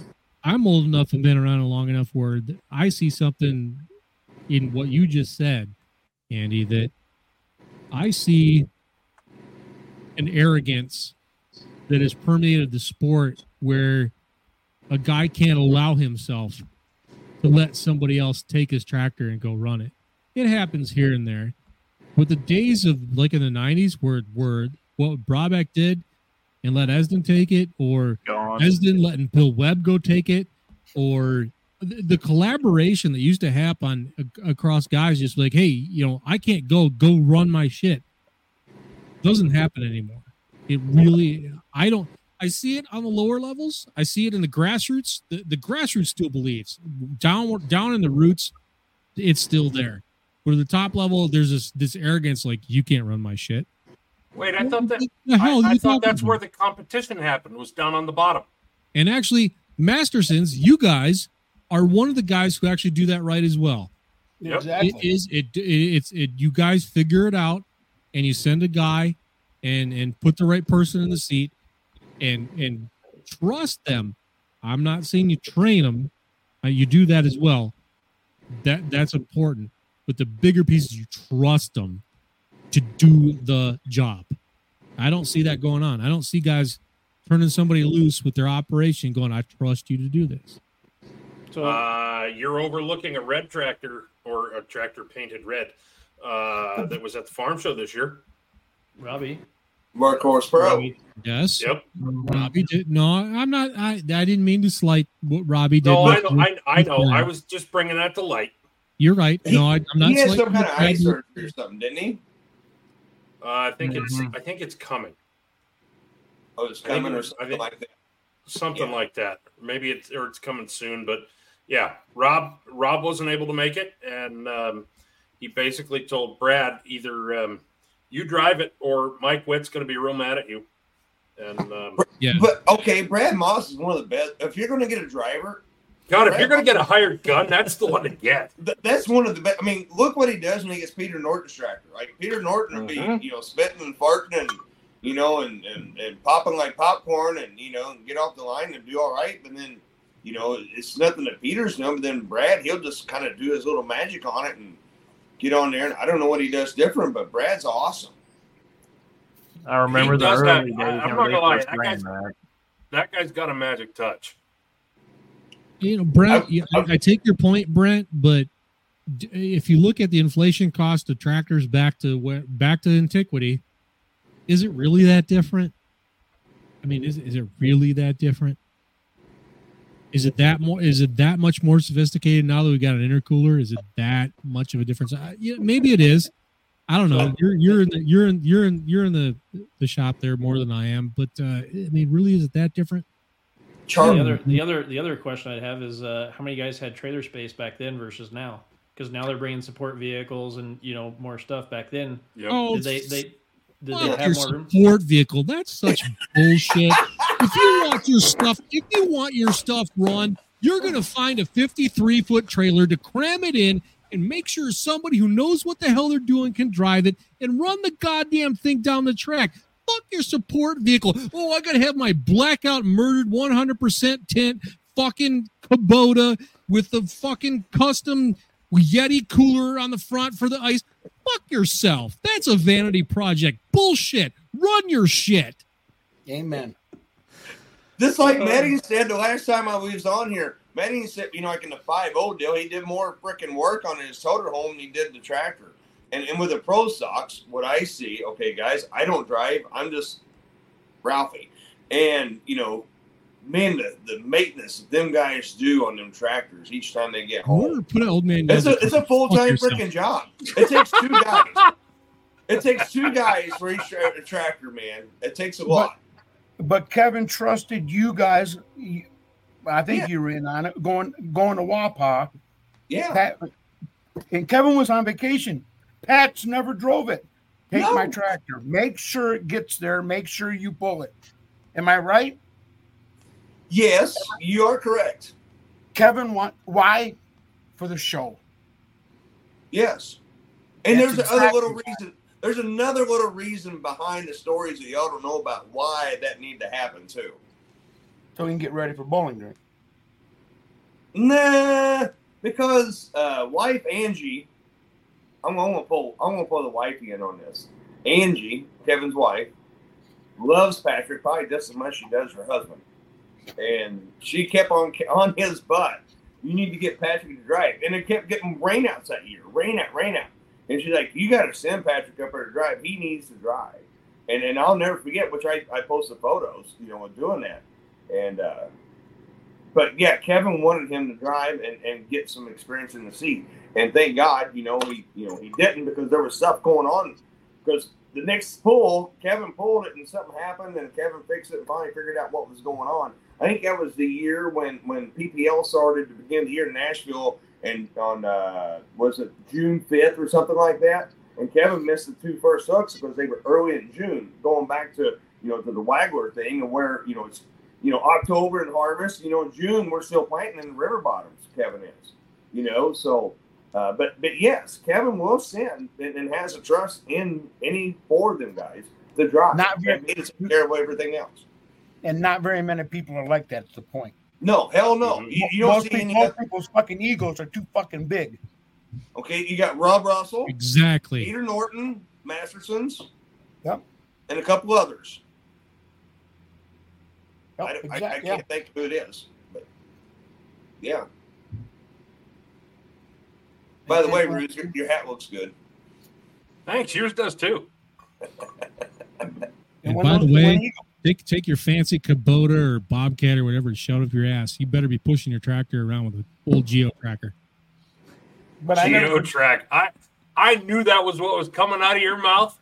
I'm old enough and been around long enough where I see something in what you just said, Andy, that I see an arrogance that has permeated the sport where a guy can't allow himself to let somebody else take his tractor and go run it. It happens here and there. But the days of like in the 90s where, where what Brabeck did and let Esden take it, or Gone. Esden letting Bill Webb go take it, or the, the collaboration that used to happen across guys, just like, hey, you know, I can't go, go run my shit. Doesn't happen anymore. It really, I don't. I see it on the lower levels. I see it in the grassroots. The, the grassroots still believes down down in the roots, it's still there. But at the top level, there's this this arrogance, like you can't run my shit. Wait, I thought that The hell I, I thought talking that's where the competition happened was down on the bottom. And actually, Mastersons, you guys are one of the guys who actually do that right as well. Yep. Exactly. It is it, it it's it you guys figure it out and you send a guy and and put the right person in the seat and and trust them. I'm not saying you train them. Uh, you do that as well. That that's important. But the bigger pieces you trust them to do the job. I don't see that going on. I don't see guys turning somebody loose with their operation going, I trust you to do this. So Uh, you're overlooking a red tractor or a tractor painted red uh, that was at the farm show this year. Robbie. Workhorse Pro. Yes. Yep. Robbie did no. I'm not. I I didn't mean to slight what Robbie did. No, I know, I, I know. I was just bringing that to light. You're right. No, I, I'm not. he had some kind of what eye surgery or something, didn't he? Uh, I think it's Mm-hmm. I think it's coming. Oh, it's coming it or something like that. something like that. Maybe it's or it's coming soon, but yeah, Rob Rob wasn't able to make it, and um, he basically told Brad either um, you drive it or Mike Witt's going to be real mad at you. And um, yeah, But okay, Brad Moss is one of the best. If you're going to get a driver, God, if you're going to get a hired gun, that's the one to get. that's one of the best. I mean, look what he does when he gets Peter Norton's tractor. Like Peter Norton would be, Mhm. you know, spitting and farting and you know, and, and and popping like popcorn, and you know, and get off the line and do all right. But then, you know, it's nothing that Peter's doing. But then Brad, he'll just kind of do his little magic on it and get on there. And I don't know what he does different, but Brad's awesome. I remember He the early that. days. I- I'm not gonna lie, that guy's- that. That guy's got a magic touch. You know, Brent, yeah, I, I take your point, Brent, but if you look at the inflation cost of tractors back to where, back to antiquity, is it really that different? I mean, is is it really that different? Is it that more? Is it that much more sophisticated now that we got an intercooler? Is it that much of a difference? Uh, yeah, maybe it is. I don't know. You're you're in the you're in you're in you're in the the shop there more than I am, but uh, I mean, really, is it that different? The other, the other, the other question I'd have is uh, how many guys had trailer space back then versus now? Because now they're bringing support vehicles and you know more stuff. Back then, Oh, did they they did they your have more room? support vehicle. That's such bullshit. If you want your stuff, if you want your stuff run, you're gonna find a 53 foot trailer to cram it in and make sure somebody who knows what the hell they're doing can drive it and run the goddamn thing down the track. Fuck your support vehicle. Oh, I gotta have my blackout murdered 100% tint fucking Kubota with the fucking custom Yeti cooler on the front for the ice. Fuck yourself. That's a vanity project. Bullshit. Run your shit. Amen. Just like Maddie said the last time I was on here, Maddie said, you know, like in the 5 0 deal, he did more freaking work on his toter home than he did the tractor. And, and with the Pro Stocks, what I see, okay, guys, I don't drive. I'm just Ralphie. And, you know, man, the, the maintenance that them guys do on them tractors each time they get home. Or put an old man. It's a, it's a full time freaking job. It takes two guys. It takes two guys for each tra- tractor, man. It takes a lot. But Kevin trusted you guys. I think you were in on it. Going going to Wapa. Yeah. Pat, and Kevin was on vacation. Pat's never drove it. Take my tractor. Make sure it gets there. Make sure you pull it. Am I right? Yes, you are correct. Kevin, why? For the show. Yes. And That's there's another exactly little reason. There's another little reason behind the stories that y'all don't know about why that need to happen too. So we can get ready for Bowling Green. Nah, because uh, wife Angie, I'm, I'm gonna pull. I'm gonna pull the wife in on this. Angie, Kevin's wife, loves Patrick probably just as much as she does her husband, and she kept on on his butt. You need to get Patrick to drive, and it kept getting rainouts that year, rain out, rain out. And she's like, "You got to send Patrick up there to drive. He needs to drive." And and I'll never forget, which I I posted photos, you know, of doing that, and. uh but yeah, Kevin wanted him to drive and, and get some experience in the seat. And thank God, you know, he you know he didn't because there was stuff going on. Because the next pull, Kevin pulled it and something happened, and Kevin fixed it and finally figured out what was going on. I think that was the year when when PPL started to begin the year in Nashville, and on uh, was it June fifth or something like that. And Kevin missed the two first hooks because they were early in June, going back to you know to the Wagler thing, and where you know it's you know, October and harvest, you know, in June we're still planting in the river bottoms, Kevin is. You know, so uh, but but yes, Kevin will send and, and has a trust in any four of them guys to drive. Not he care of everything else. And not very many people are like that. That's the point. No, hell no. Mm-hmm. You, you don't most, see people, any most people's fucking egos are too fucking big. okay, you got Rob Russell, Exactly. Peter Norton, Mastersons, Yep. and a couple others. Yep, I, I, I can't yeah. think who it is, but yeah. By the way, Bruce, your, your hat looks good. Thanks. Yours does too. And when by the way, when you- take take your fancy Kubota or Bobcat or whatever and shove it up your ass. You better be pushing your tractor around with an old Geo tracker. But I never, Geotrack. I I knew that was what was coming out of your mouth.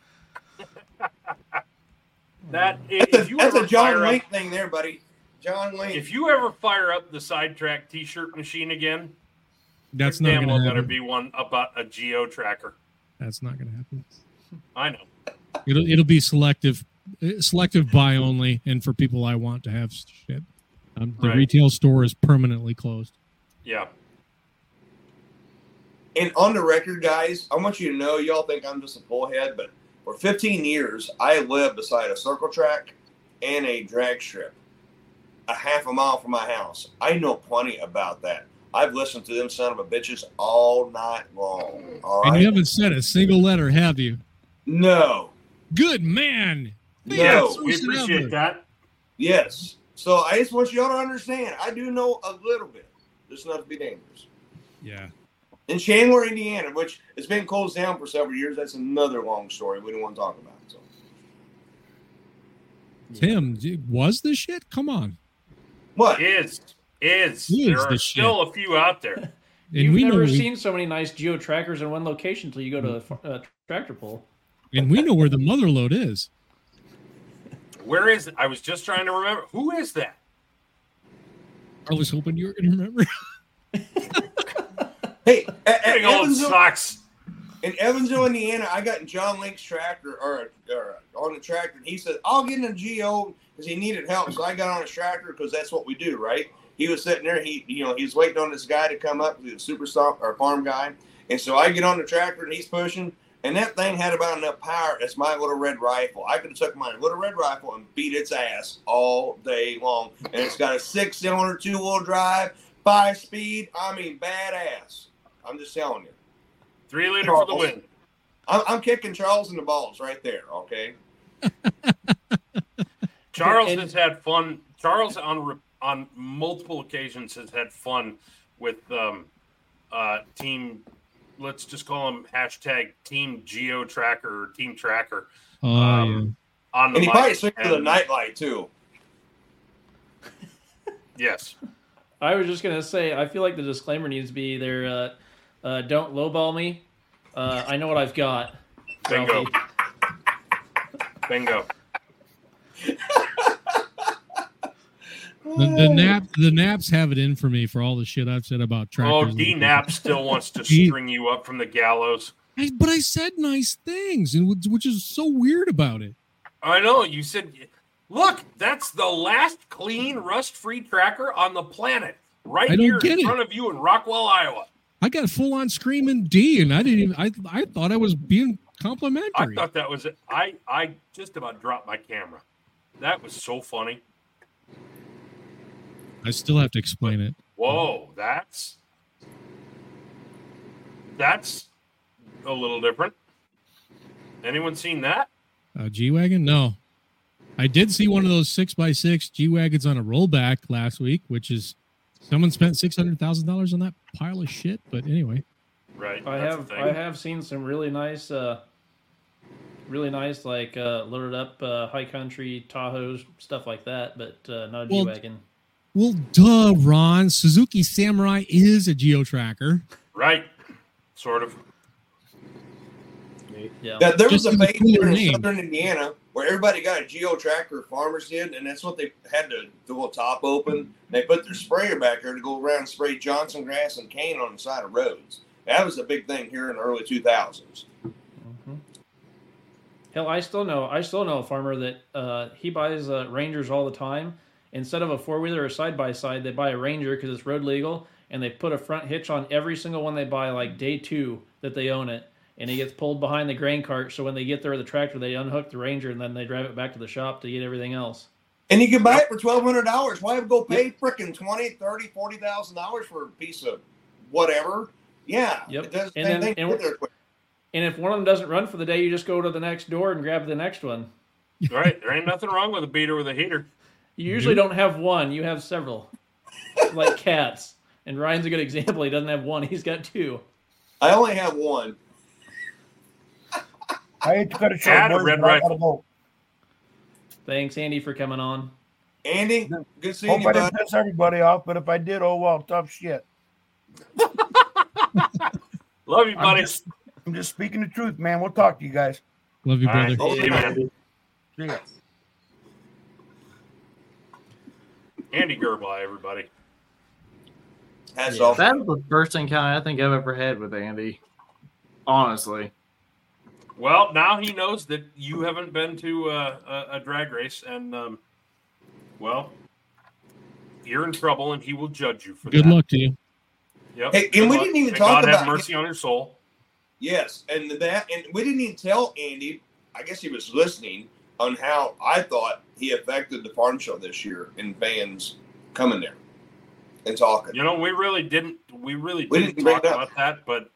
that if you That's a John fire Link thing there, buddy. John Link. if you ever fire up the sidetrack T-shirt machine again, That's there not damn going well to better be one about a geo tracker. That's not going to happen. I know. It'll it'll be selective, selective buy only, and for people I want to have shit. Um, the Right. retail store is permanently closed. Yeah. And on the record, guys, I want you to know, y'all think I'm just a bullhead, but for 15 years, I lived beside a circle track and a drag strip, a half a mile from my house. I know plenty about that. I've listened to them son of a bitches all night long. All And right. you haven't said a single letter, have you? no. Good man. No. we appreciate that. Yes. So I just want y'all to understand. I do know a little bit, just enough to be dangerous. Yeah. In Chandler, Indiana, which has been closed down for several years, that's another long story we don't want to talk about. So Tim, was this shit? Come on. What is is Is there the are still a few out there. And You've we know never we- seen so many nice geo trackers in one location until you go to a fa- uh, tractor pull. And we know where the mother load is. Where is it? I was just trying to remember. Who is that? I was hoping you were going to remember. Hey, at, at Big old Evansville, socks. in Evansville, Indiana, I got in John Link's tractor or, or on the tractor, and he said, "I'll get in a Geo because he needed help." So I got on his tractor because that's what we do, right? He was sitting there. He, you know, he was waiting on this guy to come up. He was a super stop or farm guy, and so I get on the tractor and he's pushing, and that thing had about enough power as my little red rifle. I could have took my little red rifle and beat its ass all day long, and it's got a six-cylinder, two-wheel drive, five speed. I mean, badass. I'm just telling you. Three liter for the win. I'm, I'm kicking Charles in the balls right there. Okay. Charles And- has had fun. Charles on on multiple occasions has had fun with um, uh, team. Let's just call him hashtag Team Geo Tracker or Team Tracker Oh, Um, on the And he mic. probably swings to the nightlight too. Yes. I was just gonna say, I feel like the disclaimer needs to be there. Uh, uh, don't lowball me. Uh, I know what I've got. Bingo. Ralphie. Bingo. The, the nap the naps have it in for me for all the shit I've said about oh, tractors. Oh, D nap still wants to string you up from the gallows. I- but I said nice things, and which, which is so weird about it. I know. You said, look, that's the last clean, rust free tracker on the planet right here get in it. front of you in Rockwell, Iowa. I got full on screaming D, and I didn't even. I I thought I was being complimentary. I thought that was it. I, I just about dropped my camera. That was so funny. I still have to explain it. Whoa, that's that's a little different. Anyone seen that? Uh, G wagon? No, I did see one of those six by six G wagons on a rollback last week, which is someone spent six hundred thousand dollars on that pile of shit. But anyway, Right. I have. I have seen some really nice, uh, really nice like uh, loaded up uh, high country Tahoes stuff like that, but uh, not a G wagon. well, duh, Ron. Suzuki Samurai is a geo tracker. Right. Sort of. Yeah. That there was a in the phase here in name. southern Indiana where everybody got a geo tracker. Farmers did, and that's what they had to do. A top open. They put their sprayer back there to go around and spray Johnson grass and cane on the side of roads. That was a big thing here in the early 2000s. Hell, I still know. I still know a farmer that uh, he buys uh, Rangers all the time. Instead of a four wheeler or side by side, they buy a Ranger because it's road legal, and they put a front hitch on every single one they buy, like day two that they own it, and he gets pulled behind the grain cart. So when they get there with the tractor, they unhook the Ranger and then they drive it back to the shop to get everything else. And you can buy it for twelve hundred dollars. Why go pay frickin' twenty, thirty, forty thousand dollars for a piece of whatever? Yeah. Yep. It does the And same then- thing. and there. And if one of them doesn't run for the day, you just go to the next door and grab the next one. Right. There ain't nothing wrong with a beater with a heater. You usually don't have one; you have several, like cats. And Ryan's a good example. He doesn't have one; he's got two. I only have one. I hate to cut it short, a red but rifle. Thanks, Andy, for coming on. Andy, good seeing Hope you, I didn't piss everybody off, but if I did, oh well, tough shit. Love you, I'm just, I'm just speaking the truth, man. We'll talk to you guys. Love you, All right. brother. See you, man. See ya. Andy Girbach, everybody. Hats Yeah, off. That's the first encounter I think I've ever had with Andy. Honestly. Well, now he knows that you haven't been to uh, a, a drag race, and um, well, you're in trouble, and he will judge you for Good that. Good luck to you. Yep. Hey, and we luck. didn't even May talk God have mercy on your soul. Yes, and that, and we didn't even tell Andy. I guess he was listening on how I thought he affected the farm show this year and fans coming there and talking. You know, we really didn't. We really We didn't, didn't talk about that. But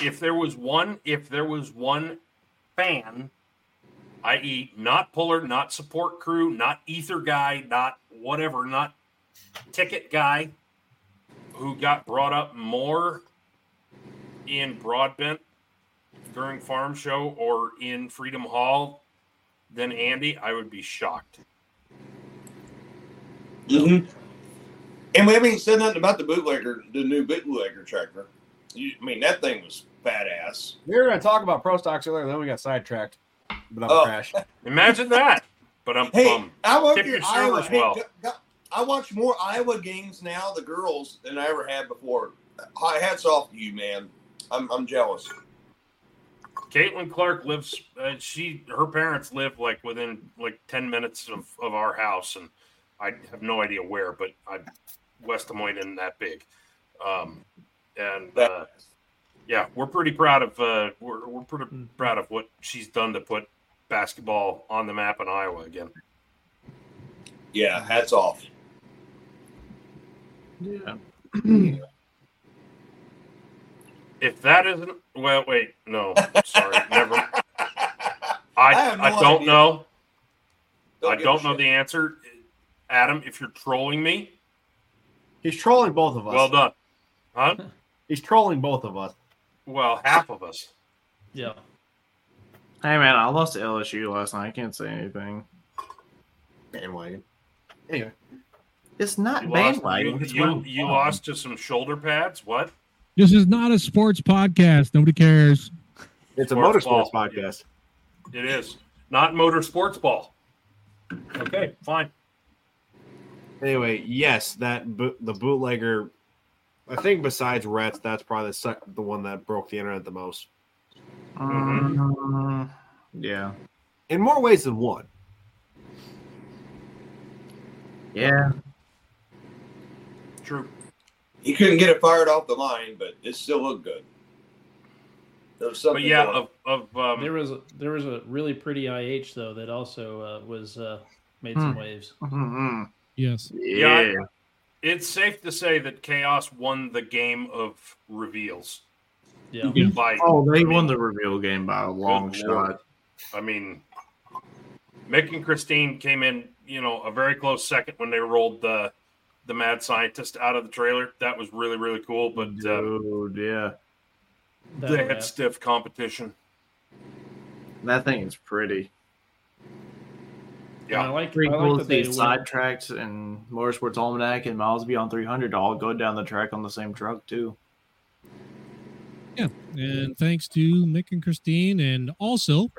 if there was one, if there was one fan, i.e., not puller, not support crew, not ether guy, not whatever, not ticket guy, who got brought up more in Broadbent during Farm Show or in Freedom Hall than Andy, I would be shocked. hmm And we haven't said nothing about the bootlegger, the new bootlegger tractor. You, I mean, that thing was badass. We were going to talk about pro stocks earlier, then we got sidetracked. But I'm Oh. crash. Imagine that. But I'm Hey, um, I watch your your Iowa. servers Hey, well. go- go- I watch more Iowa games now, the girls, than I ever had before. Hats off to you, man. I'm, I'm jealous. Caitlin Clark lives. Uh, she her parents live like within like ten minutes of, of our house, and I have no idea where, but I West Des Moines isn't that big. Um, and uh, yeah, we're pretty proud of uh, we're we're pretty proud of what she's done to put basketball on the map in Iowa again. Yeah, hats off. Yeah. If that isn't well, wait, no, sorry, never. I I no I, don't idea. know. Don't I don't know shit. the answer, Adam. If you're trolling me, He's trolling both of us. well done, huh? He's trolling both of us. Well, half of us. Yeah. Hey man, I lost to LSU last night. I can't say anything. Bandwagon. Anyway. It's not You lost, you, you, you lost to some shoulder pads. What? This is not a sports podcast. Nobody cares. It's a motorsports ball. podcast. It is not motorsports ball. Okay, fine. Anyway, yes, that bo- the bootlegger. I think besides Rets, that's probably the, sec- the one that broke the internet the most. Mm, yeah. In more ways than one. Yeah. True. He couldn't get it fired off the line, but it still looked good. There was something. But yeah, of, of um, There was a, there was a really pretty IH though that also uh, was uh, made some Hmm. waves. Mm-hmm. Yes. Yeah. Yeah. it's safe to say that Chaos won the game of reveals. Yeah. Yeah. By, Oh, they I mean, won the reveal game by a long shot. I mean, Mick and Christine came in, you know, a very close second when they rolled the the mad scientist out of the trailer. That was really really cool. But um, Dude, yeah. That they rap. had stiff competition. That thing is pretty. And I Yeah, like, Pretty I cool like to that they see went- and Motorsports Almanac and Miles Beyond 300 all go down the track on the same truck, too. Yeah. And thanks to Mick and Christine. And also,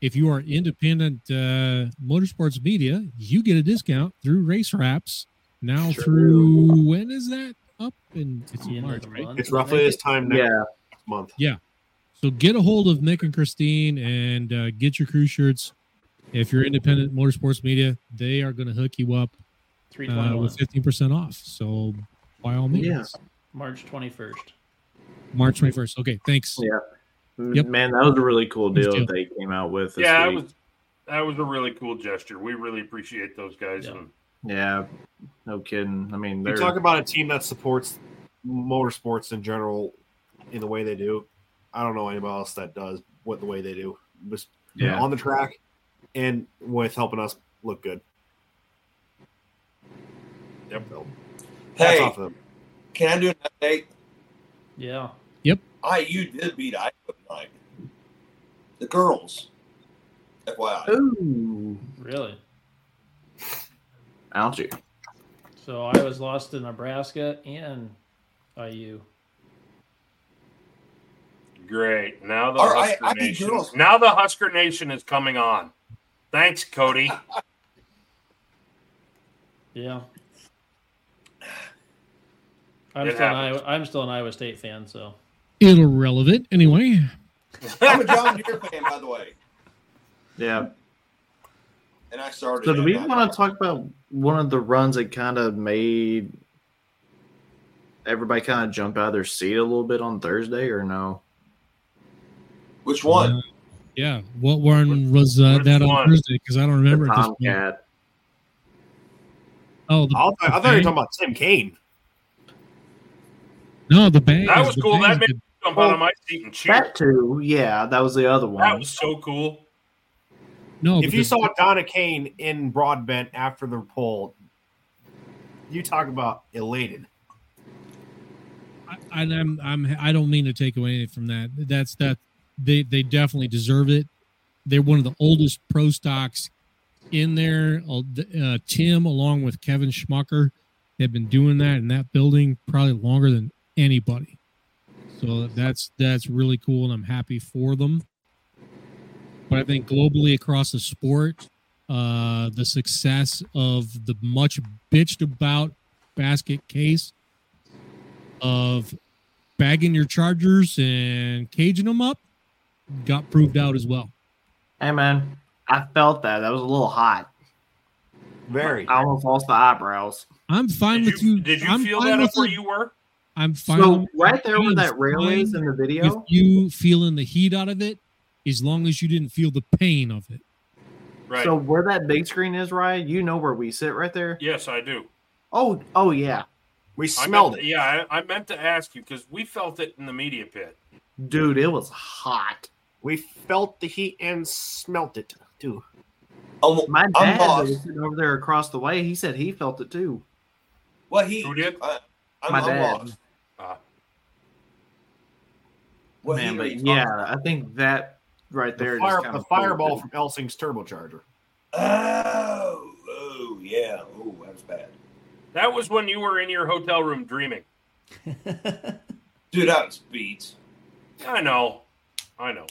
if you are independent uh, motorsports media, you get a discount through Race Wraps. Now Sure. through when is that up? In it's in March, right? It's roughly it? this time next Yeah. month. Yeah. So get a hold of Nick and Christine and uh, get your crew shirts. If you're independent motorsports media, they are going to hook you up uh, with 15% off. So by all means, Yeah. March twenty first. March 21st. Okay, thanks. Yeah. Yep. Man, that was a really cool deal deal. that they came out with. This yeah, it was that was a really cool gesture. We really appreciate those guys. Yeah. And Yeah. No kidding. I mean, You they're talk about a team that supports motorsports in general in the way they do. I don't know anybody else that does what the way they do. Just Yeah. on the track and with helping us look good. Yep. So, hats Hey, off to them. can I do an update? Yeah. Yep. IU did beat Iowa tonight. The girls. FYI. Ooh, Really? Ouchie. So I was lost in Nebraska and IU. Great. Now the All right, Husker I think Nation. girls- Now the Husker Nation is coming on. Thanks, Cody. Yeah. I'm It still an. Iowa, I'm still an Iowa State fan, so Irrelevant. Anyway, I'm a John Deere fan, by the way. Yeah. And I started. So do we want to talk about one of the runs that kind of made everybody kind of jump out of their seat a little bit on Thursday, or no? Which one? yeah. What one was uh, Which that on? Thursday? Because I don't remember The at this. Tomcat. Oh, the, I thought, I thought you were talking about Tim Kane. no, the bang. That was cool. That bang's made good. me jump out of my seat and cheer. That too, yeah, that was the other one. That was so cool. No, If you saw Donna Kane in Broadbent after the poll, you talk about elated. I, I'm, I'm, I don't mean to take away anything from that. That's that they, they definitely deserve it. They're one of the oldest pro stocks in there. Uh, Tim, along with Kevin Schmucker, have been doing that in that building probably longer than anybody. So that's that's really cool, and I'm happy for them. But I think globally across the sport, uh, the success of the much bitched about basket case of bagging your chargers and caging them up got proved out as well. Hey man, I felt that. That was a little hot. Very. I almost lost the eyebrows. I'm fine Did with you, you. did you I'm feel fine that up with where you were? I'm fine. So with right there where that rail is in the If video, you feeling the heat out of it, as long as you didn't feel the pain of it. Right. so where that big screen is, Ryan, you know where we sit right there. yes, I do. Oh, oh yeah, We I smelled meant- it. Yeah, I, I meant to ask you because we felt it in the media pit. dude, it was hot. We felt the heat and smelt it too. Oh, My I'm dad that lost. was sitting over there across the way. He said he felt it too. What he? Who did? I, I'm, My I'm dad. lost. Uh, What Man, but yeah, about? I think that right there. The, fire, kinda the fireball proved from Elsing's turbocharger. Oh, oh, yeah. Oh, that was bad. that was when you were in your hotel room dreaming. Dude, that was beats. I know. I know.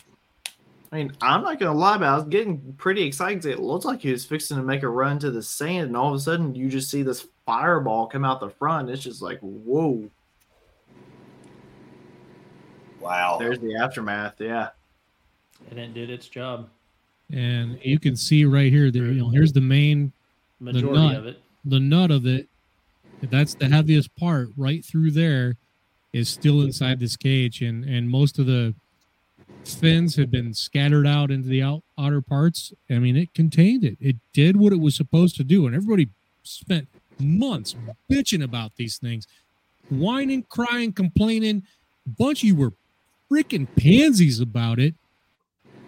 I mean, I'm not gonna lie, but I was getting pretty excited. 'cause It looks like he was fixing to make a run to the sand, and all of a sudden, you just see this fireball come out the front. It's just like, whoa! Wow. There's the aftermath. Yeah. And it did its job. And you can see right here, there, you know, here's the main, Majority nut. of it. the nut of it. That's the heaviest part. Right through there is still inside this cage, and and most of the fins have been scattered out into the out, outer parts. I mean, it contained it. It did what it was supposed to do, and everybody spent months bitching about these things, whining, crying, complaining. A bunch of you were freaking pansies about it.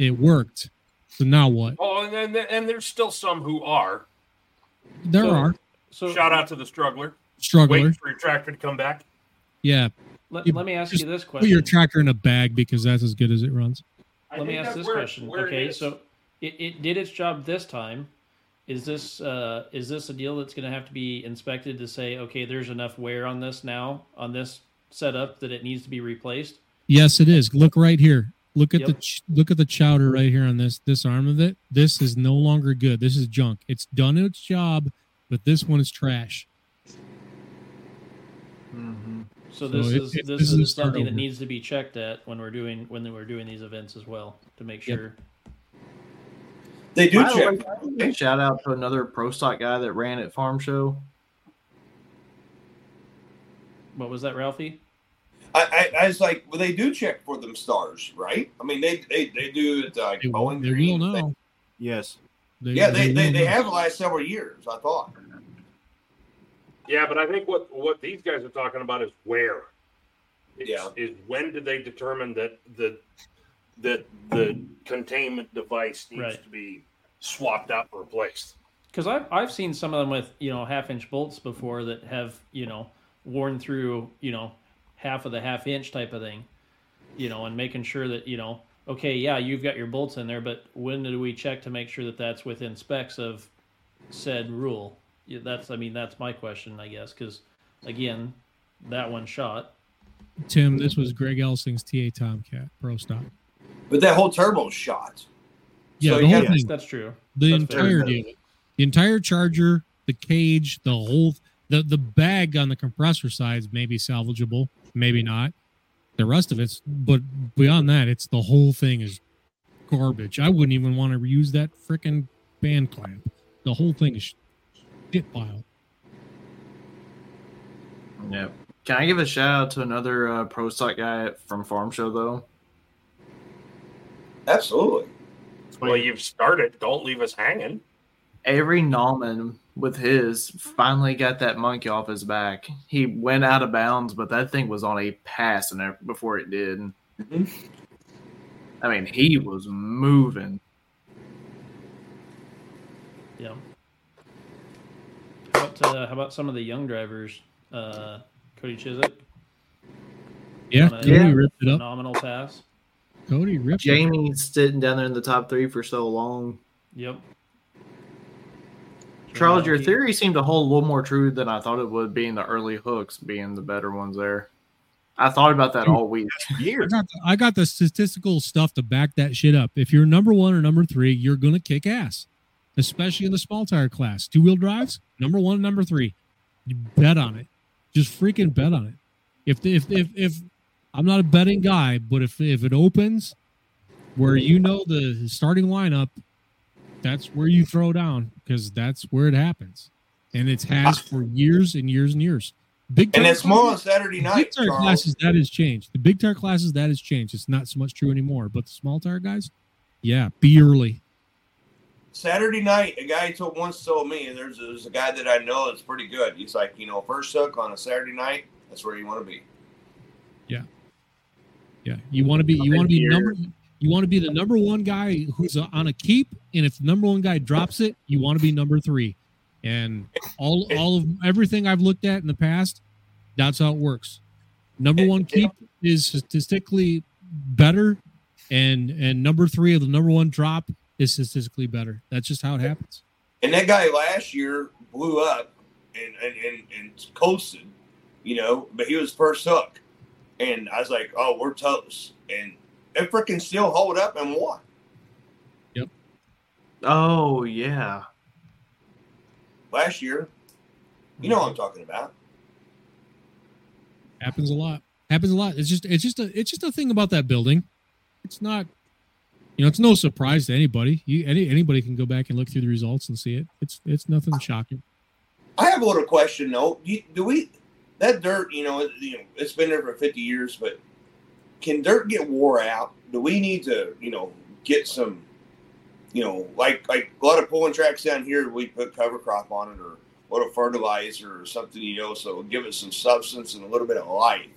It worked. So now what? Oh, and then and there's still some who are. There So- are So Shout out to the struggler. struggler. Waiting for your tractor to come back. Yeah, let, You let me ask you this question. put your tractor in a bag because that's as good as it runs. I Let me ask this where- question. where Okay, is. so it, it did its job this time. Is this uh, is this a deal that's going to have to be inspected to say, okay, there's enough wear on this now on this setup that it needs to be replaced? Yes, it is. Look right here. Look at the Yep. ch- look at the chowder right here on this this arm of it. This is no longer good. This is junk. It's done its job, but this one is trash. Mm-hmm. So So this it- is it- this, this is is something that needs to be checked at when we're doing when we're doing these events as well to make Yep. sure. They do By check. way, shout out to another pro stock guy that ran at Farm Show. What was that, Ralphie? I, I, I was like, well, they do check for them stars, right? I mean, they they, they do it like They, Bowling they will know. Yes. They- yeah, they, they, will they have the last several years. I thought. Yeah, but I think what what these guys are talking about is where. It's- Yeah. Is when did they determine that the that the containment device needs Right. to be swapped out and replaced? Because I've I've seen some of them with you know half inch bolts before that have you know worn through you know half of the half inch type of thing. you know, and making sure that you know, okay, yeah, you've got your bolts in there, but when do we check to make sure that that's within specs of said rule? Yeah, that's, I mean, that's my question, I guess, because again, that one shot. Tim, this was Greg Elsing's TA Tomcat Pro Stock. But that whole turbo shot. Yeah, So the whole gotta- thing. That's true. The That's fair. entire deal. The entire charger, the cage, the whole the the bag on the compressor side is maybe salvageable, maybe not. The rest of it's but beyond that, it's the whole thing is garbage. I wouldn't even want to reuse that freaking band clamp. The whole thing is shit pile. Yeah. Can I give a shout out to another uh, pro stock guy from Farm Show though? Absolutely. Well, you've started. Don't leave us hanging. Avery Nallman with his finally got that monkey off his back. He went out of bounds, but that thing was on a pass and ev- before it did. I mean, he was moving. Yeah. How about, uh, how about some of the young drivers? Uh, Cody Chiswick. Yeah, on a Cody ripped it up. Phenomenal pass. Cody ripped it. Jamie sitting down there in the top three for so long. Yep. Charles, your theory seemed to hold a little more true than I thought it would, being the early hooks being the better ones there. I thought about that all week. I got, the, I got the statistical stuff to back that shit up. If you're number one or number three, you're gonna kick ass, especially in the small tire class. Two wheel drives, number one, and number three. You bet on it. Just freaking bet on it. If if if if I'm not a betting guy, but if if it opens where you know the starting lineup, that's where you throw down because that's where it happens, and it has ah. for years and years and years. Big And it's more on classes- Saturday night, Big tire Charles. classes that has changed. The big tire classes that has changed. It's not so much true anymore. But the small tire guys, yeah, be early. Saturday night, a guy told once told me, there's, there's a guy that I know that's pretty good. He's like, you know, first hook on a Saturday night, that's where you want to be. Yeah, yeah. You want to be. You want to be number. You want to be the number one guy who's on a keep, and if the number one guy drops it, you want to be number three. And all all of everything I've looked at in the past, that's how it works. Number one keep is statistically better, and and number three of the number one drop is statistically better. That's just how it happens. And that guy last year blew up and, and, and, and coasted, you know, but he was first hook. And I was like, oh, we're toast. And it freaking still hold up and won. Yep. Oh yeah. Last year, you know what I'm talking about. happens a lot happens a lot it's just it's just a it's just a thing about that building it's not you know it's no surprise to anybody you any anybody can go back and look through the results and see it it's it's nothing shocking I have a little question though. Do, you- do we that dirt? You know, it, you know, it's been there for fifty years, but can dirt get wore out? Do we need to, you know, get some, you know, like like a lot of pulling tracks down here, we put cover crop on it or a little fertilizer or something, you know, so it'll give it some substance and a little bit of life.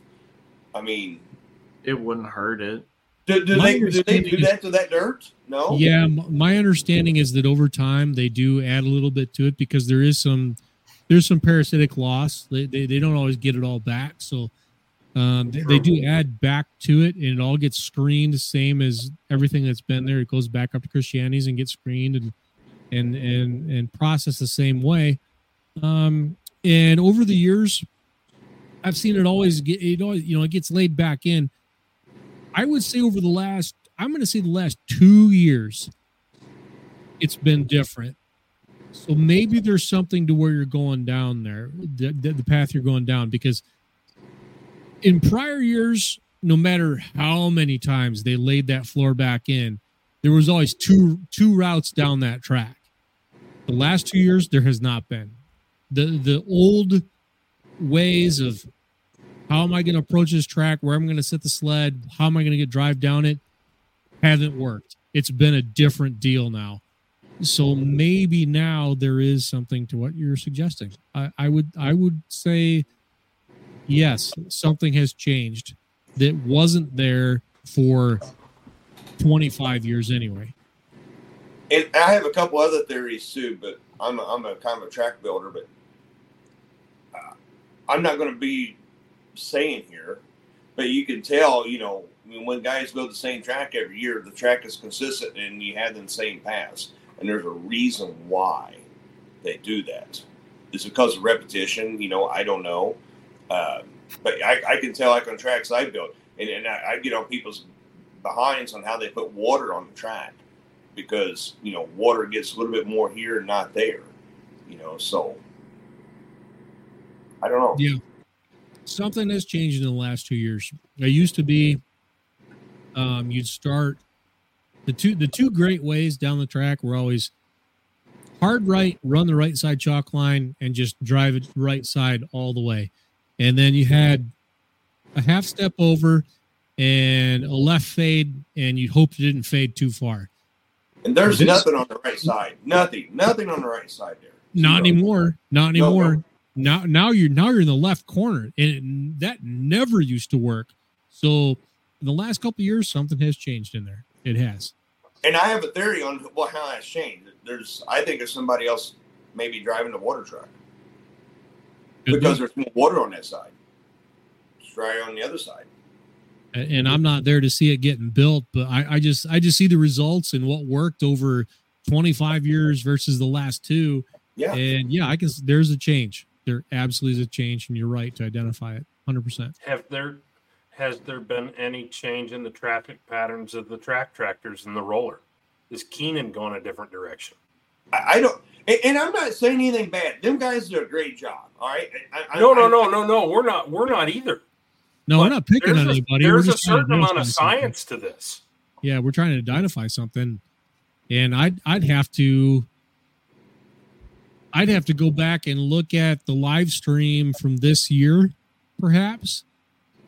I mean, It wouldn't hurt it. do, do they do they do that to that dirt? No. yeah my understanding is that over time they do add a little bit to it because there is some there's some parasitic loss they, they, they don't always get it all back so um, they, they do add back to it and it all gets screened the same as everything that's been there. It goes back up to Christiani's and gets screened and and and and processed the same way. Um and over the years i've seen it always get it always you know it gets laid back in. I would say over the last i'm going to say the last two years it's been different. So maybe there's something to where you're going down there the, the, the path you're going down because in prior years no matter how many times they laid that floor back in there was always two two routes down that track. The last two years there has not been. The the old ways of how am i going to approach this track where am i'm going to set the sled how am i going to get drive down it haven't worked. It's been a different deal now. So maybe now there is something to what you're suggesting. I, I would i would say yes something has changed that wasn't there for 25 years anyway And I have a couple other theories too, but I'm a, I'm a kind of a track builder, but uh, I'm not going to be saying here. But you can tell, you know, when guys go the same track every year, the track is consistent and you have the same pass. And there's a reason why they do that. Is because of repetition? You know, I don't know. Uh, but I, I can tell, like on tracks I built, and, and I, I get on people's behinds on how they put water on the track because, you know, water gets a little bit more here and not there. You know, so I don't know. Yeah. Something has changed in the last two years. It used to be um, you'd start the two the two great ways down the track were always hard right, run the right side chalk line, and just drive it right side all the way. And then you had a half step over and a left fade, and you'd hope it didn't fade too far. And there's This- nothing on the right side. Nothing. Nothing on the right side there. Not anymore. Not anymore. no. Now, now you're now you're in the left corner, and it, that never used to work. So, in the last couple of years, something has changed in there. It has. And I have a theory on well how that's changed. There's I think there's somebody else maybe driving the water truck because mm-hmm. there's more water on that side. It's dry on the other side. and and I'm not there to see it getting built, but I, I just I just see the results and what worked over 25 years versus the last two. Yeah. And yeah, I can. There's a change. There absolutely is a change, and you're right to identify it 100. percent Have there has there been any change in the traffic patterns of the track tractors and the roller? Is Keenan going a different direction? I, I don't and, and I'm not saying anything bad. Them guys do a great job. All right. I, I, No, no, no, no, no. We're not. We're not either. No, we're not picking on anybody. There's a just trying to certain amount of identify something. science to this. Yeah, we're trying to identify something, and I'd I'd have to I'd have to go back and look at the live stream from this year, perhaps,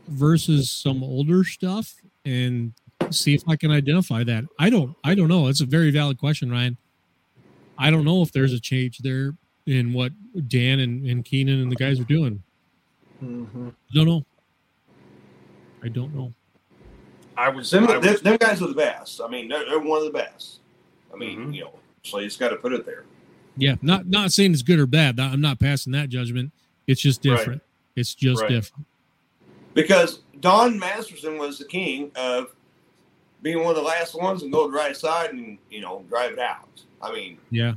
versus some older stuff, and see if I can identify that. I don't I don't know. It's a very valid question, Ryan. I don't know if there's a change there in what Dan and, and Keenan and the guys are doing. Mm-hmm. I don't know. I don't know. I was. Them, I was them guys are the best. I mean, they're, they're one of the best. I mean, Mm-hmm. you know, so you just got to put it there. Yeah, not not saying it's good or bad. I'm not passing that judgment. It's just Right. different. It's just Right. different. because Don Masterson was the king of being one of the last ones and go to the right side and you know drive it out. I mean, Yeah.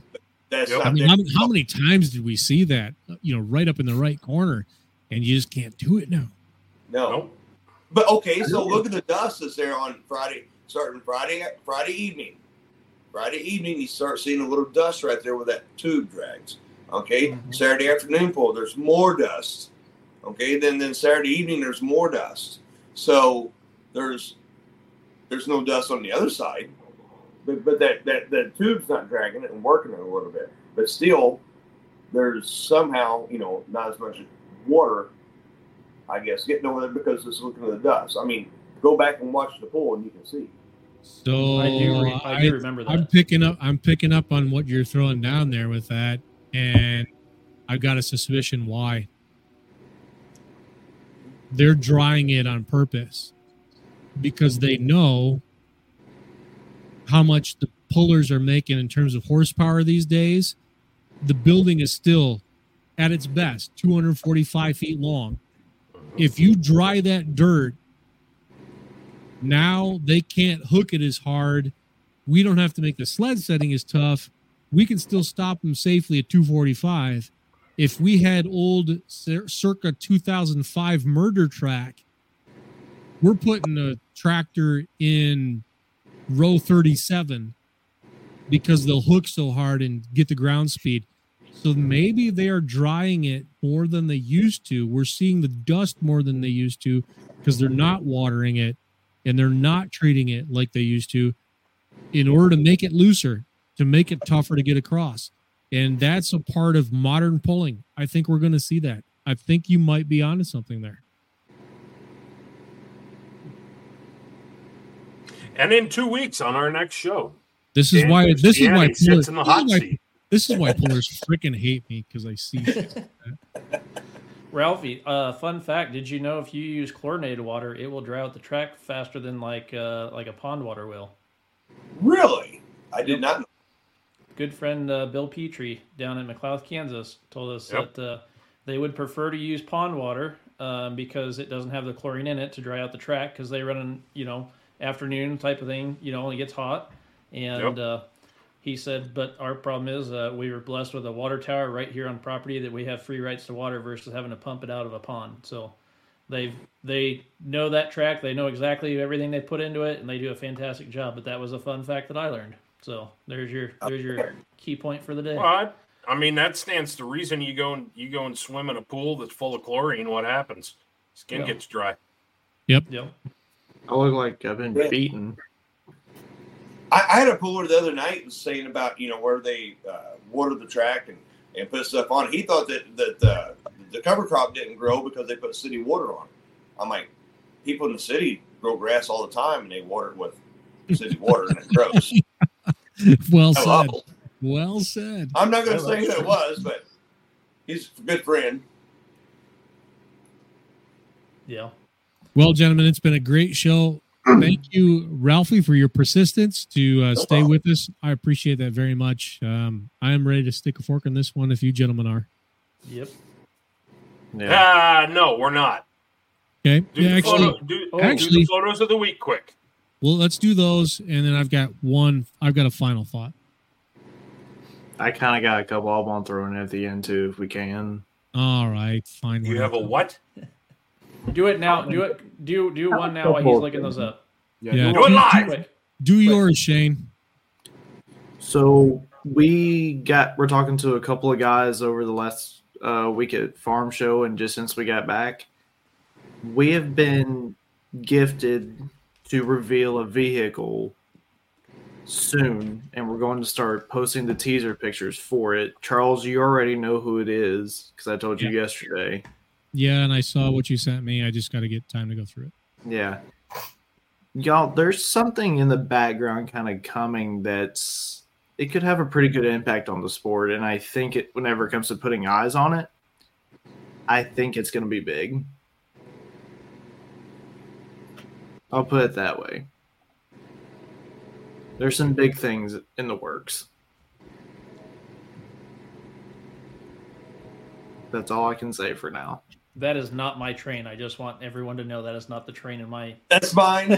that's I mean, how, many- how many times did we see that? You know, right up in the right corner, and you just can't do it now. no. But okay, so look at the dust that's there on Friday, starting Friday Friday evening. Friday evening, you start seeing a little dust right there where that tube drags. Okay, mm-hmm. Saturday afternoon pull, there's more dust. Okay, then then Saturday evening, there's more dust. So there's there's no dust on the other side, but but that that that tube's not dragging it and working it a little bit. But still, there's somehow you know not as much water, I guess, getting over there because it's looking at the dust. I mean, go back and watch the pool and you can see. So I do re- I do remember that. I'm picking up. I'm picking up on what you're throwing down there with that, and I've got a suspicion why. They're drying it on purpose because they know how much the pullers are making in terms of horsepower these days. The building is still at its best 245 feet long. If you dry that dirt now they can't hook it as hard. We don't have to make the sled setting as tough. We can still stop them safely at 245. If we had old circa 2005 murder track, we're putting a tractor in row 37 because they'll hook so hard and get the ground speed. So maybe they are drying it more than they used to. We're seeing the dust more than they used to because they're not watering it and they're not treating it like they used to in order to make it looser, to make it tougher to get across. And that's a part of modern pulling. I think we're going to see that. I think you might be onto something there. And in two weeks on our next show, This is Dan why this is why Christiani sits in the this is why- seat. this is why pullers freaking hate me because I see like. Ralphie, uh, fun fact: Did you know if you use chlorinated water, it will dry out the track faster than like uh, like a pond water will? Really, I did not. know. Good friend uh, Bill Petrie down in McLeod, Kansas, told us Yep. that uh, they would prefer to use pond water um, because it doesn't have the chlorine in it to dry out the track because they run in you know afternoon type of thing. You know, when it gets hot, and Yep. uh, he said, but our problem is uh, we were blessed with a water tower right here on property that we have free rights to water versus having to pump it out of a pond. So they they know that track. They know exactly everything they put into it, and they do a fantastic job. But that was a fun fact that I learned. So there's your there's your key point for the day. Well, I, I mean, that stands to reason. You go and you go and swim in a pool that's full of chlorine. What happens? Skin Yeah. gets dry. Yep. Yep. I look like I've been Yeah. beaten. I, I had a puller the other night was saying about you know where they uh, water the track and, and put stuff on it. He thought that that uh, the cover crop didn't grow because they put city water on it. I'm like, people in the city grow grass all the time and they water it with city water and it grows. well Hello. said. Well said. I'm not going to say who it was, but he's a good friend. Yeah. Well, gentlemen, it's been a great show. Thank you, Ralphie, for your persistence to uh, stay with us. I appreciate that very much. Um, I am ready to stick a fork in this one if you gentlemen are. Yep. Ah, no, we're not. Okay. Do, Yeah, the, actually, photo, do, do actually, the photos of the week quick. well, let's do those, and then I've got one. I've got a final thought. I kind of got a couple I want to throw in at the end too, if we can. All right, fine. You have a what? Do it now. Do it. Do do one now while he's looking those up. Yeah, Do it live. Quick. Do yours, Shane. So we got we're talking to a couple of guys over the last uh, week at farm show, and just since we got back, we have been gifted to reveal a vehicle soon, and we're going to start posting the teaser pictures for it. Charles, you already know who it is because I told you yesterday. Yeah, and I saw mm. what you sent me. I just got to get time to go through it. Yeah. Y'all, there's something in the background kind of coming that's it could have a pretty good impact on the sport. And I think it whenever it comes to putting eyes on it, I think it's gonna be big. I'll put it that way. There's some big things in the works. That's all I can say for now. That is not my train. I just want everyone to know that is not the train in my. That's mine.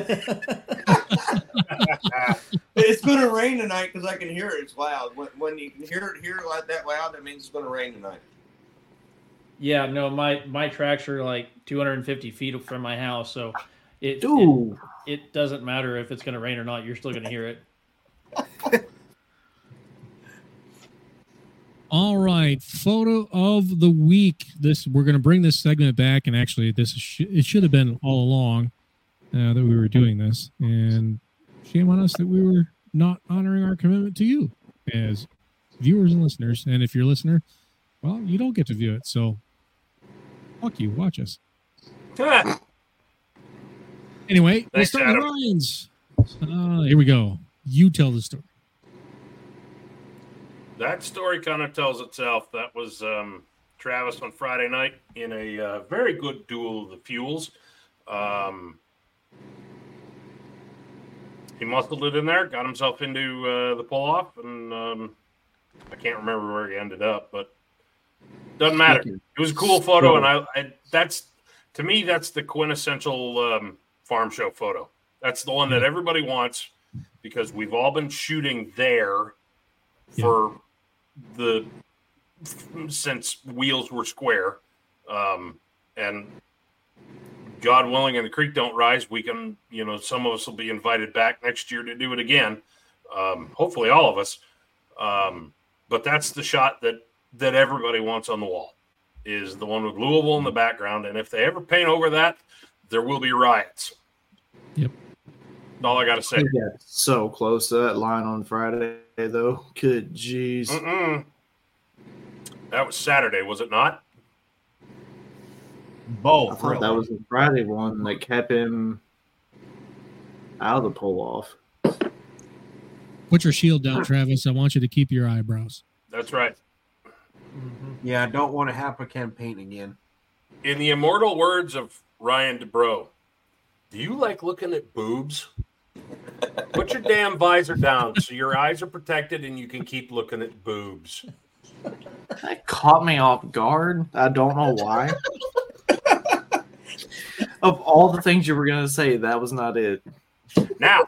it's going to rain tonight because I can hear it. It's loud. When, when you can hear it, hear it like that loud, that means it's going to rain tonight. Yeah, no, my my tracks are like 250 feet from my house, so it it, it doesn't matter if it's going to rain or not. You're still going to hear it. All right, photo of the week. This we're going to bring this segment back, and actually, this is, sh- it should have been all along uh, that we were doing this, and shame on us that we were not honoring our commitment to you as viewers and listeners. And if you're a listener, well, you don't get to view it, so fuck you. Watch us anyway. we'll Thanks, start with Adam. Ryan's. Uh, here we go. You tell the story. That story kind of tells itself. That was um, Travis on Friday night in a uh, very good duel of the fuels. Um, he muscled it in there, got himself into uh, the pull off, and um, I can't remember where he ended up, but doesn't matter. It was a cool photo, and I, I that's to me that's the quintessential um, farm show photo. That's the one that everybody wants because we've all been shooting there for the since wheels were square um and god willing and the creek don't rise we can you know some of us will be invited back next year to do it again um hopefully all of us um but that's the shot that that everybody wants on the wall is the one with louisville in the background and if they ever paint over that there will be riots Yep. All i gotta say We got so close to that line on Friday, though. Good jeez. That was Saturday, was it not? Both. I Both. thought that was the Friday one that kept him out of the pull off. Put your shield down, Travis. I want you to keep your eyebrows. That's right. Mm-hmm. Yeah, I don't want to have a campaign again. In the immortal words of Ryan DeBro, do you like looking at boobs? Put your damn visor down so your eyes are protected and you can keep looking at boobs. That caught me off guard. I don't know why. Of all the things you were gonna say, that was not it. Now,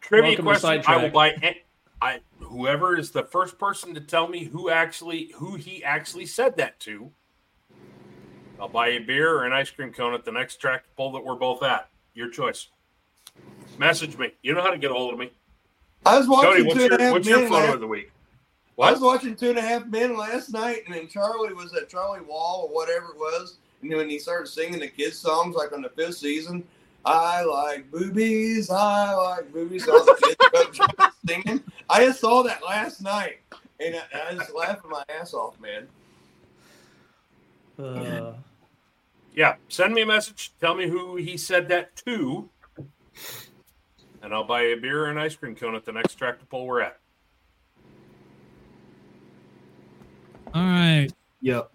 trivia Welcome question: I will Sidetrack. buy. a- I whoever is the first person to tell me who actually who he actually said that to. I'll buy you a beer or an ice cream cone at the next track pull that we're both at. Your choice. Message me. You know how to get a hold of me. I was watching Cody, what's Two and a your, Half what's your Men photo last- of the week? I was watching Two and a Half Men last night, and then Charlie was at Charlie Wall or whatever it was, and then when he started singing the kids songs like on the fifth season, I like boobies, I like boobies. All the kids singing. I just saw that last night, and I, I just laughing my ass off, man. Uh, Yeah, send me a message. Tell me who he said that to, and I'll buy a beer and ice cream cone at the next tractor pull we're at. All right, Yep.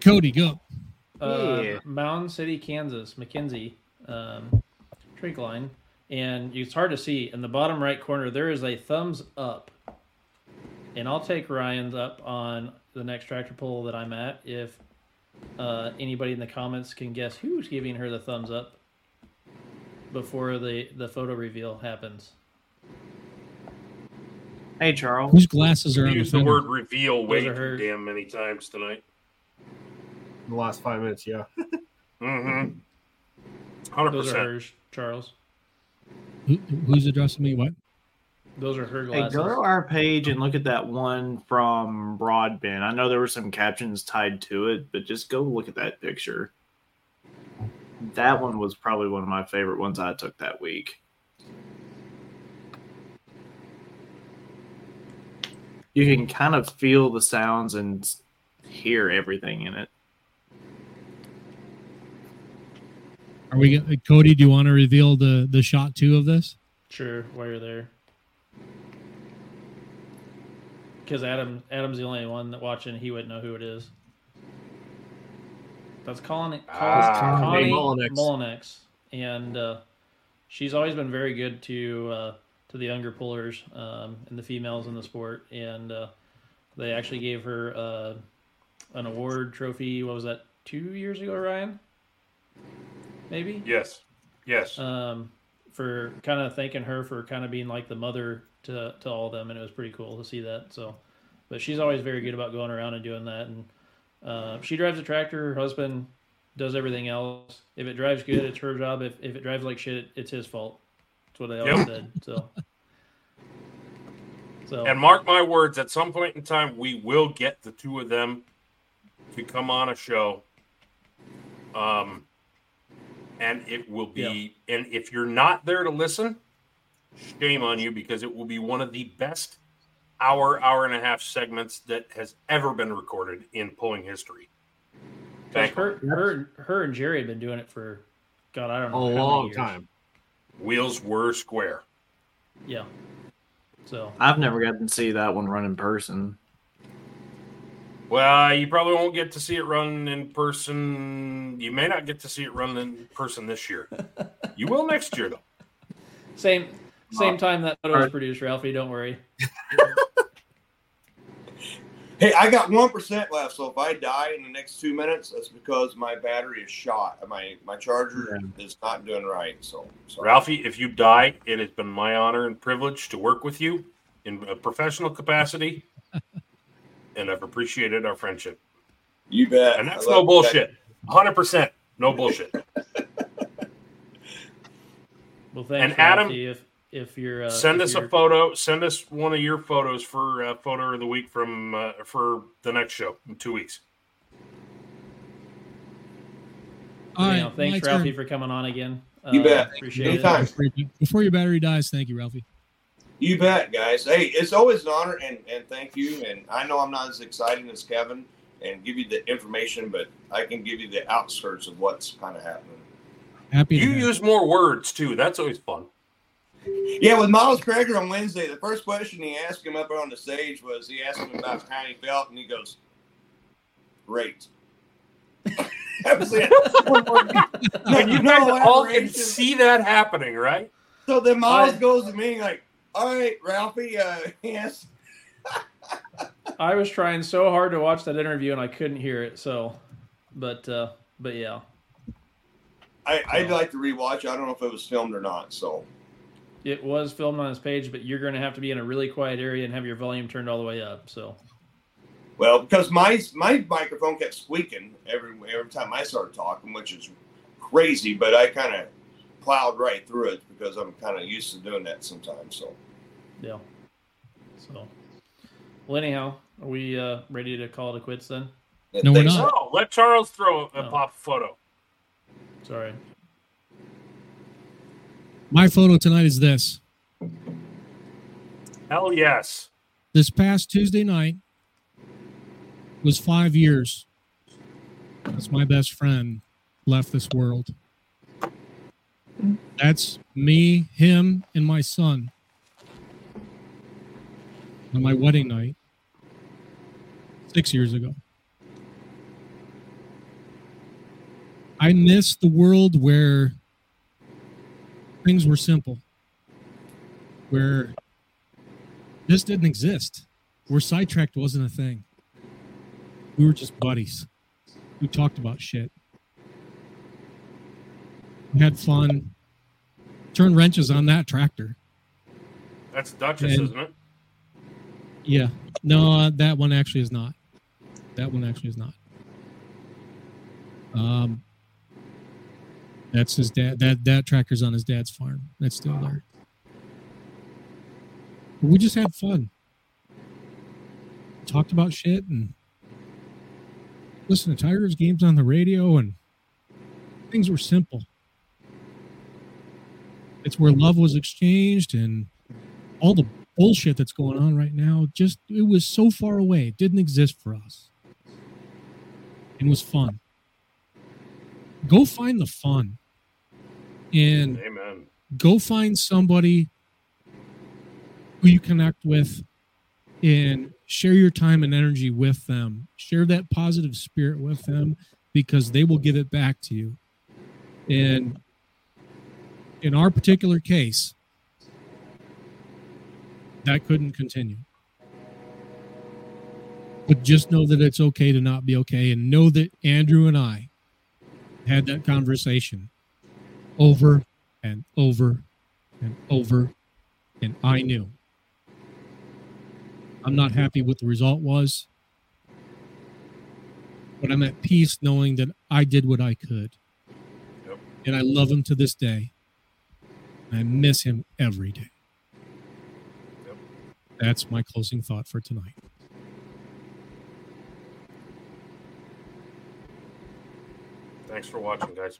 Cody, go. uh, Yeah. Mountain City, Kansas, McKenzie, um, trink line, and it's hard to see in the bottom right corner. There is a thumbs up, and I'll take Ryan's up on the next tractor pull that I'm at if uh, anybody in the comments can guess who's giving her the thumbs up before the the photo reveal happens. Hey, Charles. Whose glasses are on the Use the fender? word reveal Those way are too hers. damn many times tonight. In the last five minutes, yeah. Mm-hmm. 100%. Those are hers, Charles. Who, who's addressing me? What? Those are her Hey, go to our page and look at that one from Broadbent. I know there were some captions tied to it, but just go look at that picture. That one was probably one of my favorite ones I took that week. You can kind of feel the sounds and hear everything in it. Are we? go- Cody, do you want to reveal the the shot two of this? Sure, while you're there. Because Adam, Adam's the only one that watching. He wouldn't know who it is. That's Colin, Ah, Connie Mullinex. Mullinex, and uh, she's always been very good to uh, to the younger pullers um, and the females in the sport. And uh, they actually gave her uh, an award trophy. What was that? Two years ago, Ryan? Maybe Yes. Yes. um, for kind of thanking her for kind of being like the mother to, to all of them, and it was pretty cool to see that. So, but she's always very good about going around and doing that, and uh, she drives a tractor. Her husband does everything else. If it drives good, it's her job. If if it drives like shit, it's his fault. That's what they always Yep. said. So, so And mark my words, at some point in time, we will get the two of them to come on a show. Um, and it will be, and if you're not there to listen, shame on you because it will be one of the best hour, hour and a half segments that has ever been recorded in pulling history. Thank her, her, her and Jerry had been doing it for, God, I don't know, a long time. Wheels were square. Yeah. So I've never gotten to see that one run in person. Well, you probably won't get to see it run in person. You may not get to see it run in person this year. You will next year, though. Same same time that photo was alright. produced, Ralphie. Don't worry. Hey, I got one percent left, so if I die in the next two minutes, that's because my battery is shot. My my charger is not doing right. So, sorry. Ralphie, if you die, it has been my honor and privilege to work with you in a professional capacity, and I've appreciated our friendship. You bet. And that's no bullshit. Hundred percent, no bullshit. Well, thanks, And Adam, Ralphie, if if you're uh, send if us a you're- photo. Send us one of your photos for uh, photo of the week from uh, for the next show in two weeks. All Anyhow, right, thanks, Ralphie, turn. for coming on again. You Uh, bet. Appreciate Anytime. it. Before Before your battery dies, thank you, Ralphie. You bet, guys. Hey, it's always an honor, and, and thank you. And I know I'm not as exciting as Kevin and give you the information, but I can give you the outskirts of what's kind of happening. Happy. You use more words too. That's always fun. Yeah, with Miles Crager on Wednesday, the first question he asked him up on the stage was he asked him about how he felt, and he goes, "Great." that was it. And you No guys all can see that happening, right? So then Miles I- goes to me like, "All right, Ralphie, uh, yes." I was trying so hard to watch that interview and I couldn't hear it. So, but uh, but yeah, I, I'd like to rewatch. I don't know if it was filmed or not. So It was filmed on his page, but you're going to have to be in a really quiet area and have your volume turned all the way up. So well, because my my microphone kept squeaking every every time I started talking, which is crazy. But I kind of plowed right through it because I'm kind of used to doing that sometimes. So yeah. So well, anyhow, are we uh, ready to call it quits then? No, we're not. Oh, let Charles throw a, a Oh. pop photo. Sorry. My photo tonight is this. Hell yes. This past Tuesday night was five years as my best friend left this world. That's me, him, and my son on my wedding night six years ago. I miss the world where things were simple, where this didn't exist, where sidetracked wasn't a thing. We were just buddies. We talked about shit. We had fun. Turned wrenches on that tractor. That's Duchess, And- isn't it? Yeah. No, uh, that one actually is not. That one actually is not. Um, that's his dad. That that tractor's on his dad's farm. That's still there. But we just had fun. Talked about shit and listened to Tigers games on the radio, and things were simple. It's where love was exchanged, and all the bullshit that's going on right now just it was so far away it didn't exist for us and was fun go find the fun and Amen. go find somebody who you connect with and share your time and energy with them share that positive spirit with them because they will give it back to you and in our particular case that couldn't continue. But just know that it's okay to not be okay and know that Andrew and I had that conversation over and over and over. And I knew I'm not happy what the result was, but I'm at peace knowing that I did what I could. And I love him to this day. I miss him every day. That's my closing thought for tonight. Thanks for watching, guys.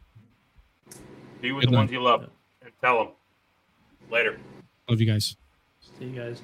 Be with Good the ones you love and tell them. Later. Love you guys. See you guys.